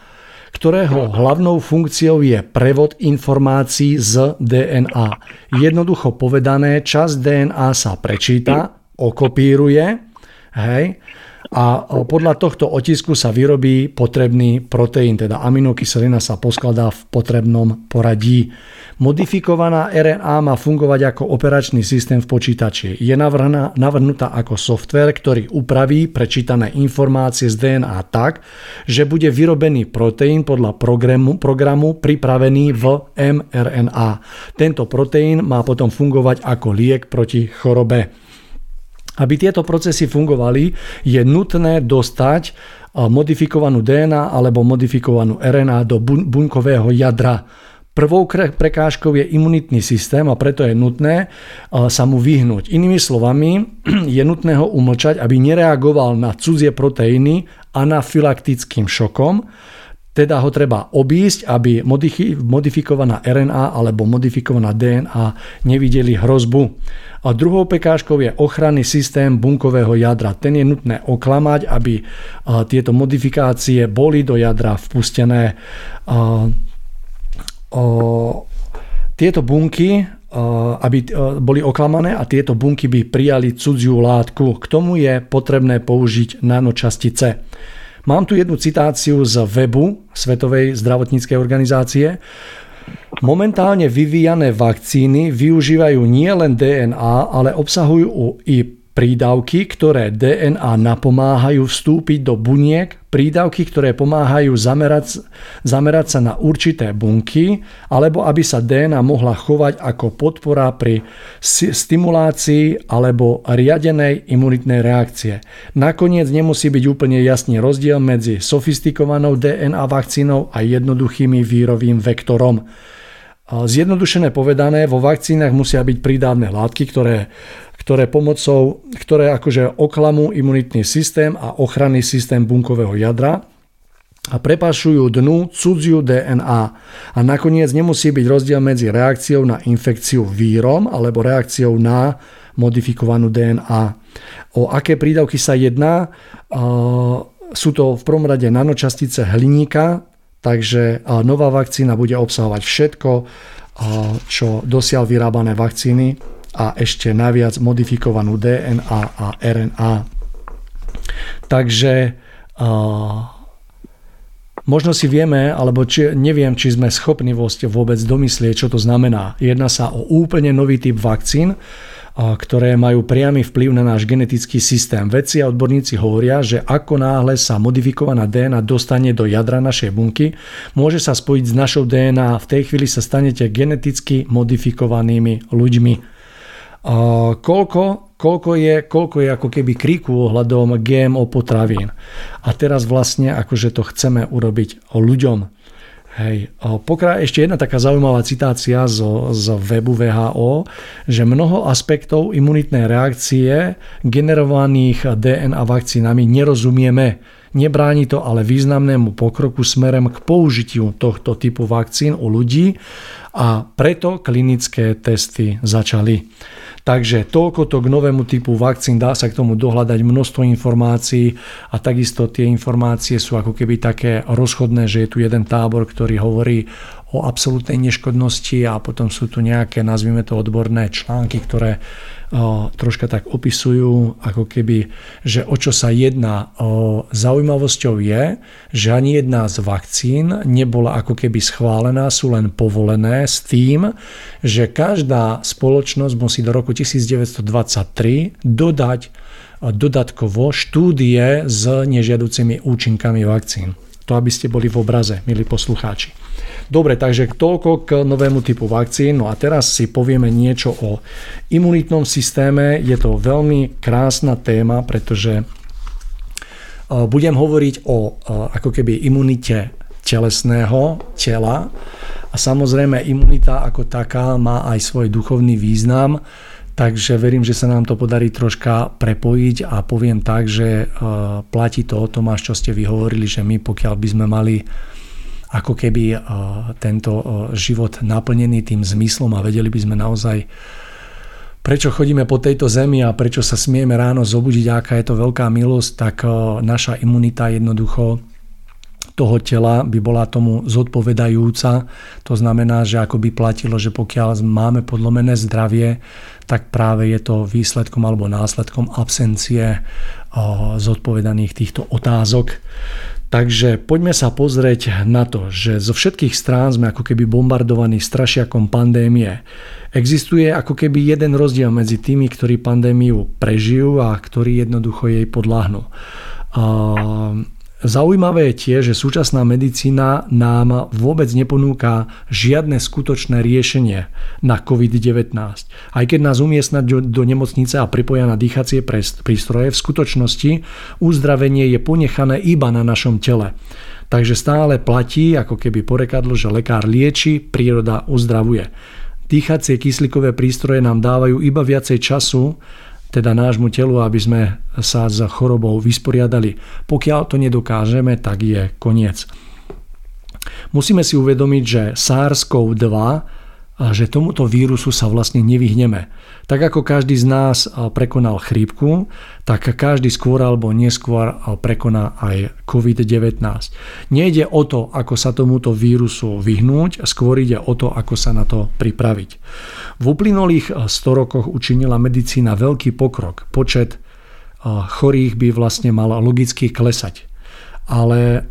ktorého hlavnou funkciou je prevod informácií z DNA. Jednoducho povedané, časť DNA sa prečíta, okopíruje, hej, a podľa tohto otisku sa vyrobí potrebný proteín, teda aminokyselina sa poskladá v potrebnom poradí. Modifikovaná RNA má fungovať ako operačný systém v počítači. Je navrhnutá ako software, ktorý upraví prečítané informácie z DNA tak, že bude vyrobený proteín podľa programu, programu pripravený v mRNA. Tento proteín má potom fungovať ako liek proti chorobe. Aby tieto procesy fungovali, je nutné dostať modifikovanú DNA alebo modifikovanú RNA do bunkového jadra. Prvou prekážkou je imunitný systém a preto je nutné sa mu vyhnúť. Inými slovami, je nutné ho umlčať, aby nereagoval na cudzie proteíny anafylaktickým šokom, teda ho treba obísť, aby modifikovaná RNA alebo modifikovaná DNA nevideli hrozbu. A druhou pekážkou je ochranný systém bunkového jadra. Ten je nutné oklamať, aby tieto modifikácie boli do jadra vpustené. Tieto bunky aby boli oklamané a tieto bunky by prijali cudziu látku. K tomu je potrebné použiť nanočastice. Mám tu jednu citáciu z webu Svetovej zdravotníckej organizácie. Momentálne vyvíjané vakcíny využívajú nielen DNA, ale obsahujú i prídavky, ktoré DNA napomáhajú vstúpiť do buniek, prídavky, ktoré pomáhajú zamerať, zamerať sa na určité bunky, alebo aby sa DNA mohla chovať ako podpora pri stimulácii alebo riadenej imunitnej reakcie. Nakoniec nemusí byť úplne jasný rozdiel medzi sofistikovanou DNA vakcínou a jednoduchými vírovým vektorom. Zjednodušené povedané, vo vakcínach musia byť prídavné látky, ktoré ktoré pomocou, ktoré akože oklamú imunitný systém a ochranný systém bunkového jadra a prepášujú dnu cudziu DNA. A nakoniec nemusí byť rozdiel medzi reakciou na infekciu vírom alebo reakciou na modifikovanú DNA. O aké prídavky sa jedná? Sú to v prvom rade nanočastice hliníka, takže nová vakcína bude obsahovať všetko, čo dosiaľ vyrábané vakcíny a ešte naviac modifikovanú DNA a RNA. Takže možno si vieme, alebo či, neviem, či sme schopní vôbec domyslieť, čo to znamená. Jedná sa o úplne nový typ vakcín, ktoré majú priamy vplyv na náš genetický systém. Vedci a odborníci hovoria, že ako náhle sa modifikovaná DNA dostane do jadra našej bunky, môže sa spojiť s našou DNA a v tej chvíli sa stanete geneticky modifikovanými ľuďmi koľko, koľko, je, koľko je ako keby kríku ohľadom GMO potravín. A teraz vlastne akože to chceme urobiť ľuďom. Hej. Pokra- ešte jedna taká zaujímavá citácia z, z webu VHO, že mnoho aspektov imunitnej reakcie generovaných DNA vakcínami nerozumieme. Nebráni to ale významnému pokroku smerem k použitiu tohto typu vakcín u ľudí a preto klinické testy začali. Takže toľko to k novému typu vakcín, dá sa k tomu dohľadať množstvo informácií a takisto tie informácie sú ako keby také rozchodné, že je tu jeden tábor, ktorý hovorí o absolútnej neškodnosti a potom sú tu nejaké, nazvime to odborné články, ktoré troška tak opisujú, ako keby, že o čo sa jedná. Zaujímavosťou je, že ani jedna z vakcín nebola ako keby schválená, sú len povolené s tým, že každá spoločnosť musí do roku 1923 dodať dodatkovo štúdie s nežiaducimi účinkami vakcín. To, aby ste boli v obraze, milí poslucháči. Dobre, takže toľko k novému typu vakcín. No a teraz si povieme niečo o imunitnom systéme. Je to veľmi krásna téma, pretože e, budem hovoriť o e, ako keby imunite telesného tela a samozrejme imunita ako taká má aj svoj duchovný význam. Takže verím, že sa nám to podarí troška prepojiť a poviem tak, že e, platí to o tom, až čo ste vyhovorili, že my pokiaľ by sme mali ako keby e, tento e, život naplnený tým zmyslom a vedeli by sme naozaj prečo chodíme po tejto zemi a prečo sa smieme ráno zobudiť, aká je to veľká milosť, tak naša imunita jednoducho toho tela by bola tomu zodpovedajúca. To znamená, že ako by platilo, že pokiaľ máme podlomené zdravie, tak práve je to výsledkom alebo následkom absencie zodpovedaných týchto otázok. Takže poďme sa pozrieť na to, že zo všetkých strán sme ako keby bombardovaní strašiakom pandémie. Existuje ako keby jeden rozdiel medzi tými, ktorí pandémiu prežijú a ktorí jednoducho jej podláhnu. Zaujímavé je tiež, že súčasná medicína nám vôbec neponúka žiadne skutočné riešenie na COVID-19. Aj keď nás umiestnať do, do nemocnice a pripoja na dýchacie prístroje, v skutočnosti uzdravenie je ponechané iba na našom tele. Takže stále platí, ako keby porekadlo, že lekár lieči, príroda uzdravuje. Dýchacie kyslíkové prístroje nám dávajú iba viacej času teda nášmu telu, aby sme sa s chorobou vysporiadali. Pokiaľ to nedokážeme, tak je koniec. Musíme si uvedomiť, že SARS-CoV-2 že tomuto vírusu sa vlastne nevyhneme. Tak ako každý z nás prekonal chrípku, tak každý skôr alebo neskôr prekoná aj COVID-19. Nejde o to, ako sa tomuto vírusu vyhnúť, skôr ide o to, ako sa na to pripraviť. V uplynulých 100 rokoch učinila medicína veľký pokrok. Počet chorých by vlastne mal logicky klesať. ale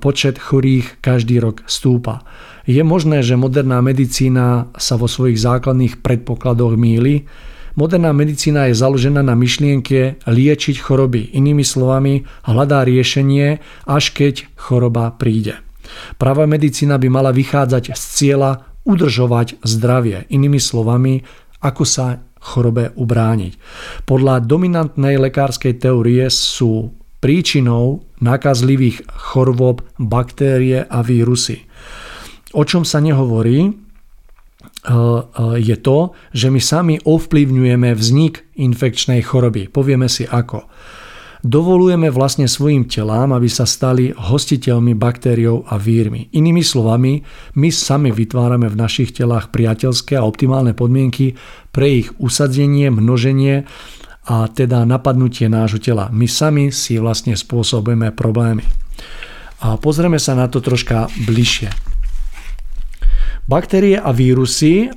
počet chorých každý rok stúpa. Je možné, že moderná medicína sa vo svojich základných predpokladoch míli. Moderná medicína je založená na myšlienke liečiť choroby. Inými slovami, hľadá riešenie, až keď choroba príde. Práva medicína by mala vychádzať z cieľa udržovať zdravie. Inými slovami, ako sa chorobe ubrániť. Podľa dominantnej lekárskej teórie sú príčinou nakazlivých chorôb baktérie a vírusy. O čom sa nehovorí, e, e, je to, že my sami ovplyvňujeme vznik infekčnej choroby. Povieme si ako. Dovolujeme vlastne svojim telám, aby sa stali hostiteľmi baktériou a vírmi. Inými slovami, my sami vytvárame v našich telách priateľské a optimálne podmienky pre ich usadzenie, množenie a teda napadnutie nášho tela. My sami si vlastne spôsobujeme problémy. A pozrieme sa na to troška bližšie. Baktérie a vírusy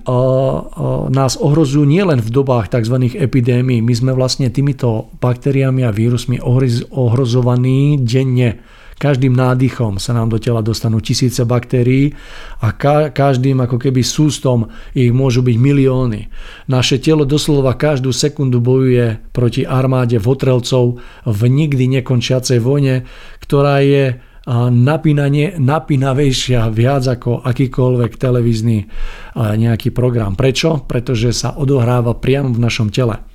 nás ohrozujú nielen v dobách tzv. epidémií. My sme vlastne týmito baktériami a vírusmi ohrozovaní denne. Každým nádychom sa nám do tela dostanú tisíce baktérií a každým ako keby sústom ich môžu byť milióny. Naše telo doslova každú sekundu bojuje proti armáde votrelcov v nikdy nekončiacej vojne, ktorá je napínanie, napínavejšia viac ako akýkoľvek televízny nejaký program. Prečo? Pretože sa odohráva priamo v našom tele.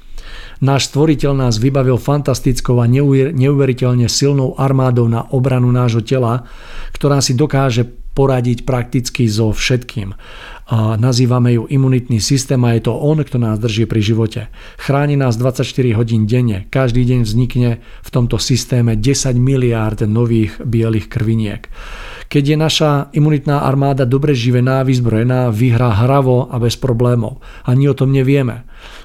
Náš stvoriteľ nás vybavil fantastickou a neuveriteľne silnou armádou na obranu nášho tela, ktorá si dokáže poradiť prakticky so všetkým. A nazývame ju imunitný systém a je to on, kto nás drží pri živote. Chráni nás 24 hodín denne. Každý deň vznikne v tomto systéme 10 miliárd nových bielých krviniek. Keď je naša imunitná armáda dobre živená, vyzbrojená, vyhrá hravo a bez problémov. Ani o tom nevieme.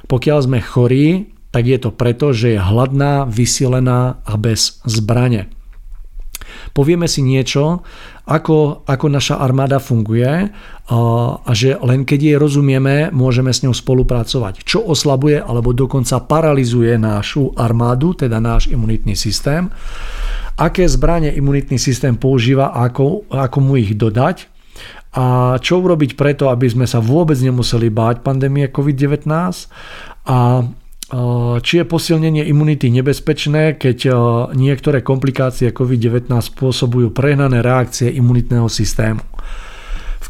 Pokiaľ sme chorí, tak je to preto, že je hladná, vysilená a bez zbrane. Povieme si niečo, ako, ako naša armáda funguje a, a že len keď jej rozumieme, môžeme s ňou spolupracovať. Čo oslabuje alebo dokonca paralizuje našu armádu, teda náš imunitný systém. Aké zbranie imunitný systém používa ako, ako mu ich dodať. A čo urobiť preto, aby sme sa vôbec nemuseli báť pandémie COVID-19 a či je posilnenie imunity nebezpečné, keď niektoré komplikácie COVID-19 spôsobujú prehnané reakcie imunitného systému. V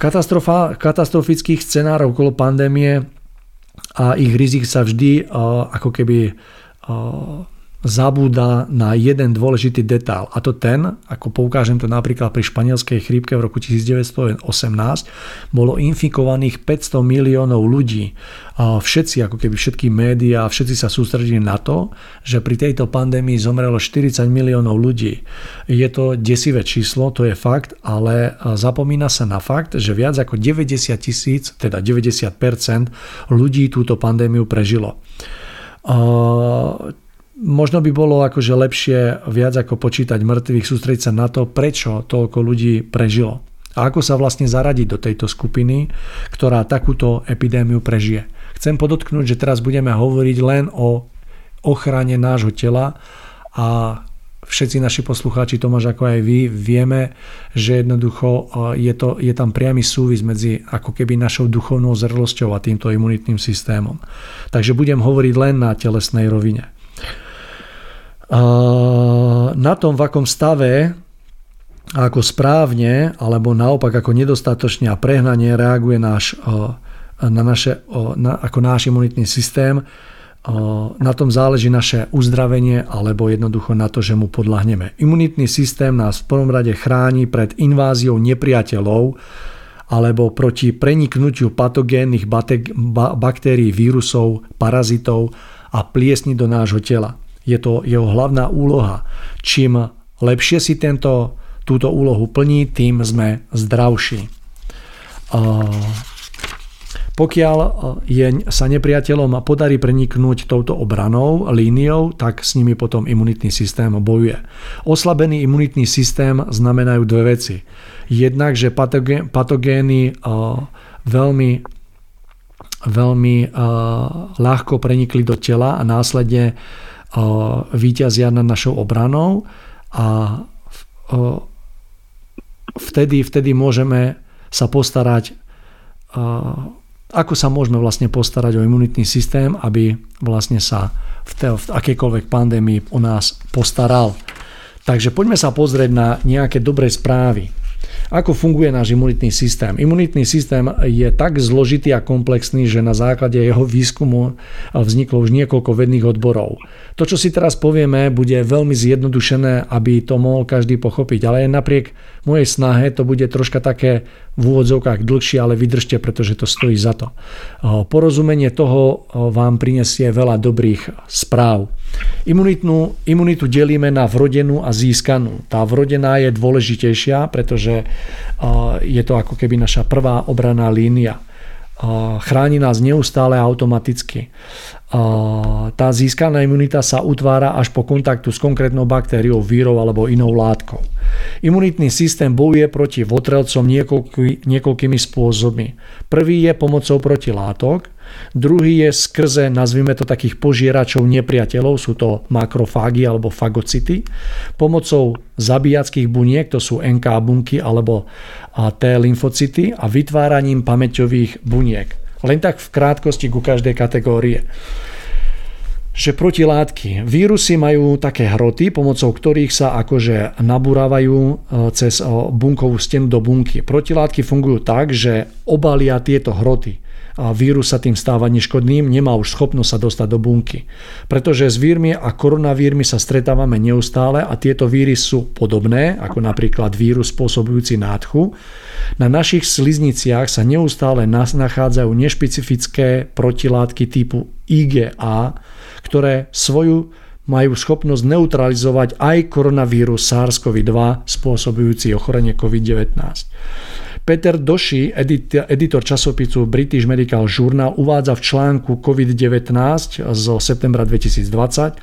katastrofických scenároch okolo pandémie a ich rizik sa vždy ako keby zabúda na jeden dôležitý detail a to ten, ako poukážem to napríklad pri španielskej chrípke v roku 1918, bolo infikovaných 500 miliónov ľudí. Všetci, ako keby všetky médiá, všetci sa sústredili na to, že pri tejto pandémii zomrelo 40 miliónov ľudí. Je to desivé číslo, to je fakt, ale zapomína sa na fakt, že viac ako 90 tisíc, teda 90% ľudí túto pandémiu prežilo. Možno by bolo akože lepšie viac ako počítať mŕtvych, sústrediť sa na to, prečo toľko ľudí prežilo. A ako sa vlastne zaradiť do tejto skupiny, ktorá takúto epidémiu prežije. Chcem podotknúť, že teraz budeme hovoriť len o ochrane nášho tela a všetci naši poslucháči, Tomáš ako aj vy, vieme, že jednoducho je, to, je tam priamy súvis medzi ako keby našou duchovnou zrlosťou a týmto imunitným systémom. Takže budem hovoriť len na telesnej rovine na tom, v akom stave ako správne, alebo naopak ako nedostatočne a prehnanie reaguje náš, na naše, na, ako náš imunitný systém, na tom záleží naše uzdravenie alebo jednoducho na to, že mu podľahneme. Imunitný systém nás v prvom rade chráni pred inváziou nepriateľov alebo proti preniknutiu patogénnych baktérií, vírusov, parazitov a pliesni do nášho tela je to jeho hlavná úloha. Čím lepšie si tento, túto úlohu plní, tým sme zdravší. Pokiaľ je, sa nepriateľom podarí preniknúť touto obranou, líniou, tak s nimi potom imunitný systém bojuje. Oslabený imunitný systém znamenajú dve veci. Jednak, že patogény veľmi veľmi ľahko prenikli do tela a následne víťazia nad našou obranou a vtedy, vtedy môžeme sa postarať ako sa môžeme vlastne postarať o imunitný systém, aby vlastne sa v, te, v akejkoľvek pandémii o nás postaral. Takže poďme sa pozrieť na nejaké dobré správy. Ako funguje náš imunitný systém? Imunitný systém je tak zložitý a komplexný, že na základe jeho výskumu vzniklo už niekoľko vedných odborov. To, čo si teraz povieme, bude veľmi zjednodušené, aby to mohol každý pochopiť, ale napriek mojej snahe to bude troška také v úvodzovkách dlhšie, ale vydržte, pretože to stojí za to. Porozumenie toho vám prinesie veľa dobrých správ. Imunitnú, imunitu delíme na vrodenú a získanú. Tá vrodená je dôležitejšia, pretože je to ako keby naša prvá obraná línia. Chráni nás neustále automaticky. Tá získaná imunita sa utvára až po kontaktu s konkrétnou baktériou, vírou alebo inou látkou. Imunitný systém bojuje proti votrelcom niekoľký, niekoľkými spôsobmi. Prvý je pomocou protilátok, Druhý je skrze, nazvime to takých požieračov nepriateľov, sú to makrofágy alebo fagocity, pomocou zabíjackých buniek, to sú NK bunky alebo T lymfocyty a vytváraním pamäťových buniek. Len tak v krátkosti ku každej kategórie že protilátky. Vírusy majú také hroty, pomocou ktorých sa akože nabúravajú e, cez e, bunkovú stenu do bunky. Protilátky fungujú tak, že obalia tieto hroty a vírus sa tým stáva neškodným, nemá už schopnosť sa dostať do bunky. Pretože s vírmi a koronavírmi sa stretávame neustále a tieto víry sú podobné, ako napríklad vírus spôsobujúci nádchu. Na našich slizniciach sa neustále nachádzajú nešpecifické protilátky typu IgA, ktoré svoju majú schopnosť neutralizovať aj koronavírus SARS-CoV-2 spôsobujúci ochorenie COVID-19. Peter Doshi, editor časopisu British Medical Journal, uvádza v článku COVID-19 zo septembra 2020,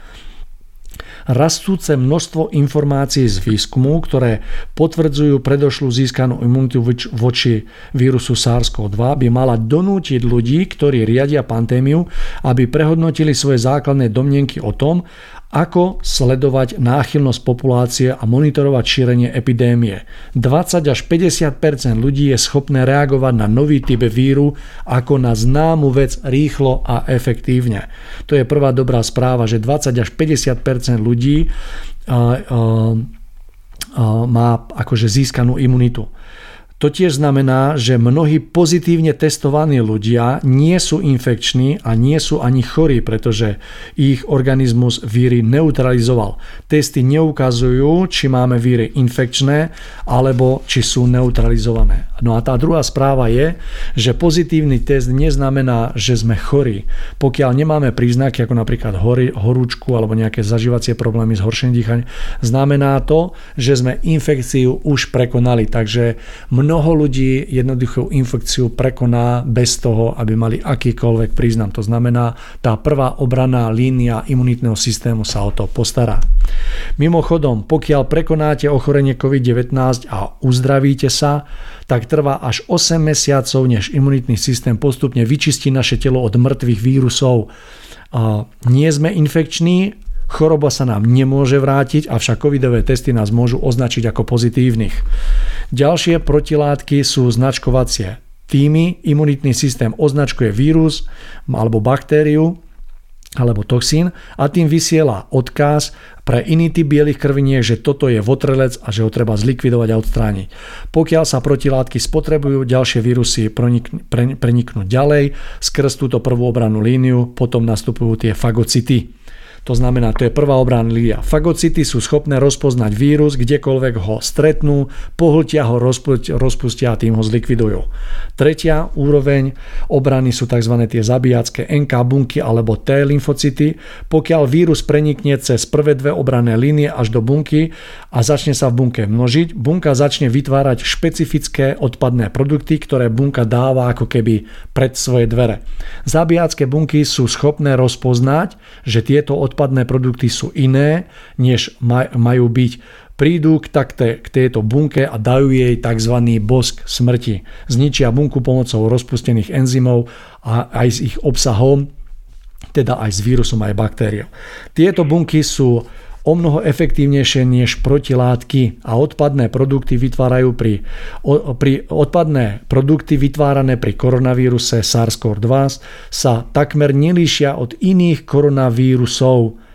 rastúce množstvo informácií z výskumu, ktoré potvrdzujú predošlú získanú imunitu voči vírusu SARS-CoV-2, by mala donútiť ľudí, ktorí riadia pandémiu, aby prehodnotili svoje základné domnenky o tom, ako sledovať náchylnosť populácie a monitorovať šírenie epidémie. 20 až 50% ľudí je schopné reagovať na nový typ víru ako na známu vec rýchlo a efektívne. To je prvá dobrá správa, že 20 až 50% ľudí má akože získanú imunitu. To tiež znamená, že mnohí pozitívne testovaní ľudia nie sú infekční a nie sú ani chorí, pretože ich organizmus víry neutralizoval. Testy neukazujú, či máme víry infekčné alebo či sú neutralizované. No a tá druhá správa je, že pozitívny test neznamená, že sme chorí. Pokiaľ nemáme príznaky ako napríklad hory, horúčku alebo nejaké zažívacie problémy s horším dýchaním, znamená to, že sme infekciu už prekonali. Takže mnoho ľudí jednoduchú infekciu prekoná bez toho, aby mali akýkoľvek príznam. To znamená, tá prvá obraná línia imunitného systému sa o to postará. Mimochodom, pokiaľ prekonáte ochorenie COVID-19 a uzdravíte sa, tak trvá až 8 mesiacov, než imunitný systém postupne vyčistí naše telo od mŕtvych vírusov. Nie sme infekční, Choroba sa nám nemôže vrátiť, avšak covidové testy nás môžu označiť ako pozitívnych. Ďalšie protilátky sú značkovacie týmy. Imunitný systém označkuje vírus alebo baktériu alebo toxín a tým vysiela odkaz pre iný typ bielých krviniek, že toto je votrelec a že ho treba zlikvidovať a odstrániť. Pokiaľ sa protilátky spotrebujú, ďalšie vírusy preniknú ďalej skrz túto prvú obrannú líniu, potom nastupujú tie fagocity. To znamená, to je prvá obrana línia. Fagocity sú schopné rozpoznať vírus, kdekoľvek ho stretnú, pohltia ho, rozpustia a tým ho zlikvidujú. Tretia úroveň obrany sú tzv. tie zabíjacké NK bunky alebo T lymfocyty. Pokiaľ vírus prenikne cez prvé dve obranné línie až do bunky a začne sa v bunke množiť, bunka začne vytvárať špecifické odpadné produkty, ktoré bunka dáva ako keby pred svoje dvere. Zabíjacké bunky sú schopné rozpoznať, že tieto odpadné odpadné produkty sú iné, než majú byť. Prídu k, takte, k tejto bunke a dajú jej tzv. bosk smrti. Zničia bunku pomocou rozpustených enzymov a aj s ich obsahom, teda aj s vírusom, aj baktériou. Tieto bunky sú o mnoho efektívnejšie než protilátky a odpadné produkty vytvárajú pri, o, pri odpadné produkty vytvárané pri koronavíruse SARS-CoV-2 sa takmer nelíšia od iných koronavírusov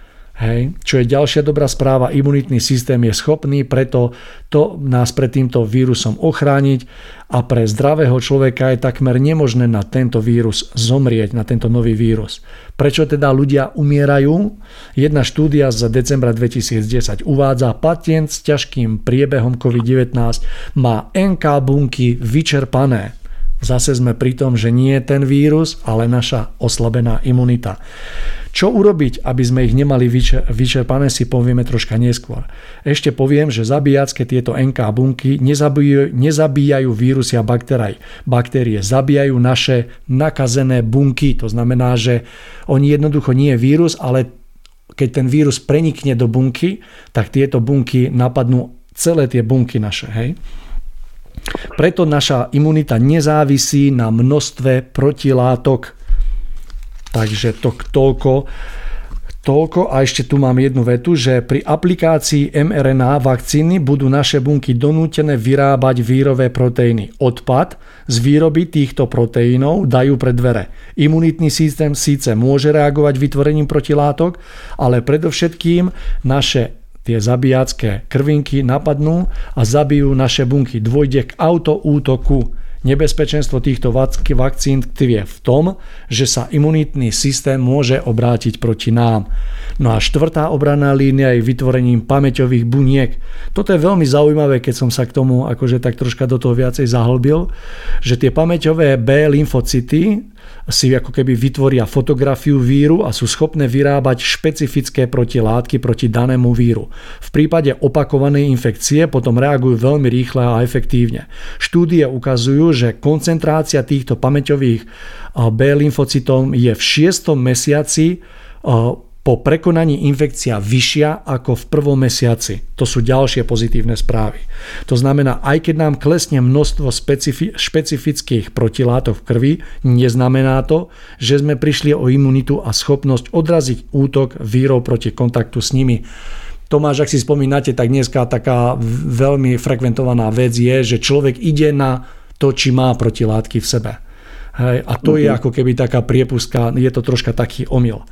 Hej. Čo je ďalšia dobrá správa, imunitný systém je schopný preto to nás pred týmto vírusom ochrániť a pre zdravého človeka je takmer nemožné na tento vírus zomrieť, na tento nový vírus. Prečo teda ľudia umierajú? Jedna štúdia z decembra 2010 uvádza, pacient s ťažkým priebehom COVID-19 má NK bunky vyčerpané. Zase sme pri tom, že nie ten vírus, ale naša oslabená imunita. Čo urobiť, aby sme ich nemali vyčerpané, si povieme troška neskôr. Ešte poviem, že zabíjacké tieto NK bunky nezabíjajú, nezabíjajú vírusy a baktérie. Baktérie zabíjajú naše nakazené bunky. To znamená, že oni jednoducho nie je vírus, ale keď ten vírus prenikne do bunky, tak tieto bunky napadnú celé tie bunky naše. Hej? Preto naša imunita nezávisí na množstve protilátok Takže to toľko. Toľko a ešte tu mám jednu vetu, že pri aplikácii mRNA vakcíny budú naše bunky donútené vyrábať vírové proteíny. Odpad z výroby týchto proteínov dajú pred dvere. Imunitný systém síce môže reagovať vytvorením protilátok, ale predovšetkým naše tie zabijacké krvinky napadnú a zabijú naše bunky. Dôjde k autoútoku Nebezpečenstvo týchto vakcín tkvie v tom, že sa imunitný systém môže obrátiť proti nám. No a štvrtá obranná línia je vytvorením pamäťových buniek. Toto je veľmi zaujímavé, keď som sa k tomu akože tak troška do toho viacej zahlbil, že tie pamäťové B lymfocyty si ako keby vytvoria fotografiu víru a sú schopné vyrábať špecifické protilátky proti danému víru. V prípade opakovanej infekcie potom reagujú veľmi rýchle a efektívne. Štúdie ukazujú, že koncentrácia týchto pamäťových B lymfocytov je v 6. mesiaci po prekonaní infekcia vyššia ako v prvom mesiaci. To sú ďalšie pozitívne správy. To znamená, aj keď nám klesne množstvo specifi- špecifických protilátok v krvi, neznamená to, že sme prišli o imunitu a schopnosť odraziť útok vírov proti kontaktu s nimi. Tomáš, ak si spomínate, tak dneska taká veľmi frekventovaná vec je, že človek ide na to, či má protilátky v sebe. Hej, a to je mhm. ako keby taká priepustka, je to troška taký omyl.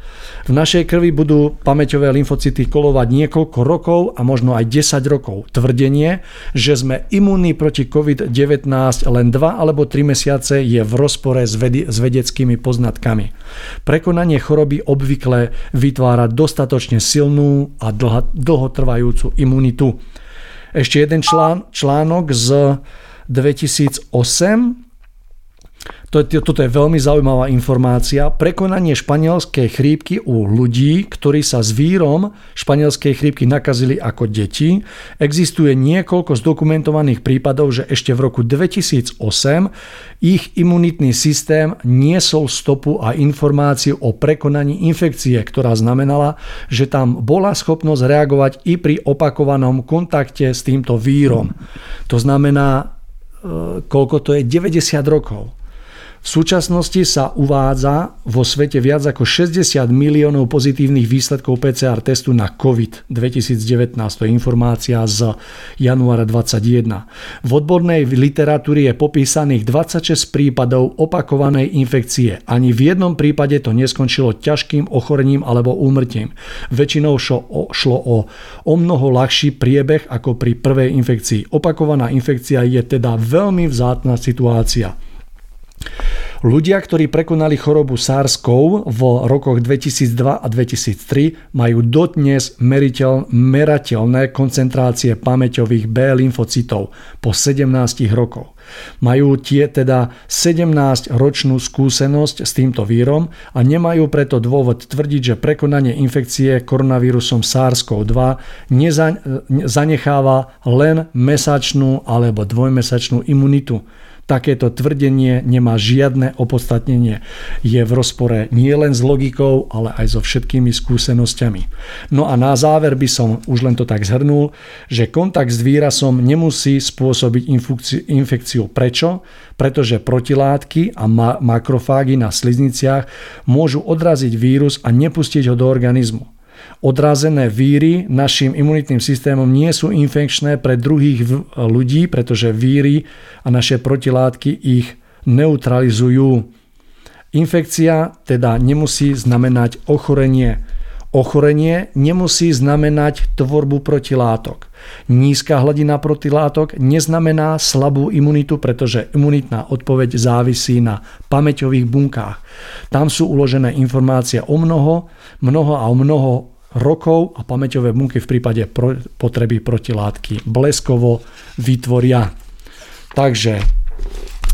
V našej krvi budú pamäťové lymfocyty kolovať niekoľko rokov a možno aj 10 rokov. Tvrdenie, že sme imunní proti COVID-19 len 2 alebo 3 mesiace je v rozpore s, vedi- s vedeckými poznatkami. Prekonanie choroby obvykle vytvára dostatočne silnú a dlho- dlhotrvajúcu imunitu. Ešte jeden člán, článok z 2008 toto je veľmi zaujímavá informácia. Prekonanie španielskej chrípky u ľudí, ktorí sa s vírom španielskej chrípky nakazili ako deti. Existuje niekoľko zdokumentovaných prípadov, že ešte v roku 2008 ich imunitný systém niesol stopu a informáciu o prekonaní infekcie, ktorá znamenala, že tam bola schopnosť reagovať i pri opakovanom kontakte s týmto vírom. To znamená, e, koľko to je? 90 rokov. V súčasnosti sa uvádza vo svete viac ako 60 miliónov pozitívnych výsledkov PCR testu na COVID 2019. To je informácia z januára 2021. V odbornej literatúre je popísaných 26 prípadov opakovanej infekcie. Ani v jednom prípade to neskončilo ťažkým ochorením alebo úmrtím. Väčšinou šlo o o mnoho ľahší priebeh ako pri prvej infekcii. Opakovaná infekcia je teda veľmi vzácna situácia. Ľudia, ktorí prekonali chorobu SARS-CoV v rokoch 2002 a 2003 majú dodnes meriteľ, merateľné koncentrácie pamäťových B lymfocytov po 17 rokoch. Majú tie teda 17-ročnú skúsenosť s týmto vírom a nemajú preto dôvod tvrdiť, že prekonanie infekcie koronavírusom SARS-CoV-2 zanecháva len mesačnú alebo dvojmesačnú imunitu Takéto tvrdenie nemá žiadne opodstatnenie. Je v rozpore nielen s logikou, ale aj so všetkými skúsenosťami. No a na záver by som už len to tak zhrnul, že kontakt s vírasom nemusí spôsobiť infekciu. Prečo? Pretože protilátky a makrofágy na slizniciach môžu odraziť vírus a nepustiť ho do organizmu. Odrazené víry našim imunitným systémom nie sú infekčné pre druhých ľudí, pretože víry a naše protilátky ich neutralizujú. Infekcia teda nemusí znamenať ochorenie. Ochorenie nemusí znamenať tvorbu protilátok. Nízka hladina protilátok neznamená slabú imunitu, pretože imunitná odpoveď závisí na pamäťových bunkách. Tam sú uložené informácie o mnoho, mnoho a o mnoho rokov a pamäťové bunky v prípade potreby protilátky bleskovo vytvoria. Takže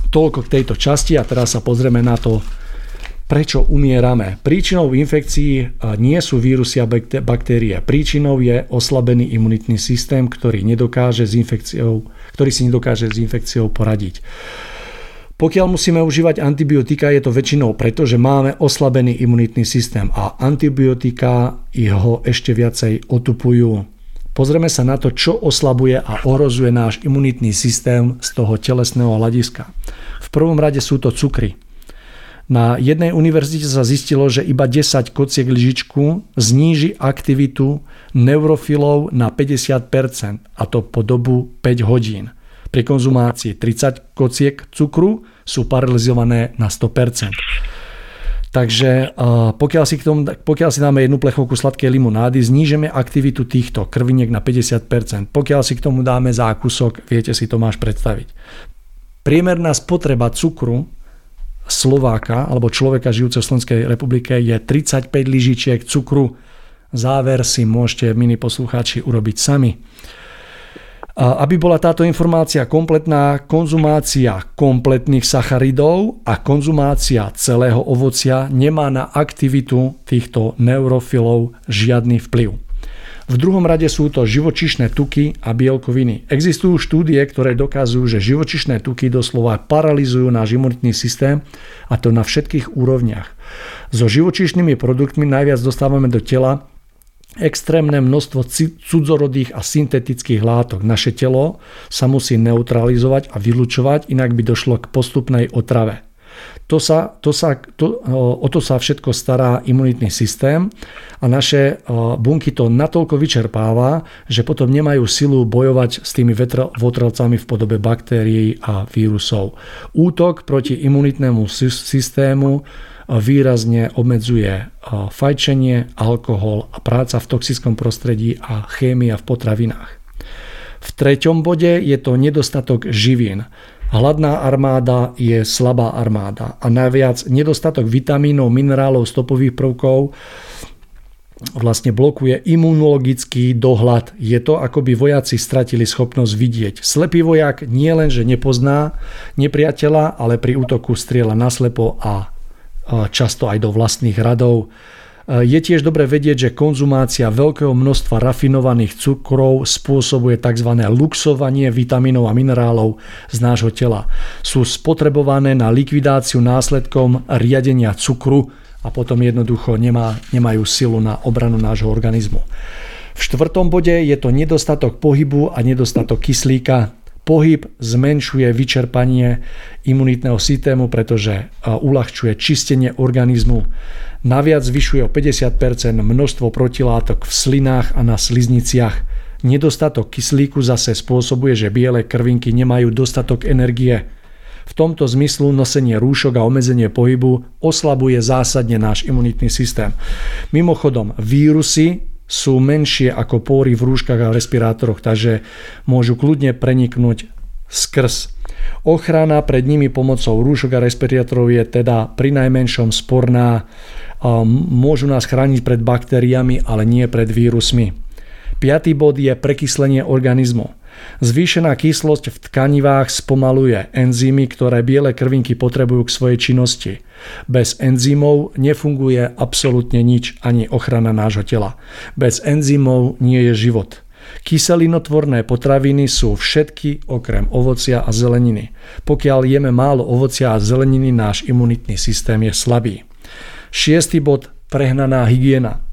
toľko k tejto časti a teraz sa pozrieme na to, Prečo umierame? Príčinou infekcií nie sú vírusy a baktérie. Príčinou je oslabený imunitný systém, ktorý, nedokáže s infekciou, ktorý si nedokáže s infekciou poradiť. Pokiaľ musíme užívať antibiotika, je to väčšinou preto, že máme oslabený imunitný systém a antibiotika ho ešte viacej otupujú. Pozrieme sa na to, čo oslabuje a ohrozuje náš imunitný systém z toho telesného hľadiska. V prvom rade sú to cukry. Na jednej univerzite sa zistilo, že iba 10 kociek lyžičku zníži aktivitu neurofilov na 50% a to po dobu 5 hodín. Pri konzumácii 30 kociek cukru sú paralizované na 100%. Takže pokiaľ si, k tomu, pokiaľ si dáme jednu plechovku sladkej limonády, znížime aktivitu týchto krviniek na 50%. Pokiaľ si k tomu dáme zákusok, viete si to máš predstaviť. Priemerná spotreba cukru Slováka alebo človeka žijúceho v Slovenskej republike je 35 lyžičiek cukru. Záver si môžete, mini poslucháči, urobiť sami. Aby bola táto informácia kompletná, konzumácia kompletných sacharidov a konzumácia celého ovocia nemá na aktivitu týchto neurofilov žiadny vplyv. V druhom rade sú to živočišné tuky a bielkoviny. Existujú štúdie, ktoré dokazujú, že živočišné tuky doslova paralizujú náš imunitný systém a to na všetkých úrovniach. So živočišnými produktmi najviac dostávame do tela extrémne množstvo cudzorodých a syntetických látok. Naše telo sa musí neutralizovať a vylúčovať, inak by došlo k postupnej otrave. To sa, to sa, to, o to sa všetko stará imunitný systém a naše bunky to natoľko vyčerpáva, že potom nemajú silu bojovať s tými votrelcami v podobe baktérií a vírusov. Útok proti imunitnému systému výrazne obmedzuje fajčenie, alkohol a práca v toxickom prostredí a chémia v potravinách. V treťom bode je to nedostatok živín. Hladná armáda je slabá armáda a najviac nedostatok vitamínov, minerálov, stopových prvkov vlastne blokuje imunologický dohľad. Je to, ako by vojaci stratili schopnosť vidieť. Slepý vojak nie len, že nepozná nepriateľa, ale pri útoku strieľa naslepo a často aj do vlastných radov. Je tiež dobre vedieť, že konzumácia veľkého množstva rafinovaných cukrov spôsobuje tzv. luxovanie vitamínov a minerálov z nášho tela. Sú spotrebované na likvidáciu následkom riadenia cukru a potom jednoducho nemá, nemajú silu na obranu nášho organizmu. V štvrtom bode je to nedostatok pohybu a nedostatok kyslíka. Pohyb zmenšuje vyčerpanie imunitného systému, pretože uľahčuje čistenie organizmu. Naviac zvyšuje o 50% množstvo protilátok v slinách a na slizniciach. Nedostatok kyslíku zase spôsobuje, že biele krvinky nemajú dostatok energie. V tomto zmyslu nosenie rúšok a obmedzenie pohybu oslabuje zásadne náš imunitný systém. Mimochodom, vírusy sú menšie ako póry v rúškach a respirátoroch, takže môžu kľudne preniknúť skrz. Ochrana pred nimi pomocou rúšok a respirátorov je teda pri najmenšom sporná. Môžu nás chrániť pred baktériami, ale nie pred vírusmi. Piatý bod je prekyslenie organizmu. Zvýšená kyslosť v tkanivách spomaluje enzymy, ktoré biele krvinky potrebujú k svojej činnosti. Bez enzymov nefunguje absolútne nič, ani ochrana nášho tela. Bez enzymov nie je život. Kyselinotvorné potraviny sú všetky okrem ovocia a zeleniny. Pokiaľ jeme málo ovocia a zeleniny, náš imunitný systém je slabý. Šiestý bod prehnaná hygiena.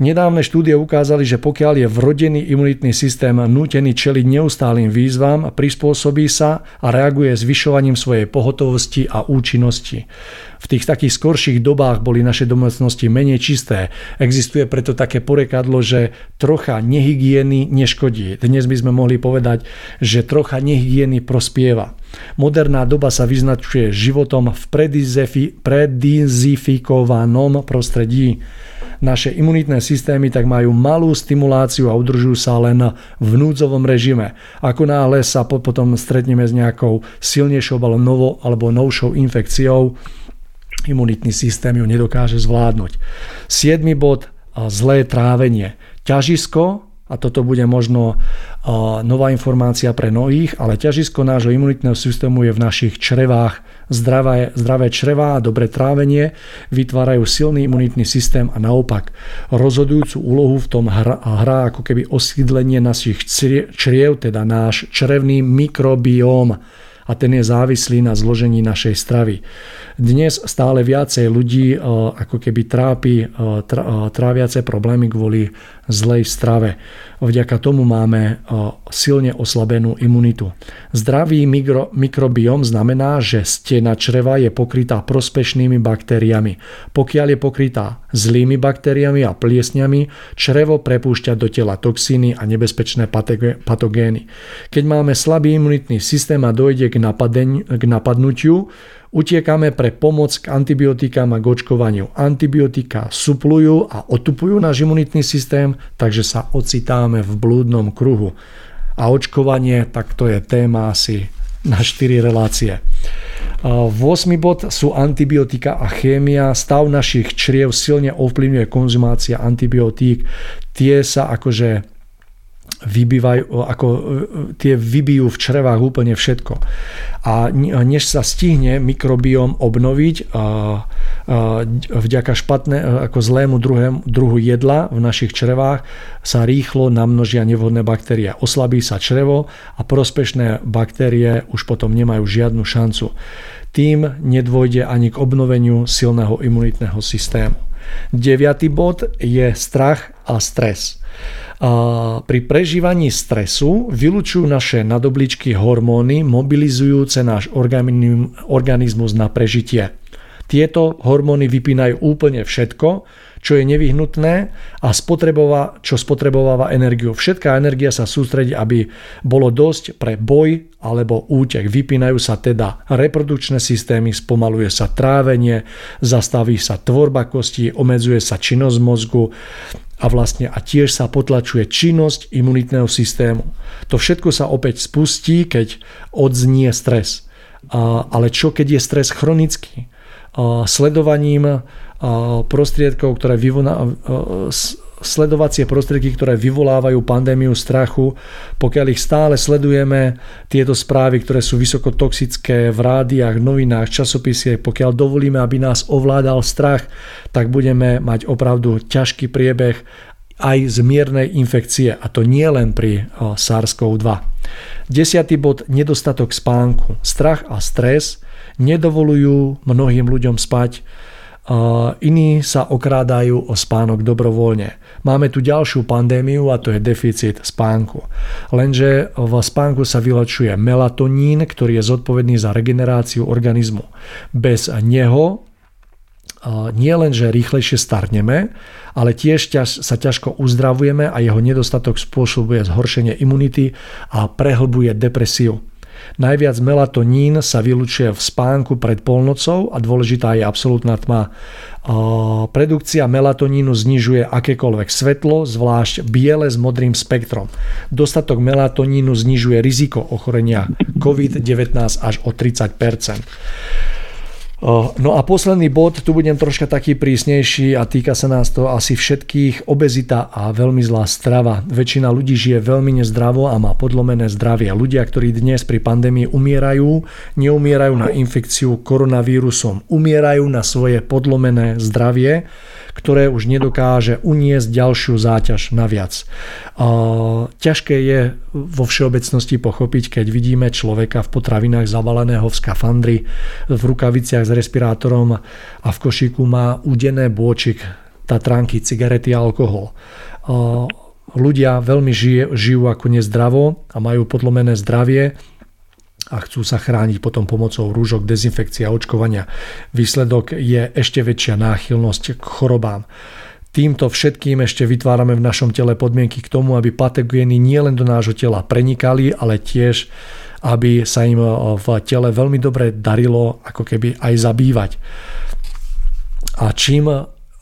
Nedávne štúdie ukázali, že pokiaľ je vrodený imunitný systém nútený čeliť neustálým výzvam, prispôsobí sa a reaguje zvyšovaním svojej pohotovosti a účinnosti. V tých takých skorších dobách boli naše domácnosti menej čisté. Existuje preto také porekadlo, že trocha nehygieny neškodí. Dnes by sme mohli povedať, že trocha nehygieny prospieva. Moderná doba sa vyznačuje životom v predizifikovanom prostredí. Naše imunitné systémy tak majú malú stimuláciu a udržujú sa len v núdzovom režime. Ako náhle sa potom stretneme s nejakou silnejšou alebo, novo, alebo novšou infekciou, imunitný systém ju nedokáže zvládnuť. 7. bod, zlé trávenie. Ťažisko a toto bude možno nová informácia pre mnohých, ale ťažisko nášho imunitného systému je v našich črevách. Zdravé, zdravé črevá a dobré trávenie vytvárajú silný imunitný systém a naopak rozhodujúcu úlohu v tom hrá, hrá ako keby osídlenie našich čriev, teda náš črevný mikrobióm a ten je závislý na zložení našej stravy. Dnes stále viacej ľudí ako keby trápi tráviace problémy kvôli zlej strave. Vďaka tomu máme silne oslabenú imunitu. Zdravý mikro, mikrobióm znamená, že stena čreva je pokrytá prospešnými baktériami. Pokiaľ je pokrytá zlými baktériami a pliesňami, črevo prepúšťa do tela toxíny a nebezpečné patogény. Keď máme slabý imunitný systém a dojde k, napadeň, k napadnutiu, Utiekame pre pomoc k antibiotikám a k očkovaniu. Antibiotika suplujú a otupujú náš imunitný systém, takže sa ocitáme v blúdnom kruhu. A očkovanie, tak to je téma asi na 4 relácie. 8. bod sú antibiotika a chémia. Stav našich čriev silne ovplyvňuje konzumácia antibiotík. Tie sa akože vybývajú, ako e, tie vybijú v črevách úplne všetko. A než sa stihne mikrobióm obnoviť vďaka špatné, e, ako zlému druhému, druhu jedla v našich črevách sa rýchlo namnožia nevhodné baktérie. Oslabí sa črevo a prospešné baktérie už potom nemajú žiadnu šancu. Tým nedôjde ani k obnoveniu silného imunitného systému. Deviatý bod je strach a stres. Pri prežívaní stresu vylučujú naše nadobličky hormóny mobilizujúce náš organizmus na prežitie. Tieto hormóny vypínajú úplne všetko, čo je nevyhnutné a spotrebová, čo spotrebováva energiu. Všetká energia sa sústredí, aby bolo dosť pre boj alebo útek. Vypínajú sa teda reprodukčné systémy, spomaluje sa trávenie, zastaví sa tvorba kostí, omedzuje sa činnosť mozgu a vlastne a tiež sa potlačuje činnosť imunitného systému. To všetko sa opäť spustí, keď odznie stres. Ale čo keď je stres chronický? sledovaním prostriedkov, ktoré vyvoná, sledovacie prostriedky, ktoré vyvolávajú pandémiu strachu. Pokiaľ ich stále sledujeme, tieto správy, ktoré sú vysokotoxické v rádiách, novinách, časopisiach, pokiaľ dovolíme, aby nás ovládal strach, tak budeme mať opravdu ťažký priebeh aj z miernej infekcie a to nie len pri SARS-CoV-2. Desiatý bod, nedostatok spánku. Strach a stres nedovolujú mnohým ľuďom spať, iní sa okrádajú o spánok dobrovoľne. Máme tu ďalšiu pandémiu a to je deficit spánku. Lenže v spánku sa vylačuje melatonín, ktorý je zodpovedný za regeneráciu organizmu. Bez neho nie len, že rýchlejšie starneme, ale tiež sa ťažko uzdravujeme a jeho nedostatok spôsobuje zhoršenie imunity a prehlbuje depresiu. Najviac melatonín sa vylučuje v spánku pred polnocou a dôležitá je absolútna tma. Produkcia melatonínu znižuje akékoľvek svetlo, zvlášť biele s modrým spektrom. Dostatok melatonínu znižuje riziko ochorenia COVID-19 až o 30 No a posledný bod, tu budem troška taký prísnejší a týka sa nás to asi všetkých. Obezita a veľmi zlá strava. Väčšina ľudí žije veľmi nezdravo a má podlomené zdravie. Ľudia, ktorí dnes pri pandémii umierajú, neumierajú na infekciu koronavírusom. Umierajú na svoje podlomené zdravie ktoré už nedokáže uniesť ďalšiu záťaž naviac. Ťažké je vo všeobecnosti pochopiť, keď vidíme človeka v potravinách zabaleného v skafandri, v rukaviciach s respirátorom a v košíku má udené bôčik tatranky, cigarety a alkohol. Ľudia veľmi žije, žijú ako nezdravo a majú podlomené zdravie a chcú sa chrániť potom pomocou rúžok, dezinfekcie a očkovania. Výsledok je ešte väčšia náchylnosť k chorobám. Týmto všetkým ešte vytvárame v našom tele podmienky k tomu, aby patogény nielen do nášho tela prenikali, ale tiež aby sa im v tele veľmi dobre darilo ako keby aj zabývať. A čím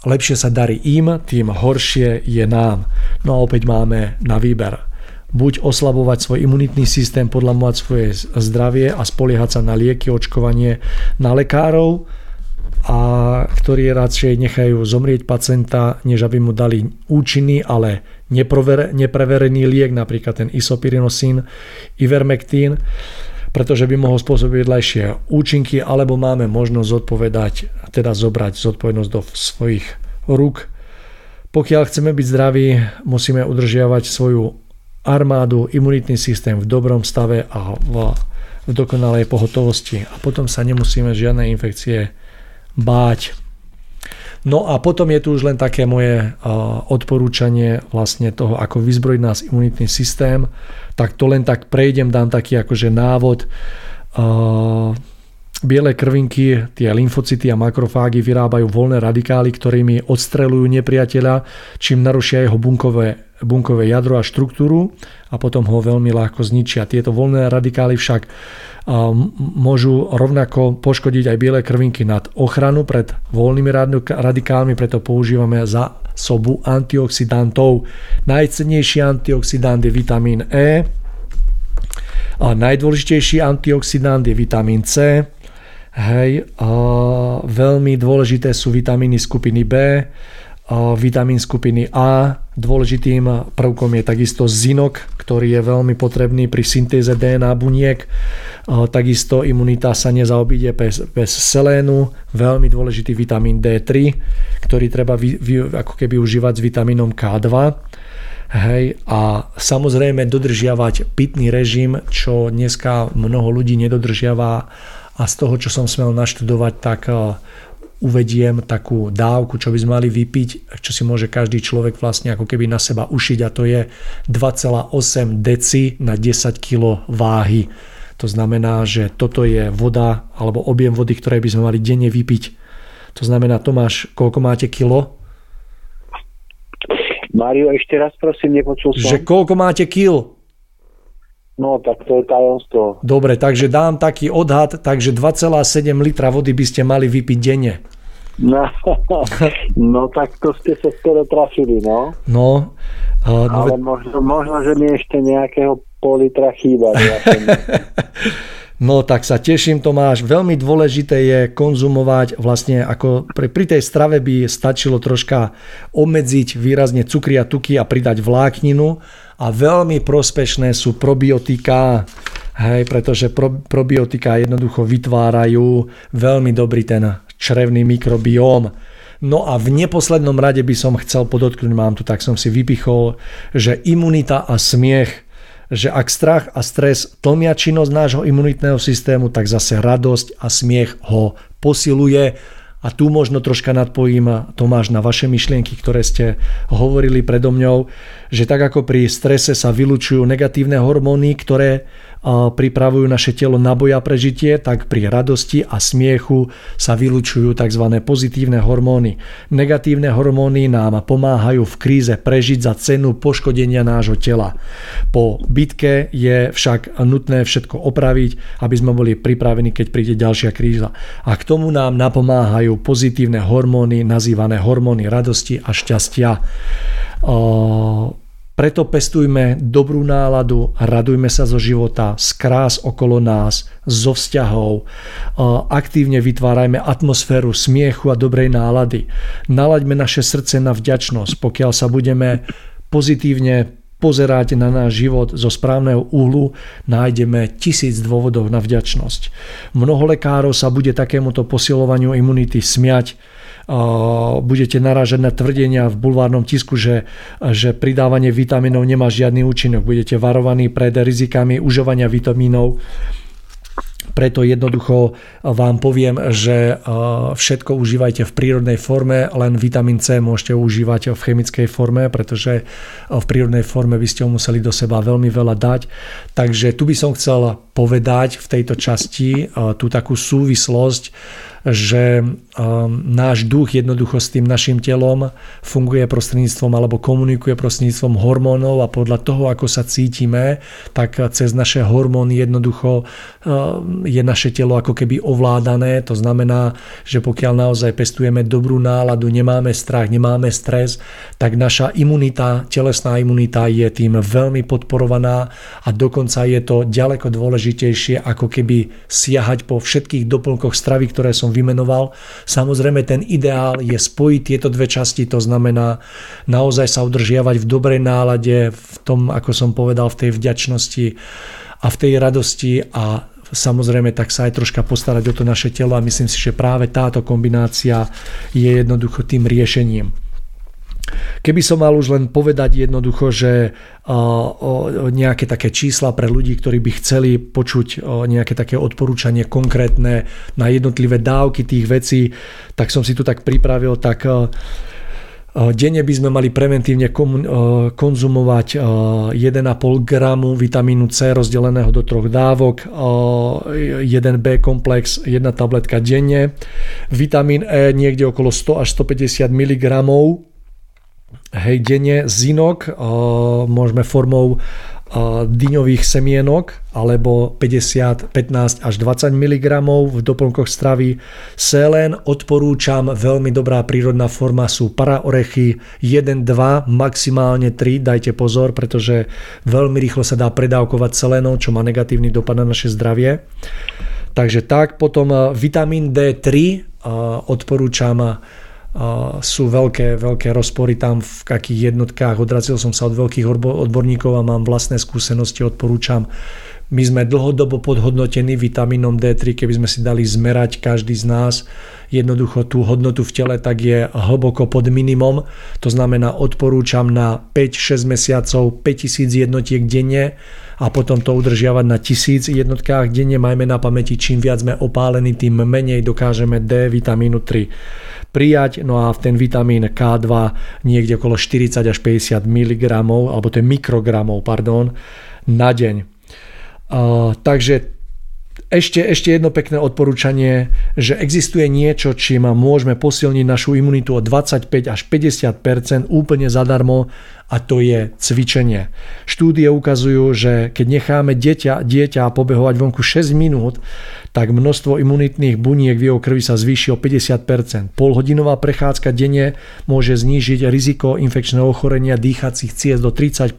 lepšie sa darí im, tým horšie je nám. No a opäť máme na výber. Buď oslabovať svoj imunitný systém, podľamovať svoje zdravie a spoliehať sa na lieky, očkovanie, na lekárov, a ktorí radšej nechajú zomrieť pacienta, než aby mu dali účinný, ale nepreverený liek, napríklad ten isopirinosín, ivermectín, pretože by mohol spôsobiť vedľajšie účinky, alebo máme možnosť zodpovedať, teda zobrať zodpovednosť do svojich rúk. Pokiaľ chceme byť zdraví, musíme udržiavať svoju armádu, imunitný systém v dobrom stave a v, v dokonalej pohotovosti. A potom sa nemusíme žiadne infekcie báť. No a potom je tu už len také moje odporúčanie vlastne toho, ako vyzbrojiť nás imunitný systém. Tak to len tak prejdem, dám taký akože návod. Biele krvinky, tie lymfocyty a makrofágy vyrábajú voľné radikály, ktorými odstrelujú nepriateľa, čím narušia jeho bunkové, bunkové jadro a štruktúru a potom ho veľmi ľahko zničia. Tieto voľné radikály však môžu rovnako poškodiť aj biele krvinky nad ochranu pred voľnými radikálmi, preto používame za sobu antioxidantov. Najcennejší antioxidant je vitamín E, a najdôležitejší antioxidant je vitamín C. Hej, a veľmi dôležité sú vitamíny skupiny B, vitamín skupiny A. Dôležitým prvkom je takisto zinok, ktorý je veľmi potrebný pri syntéze DNA buniek. Takisto imunita sa nezaobíde bez, bez selénu, veľmi dôležitý vitamín D3, ktorý treba vy, vy, ako keby užívať s vitamínom K2. Hej, a samozrejme dodržiavať pitný režim, čo dneska mnoho ľudí nedodržiava a z toho, čo som smel naštudovať, tak uvediem takú dávku, čo by sme mali vypiť, čo si môže každý človek vlastne ako keby na seba ušiť a to je 2,8 deci na 10 kg váhy. To znamená, že toto je voda alebo objem vody, ktoré by sme mali denne vypiť. To znamená, Tomáš, koľko máte kilo?
Mário, ešte raz prosím, nepočul som.
Že koľko máte kil?
No, tak to je tajomstvo.
Dobre, takže dám taký odhad, takže 2,7 litra vody by ste mali vypiť denne.
No, no tak to ste sa skoro trafili, no.
No.
Uh, no Ale možno, možno, že mi ešte nejakého pol litra chýba.
No tak sa teším Tomáš. Veľmi dôležité je konzumovať vlastne ako pri, pri tej strave by stačilo troška obmedziť výrazne cukry a tuky a pridať vlákninu a veľmi prospešné sú probiotika, hej, pretože pro, probiotika jednoducho vytvárajú veľmi dobrý ten črevný mikrobióm. No a v neposlednom rade by som chcel podotknúť, mám tu, tak som si vypichol, že imunita a smiech že ak strach a stres tlmia činnosť nášho imunitného systému, tak zase radosť a smiech ho posiluje. A tu možno troška nadpojím Tomáš na vaše myšlienky, ktoré ste hovorili predo mňou, že tak ako pri strese sa vylučujú negatívne hormóny, ktoré pripravujú naše telo na boja prežitie, tak pri radosti a smiechu sa vylučujú tzv. pozitívne hormóny. Negatívne hormóny nám pomáhajú v kríze prežiť za cenu poškodenia nášho tela. Po bitke je však nutné všetko opraviť, aby sme boli pripravení, keď príde ďalšia kríza. A k tomu nám napomáhajú pozitívne hormóny, nazývané hormóny radosti a šťastia. Preto pestujme dobrú náladu, radujme sa zo života, z krás okolo nás, zo vzťahov. Aktívne vytvárajme atmosféru smiechu a dobrej nálady. Nalaďme naše srdce na vďačnosť, pokiaľ sa budeme pozitívne pozerať na náš život zo správneho úhlu, nájdeme tisíc dôvodov na vďačnosť. Mnoho lekárov sa bude takémuto posilovaniu imunity smiať, budete narážať na tvrdenia v bulvárnom tisku, že, že pridávanie vitamínov nemá žiadny účinok. Budete varovaní pred rizikami užovania vitamínov preto jednoducho vám poviem, že všetko užívajte v prírodnej forme, len vitamín C môžete užívať v chemickej forme, pretože v prírodnej forme by ste ho museli do seba veľmi veľa dať. Takže tu by som chcel povedať v tejto časti tú takú súvislosť, že um, náš duch jednoducho s tým našim telom funguje prostredníctvom alebo komunikuje prostredníctvom hormónov a podľa toho, ako sa cítime, tak cez naše hormóny jednoducho um, je naše telo ako keby ovládané. To znamená, že pokiaľ naozaj pestujeme dobrú náladu, nemáme strach, nemáme stres, tak naša imunita, telesná imunita je tým veľmi podporovaná a dokonca je to ďaleko dôležitejšie ako keby siahať po všetkých doplnkoch stravy, ktoré som vymenoval. Samozrejme ten ideál je spojiť tieto dve časti, to znamená naozaj sa udržiavať v dobrej nálade, v tom, ako som povedal, v tej vďačnosti a v tej radosti a samozrejme tak sa aj troška postarať o to naše telo a myslím si, že práve táto kombinácia je jednoducho tým riešením. Keby som mal už len povedať jednoducho, že nejaké také čísla pre ľudí, ktorí by chceli počuť nejaké také odporúčanie konkrétne na jednotlivé dávky tých vecí, tak som si tu tak pripravil, tak Denne by sme mali preventívne konzumovať 1,5 gramu vitamínu C rozdeleného do troch dávok, 1B komplex, jedna tabletka denne, vitamín E niekde okolo 100 až 150 mg hej, denne zinok, môžeme formou dyňových semienok alebo 50, 15 až 20 mg v doplnkoch stravy. Selen odporúčam, veľmi dobrá prírodná forma sú paraorechy 1, 2, maximálne 3, dajte pozor, pretože veľmi rýchlo sa dá predávkovať selénom, čo má negatívny dopad na naše zdravie. Takže tak, potom vitamín D3 odporúčam sú veľké, veľké rozpory tam v akých jednotkách. Odrazil som sa od veľkých odborníkov a mám vlastné skúsenosti, odporúčam. My sme dlhodobo podhodnotení vitamínom D3, keby sme si dali zmerať každý z nás jednoducho tú hodnotu v tele, tak je hlboko pod minimum. To znamená, odporúčam na 5-6 mesiacov 5000 jednotiek denne a potom to udržiavať na 1000 jednotkách denne. Majme na pamäti, čím viac sme opálení, tým menej dokážeme D vitamínu 3 prijať, no a ten vitamín K2 niekde okolo 40 až 50 mg, alebo to je mikrogramov, pardon, na deň. Takže ešte, ešte jedno pekné odporúčanie, že existuje niečo, čím môžeme posilniť našu imunitu o 25 až 50% úplne zadarmo a to je cvičenie. Štúdie ukazujú, že keď necháme dieťa, dieťa pobehovať vonku 6 minút, tak množstvo imunitných buniek v jeho krvi sa zvýši o 50% Polhodinová prechádzka denne môže znížiť riziko infekčného ochorenia dýchacích ciest do 30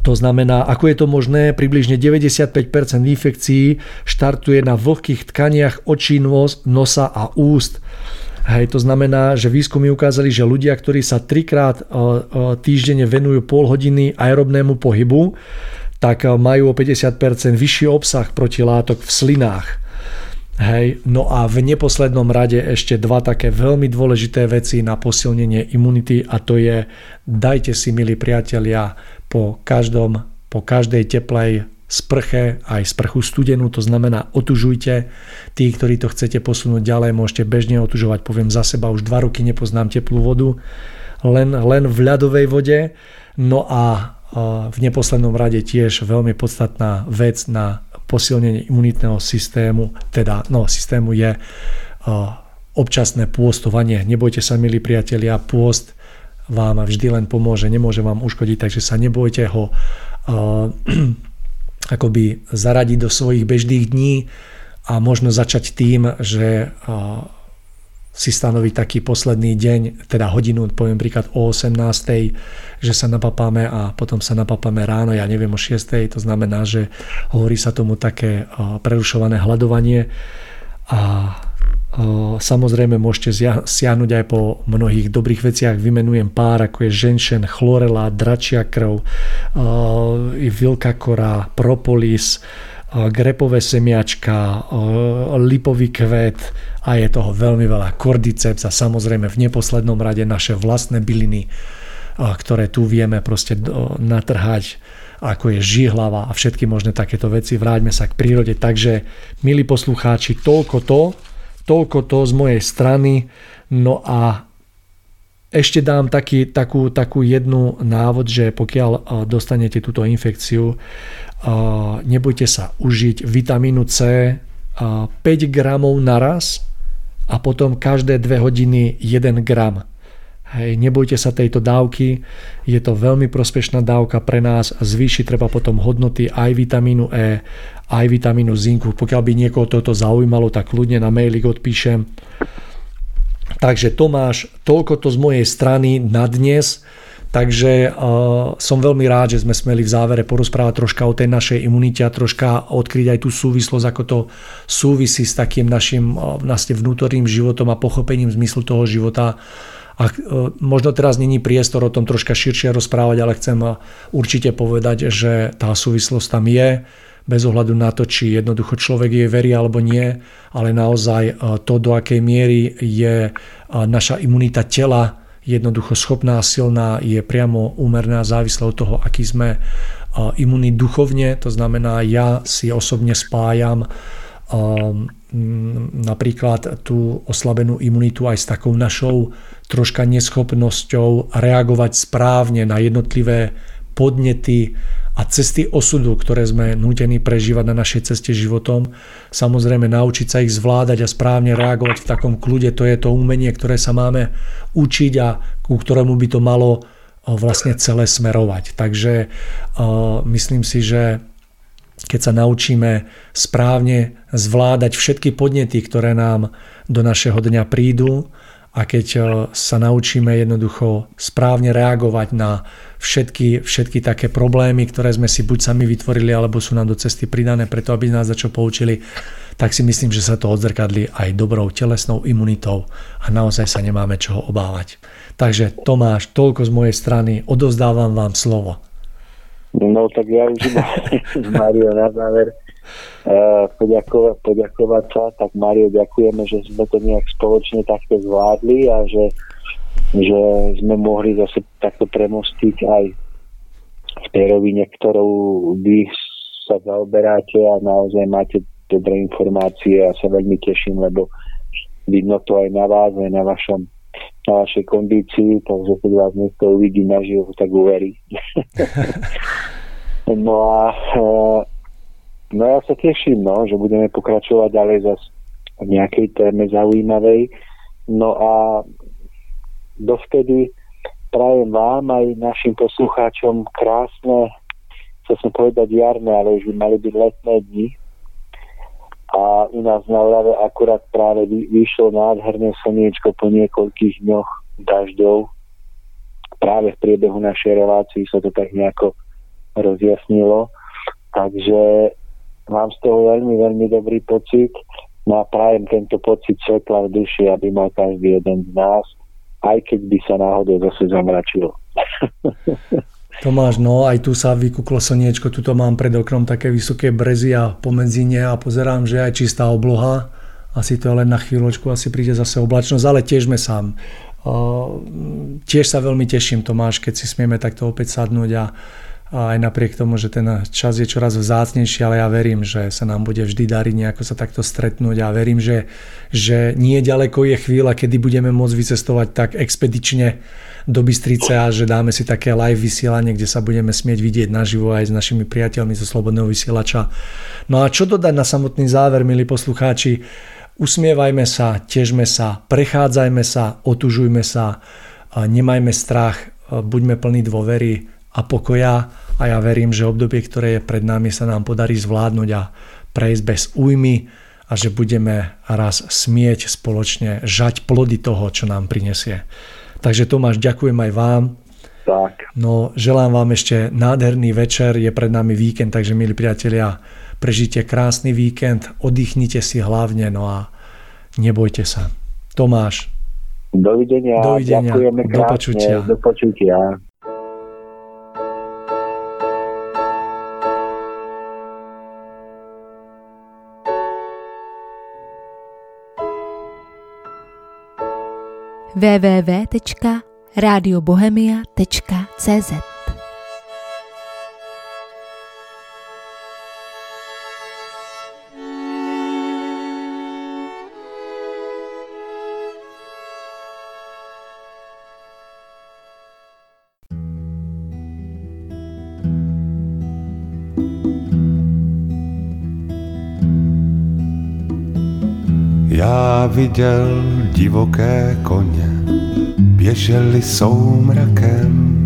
to znamená, ako je to možné, približne 95% infekcií štartuje na vlhkých tkaniach očí, nos, nosa a úst. Hej, to znamená, že výskumy ukázali, že ľudia, ktorí sa trikrát týždenne venujú pol hodiny aerobnému pohybu, tak majú o 50% vyšší obsah protilátok v slinách. Hej, no a v neposlednom rade ešte dva také veľmi dôležité veci na posilnenie imunity a to je dajte si milí priatelia po každom, po každej teplej sprche, aj sprchu studenú, to znamená otužujte. Tí, ktorí to chcete posunúť ďalej, môžete bežne otužovať, poviem za seba, už dva roky nepoznám teplú vodu, len, len v ľadovej vode. No a v neposlednom rade tiež veľmi podstatná vec na posilnenie imunitného systému, teda no, systému je občasné pôstovanie. Nebojte sa, milí priatelia, pôst vám vždy len pomôže, nemôže vám uškodiť, takže sa nebojte ho uh, akoby zaradiť do svojich bežných dní a možno začať tým, že uh, si stanoviť taký posledný deň, teda hodinu, poviem príklad o 18. že sa napapáme a potom sa napapáme ráno, ja neviem o 6. to znamená, že hovorí sa tomu také prerušované hľadovanie a Samozrejme môžete siahnuť aj po mnohých dobrých veciach. Vymenujem pár, ako je ženšen, chlorela, dračia krv, vilka kora, propolis, grepové semiačka, lipový kvet a je toho veľmi veľa. Kordyceps a samozrejme v neposlednom rade naše vlastné byliny, ktoré tu vieme proste natrhať ako je žihlava a všetky možné takéto veci. Vráťme sa k prírode. Takže, milí poslucháči, toľko to, toľko to z mojej strany. No a ešte dám taký, takú, takú jednu návod, že pokiaľ dostanete túto infekciu, nebojte sa užiť vitamínu C 5 gramov naraz a potom každé 2 hodiny 1 gram. Hej, nebojte sa tejto dávky, je to veľmi prospešná dávka pre nás zvýši treba potom hodnoty aj vitamínu E, aj vitamínu zinku. Pokiaľ by niekoho toto zaujímalo, tak kľudne na mailik odpíšem. Takže Tomáš, toľko to z mojej strany na dnes. Takže uh, som veľmi rád, že sme smeli v závere porozprávať troška o tej našej imunite a troška odkryť aj tú súvislosť, ako to súvisí s takým našim uh, vlastne vnútorným životom a pochopením zmyslu toho života. A uh, možno teraz není priestor o tom troška širšie rozprávať, ale chcem určite povedať, že tá súvislosť tam je bez ohľadu na to, či jednoducho človek je verí alebo nie, ale naozaj to, do akej miery je naša imunita tela jednoducho schopná, silná, je priamo úmerná, závislá od toho, aký sme imunní duchovne, to znamená, ja si osobne spájam napríklad tú oslabenú imunitu aj s takou našou troška neschopnosťou reagovať správne na jednotlivé podnety, a cesty osudu, ktoré sme nútení prežívať na našej ceste životom. Samozrejme naučiť sa ich zvládať a správne reagovať v takom kľude, to je to umenie, ktoré sa máme učiť a ku ktorému by to malo vlastne celé smerovať. Takže uh, myslím si, že keď sa naučíme správne zvládať všetky podnety, ktoré nám do našeho dňa prídu, a keď e, sa naučíme jednoducho správne reagovať na všetky, všetky také problémy, ktoré sme si buď sami vytvorili, alebo sú nám do cesty pridané preto, aby nás za čo poučili, tak si myslím, že sa to odzrkadli aj dobrou telesnou imunitou a naozaj sa nemáme čoho obávať. Takže Tomáš, toľko z mojej strany, odozdávam vám slovo.
No tak ja už Mario na záver Eh, poďakovať, poďakovať sa. Tak Mario, ďakujeme, že sme to nejak spoločne takto zvládli a že, že sme mohli zase takto premostiť aj v tej rovine, ktorou vy sa zaoberáte a naozaj máte dobré informácie a sa veľmi teším, lebo vidno to aj na vás, aj na vašom na vašej kondícii, takže keď vás niekto uvidí naživo, tak uverí. no a eh, No ja sa teším, no, že budeme pokračovať ďalej zase v nejakej téme zaujímavej. No a dovtedy prajem vám aj našim poslucháčom krásne, chcem som povedať jarné, ale už by mali byť letné dni. A u nás na Orave akurát práve vyšlo nádherné slniečko po niekoľkých dňoch dažďov. Práve v priebehu našej relácii sa to tak nejako rozjasnilo. Takže mám z toho veľmi, veľmi dobrý pocit. No a prajem tento pocit svetla v duši, aby mal každý jeden z nás, aj keď by sa náhodou zase zamračilo.
Tomáš, no aj tu sa vykúklo slniečko, tuto mám pred oknom také vysoké brezy a pomedzi ne a pozerám, že aj čistá obloha. Asi to len na chvíľočku, asi príde zase oblačnosť, ale tiež sme sám. Uh, tiež sa veľmi teším, Tomáš, keď si smieme takto opäť sadnúť a aj napriek tomu, že ten čas je čoraz vzácnejší, ale ja verím, že sa nám bude vždy dariť nejako sa takto stretnúť a verím, že, že nie ďaleko je chvíľa, kedy budeme môcť vycestovať tak expedične do Bystrice a že dáme si také live vysielanie, kde sa budeme smieť vidieť naživo aj s našimi priateľmi zo Slobodného vysielača. No a čo dodať na samotný záver, milí poslucháči? Usmievajme sa, težme sa, prechádzajme sa, otužujme sa, nemajme strach, buďme plní dôvery a pokoja a ja verím, že obdobie, ktoré je pred nami, sa nám podarí zvládnuť a prejsť bez újmy a že budeme raz smieť spoločne žať plody toho, čo nám prinesie. Takže Tomáš, ďakujem aj vám.
Tak.
No, želám vám ešte nádherný večer, je pred nami víkend, takže milí priatelia, prežite krásny víkend, oddychnite si hlavne, no a nebojte sa. Tomáš.
Dovidenia.
Dovidenia.
Ďakujeme krásne.
Do počutia.
Do počutia.
www.radiobohemia.cz
Já viděl divoké koně, běželi soumrakem.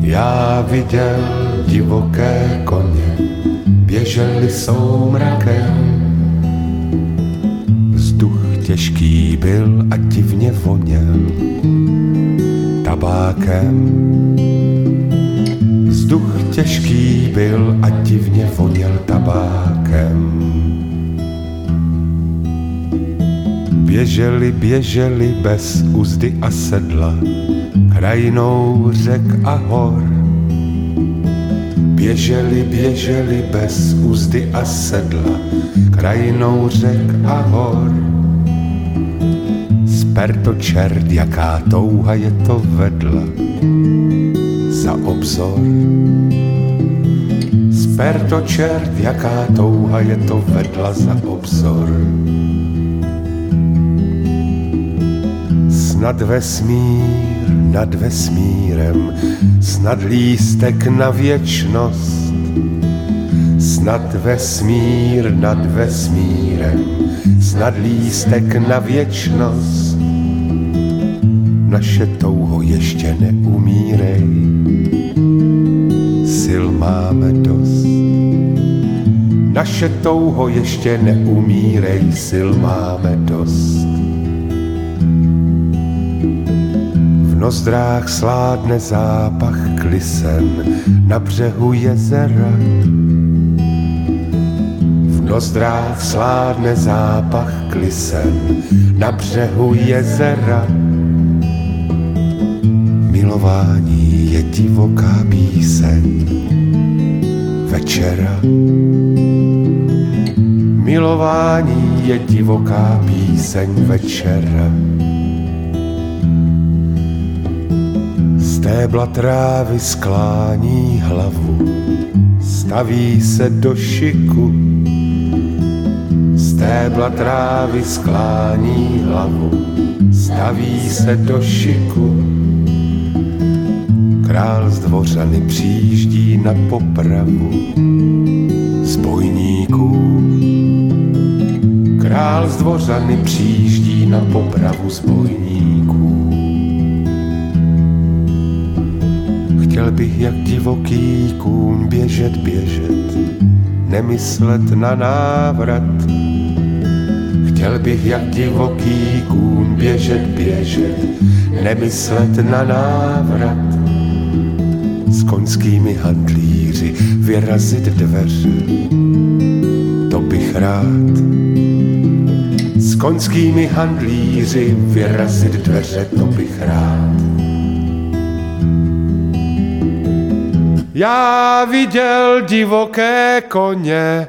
Já viděl divoké koně, běželi soumrakem. Vzduch těžký byl a divně voněl tabákem. Vzduch těžký byl a divně voněl tabákem. Běželi, běželi bez úzdy a sedla, krajinou řek a hor. Běželi, běželi bez úzdy a sedla, krajinou řek a hor. Sper to čert, jaká touha je to vedla za obzor. Sper to čert, jaká touha je to vedla za obzor. Snad vesmír nad vesmírem, snad lístek na věčnost. Snad vesmír nad vesmírem, snad lístek na věčnost. Naše touho ještě neumírej, sil máme dost. Naše touho ještě neumírej, sil máme dost. Nozdrách sládne zápach klisen na břehu jezera. V nozdrách sládne zápach klisen na břehu jezera. Milování je divoká píseň večera. Milování je divoká píseň večera. Stébla trávy sklání hlavu, staví se do šiku. Stébla trávy sklání hlavu, staví se do šiku. Král z dvořany přijíždí na popravu zbojníků. Král z dvořany přijíždí na popravu zbojníků. Chtěl bych jak divoký kůň běžet, běžet, nemyslet na návrat. Chtěl bych jak divoký kůň běžet, běžet, nemyslet na návrat. S koňskými handlíři vyrazit dveře, to bych rád. S koňskými handlíři vyrazit dveře, to bych rád. Já viděl divoké koně,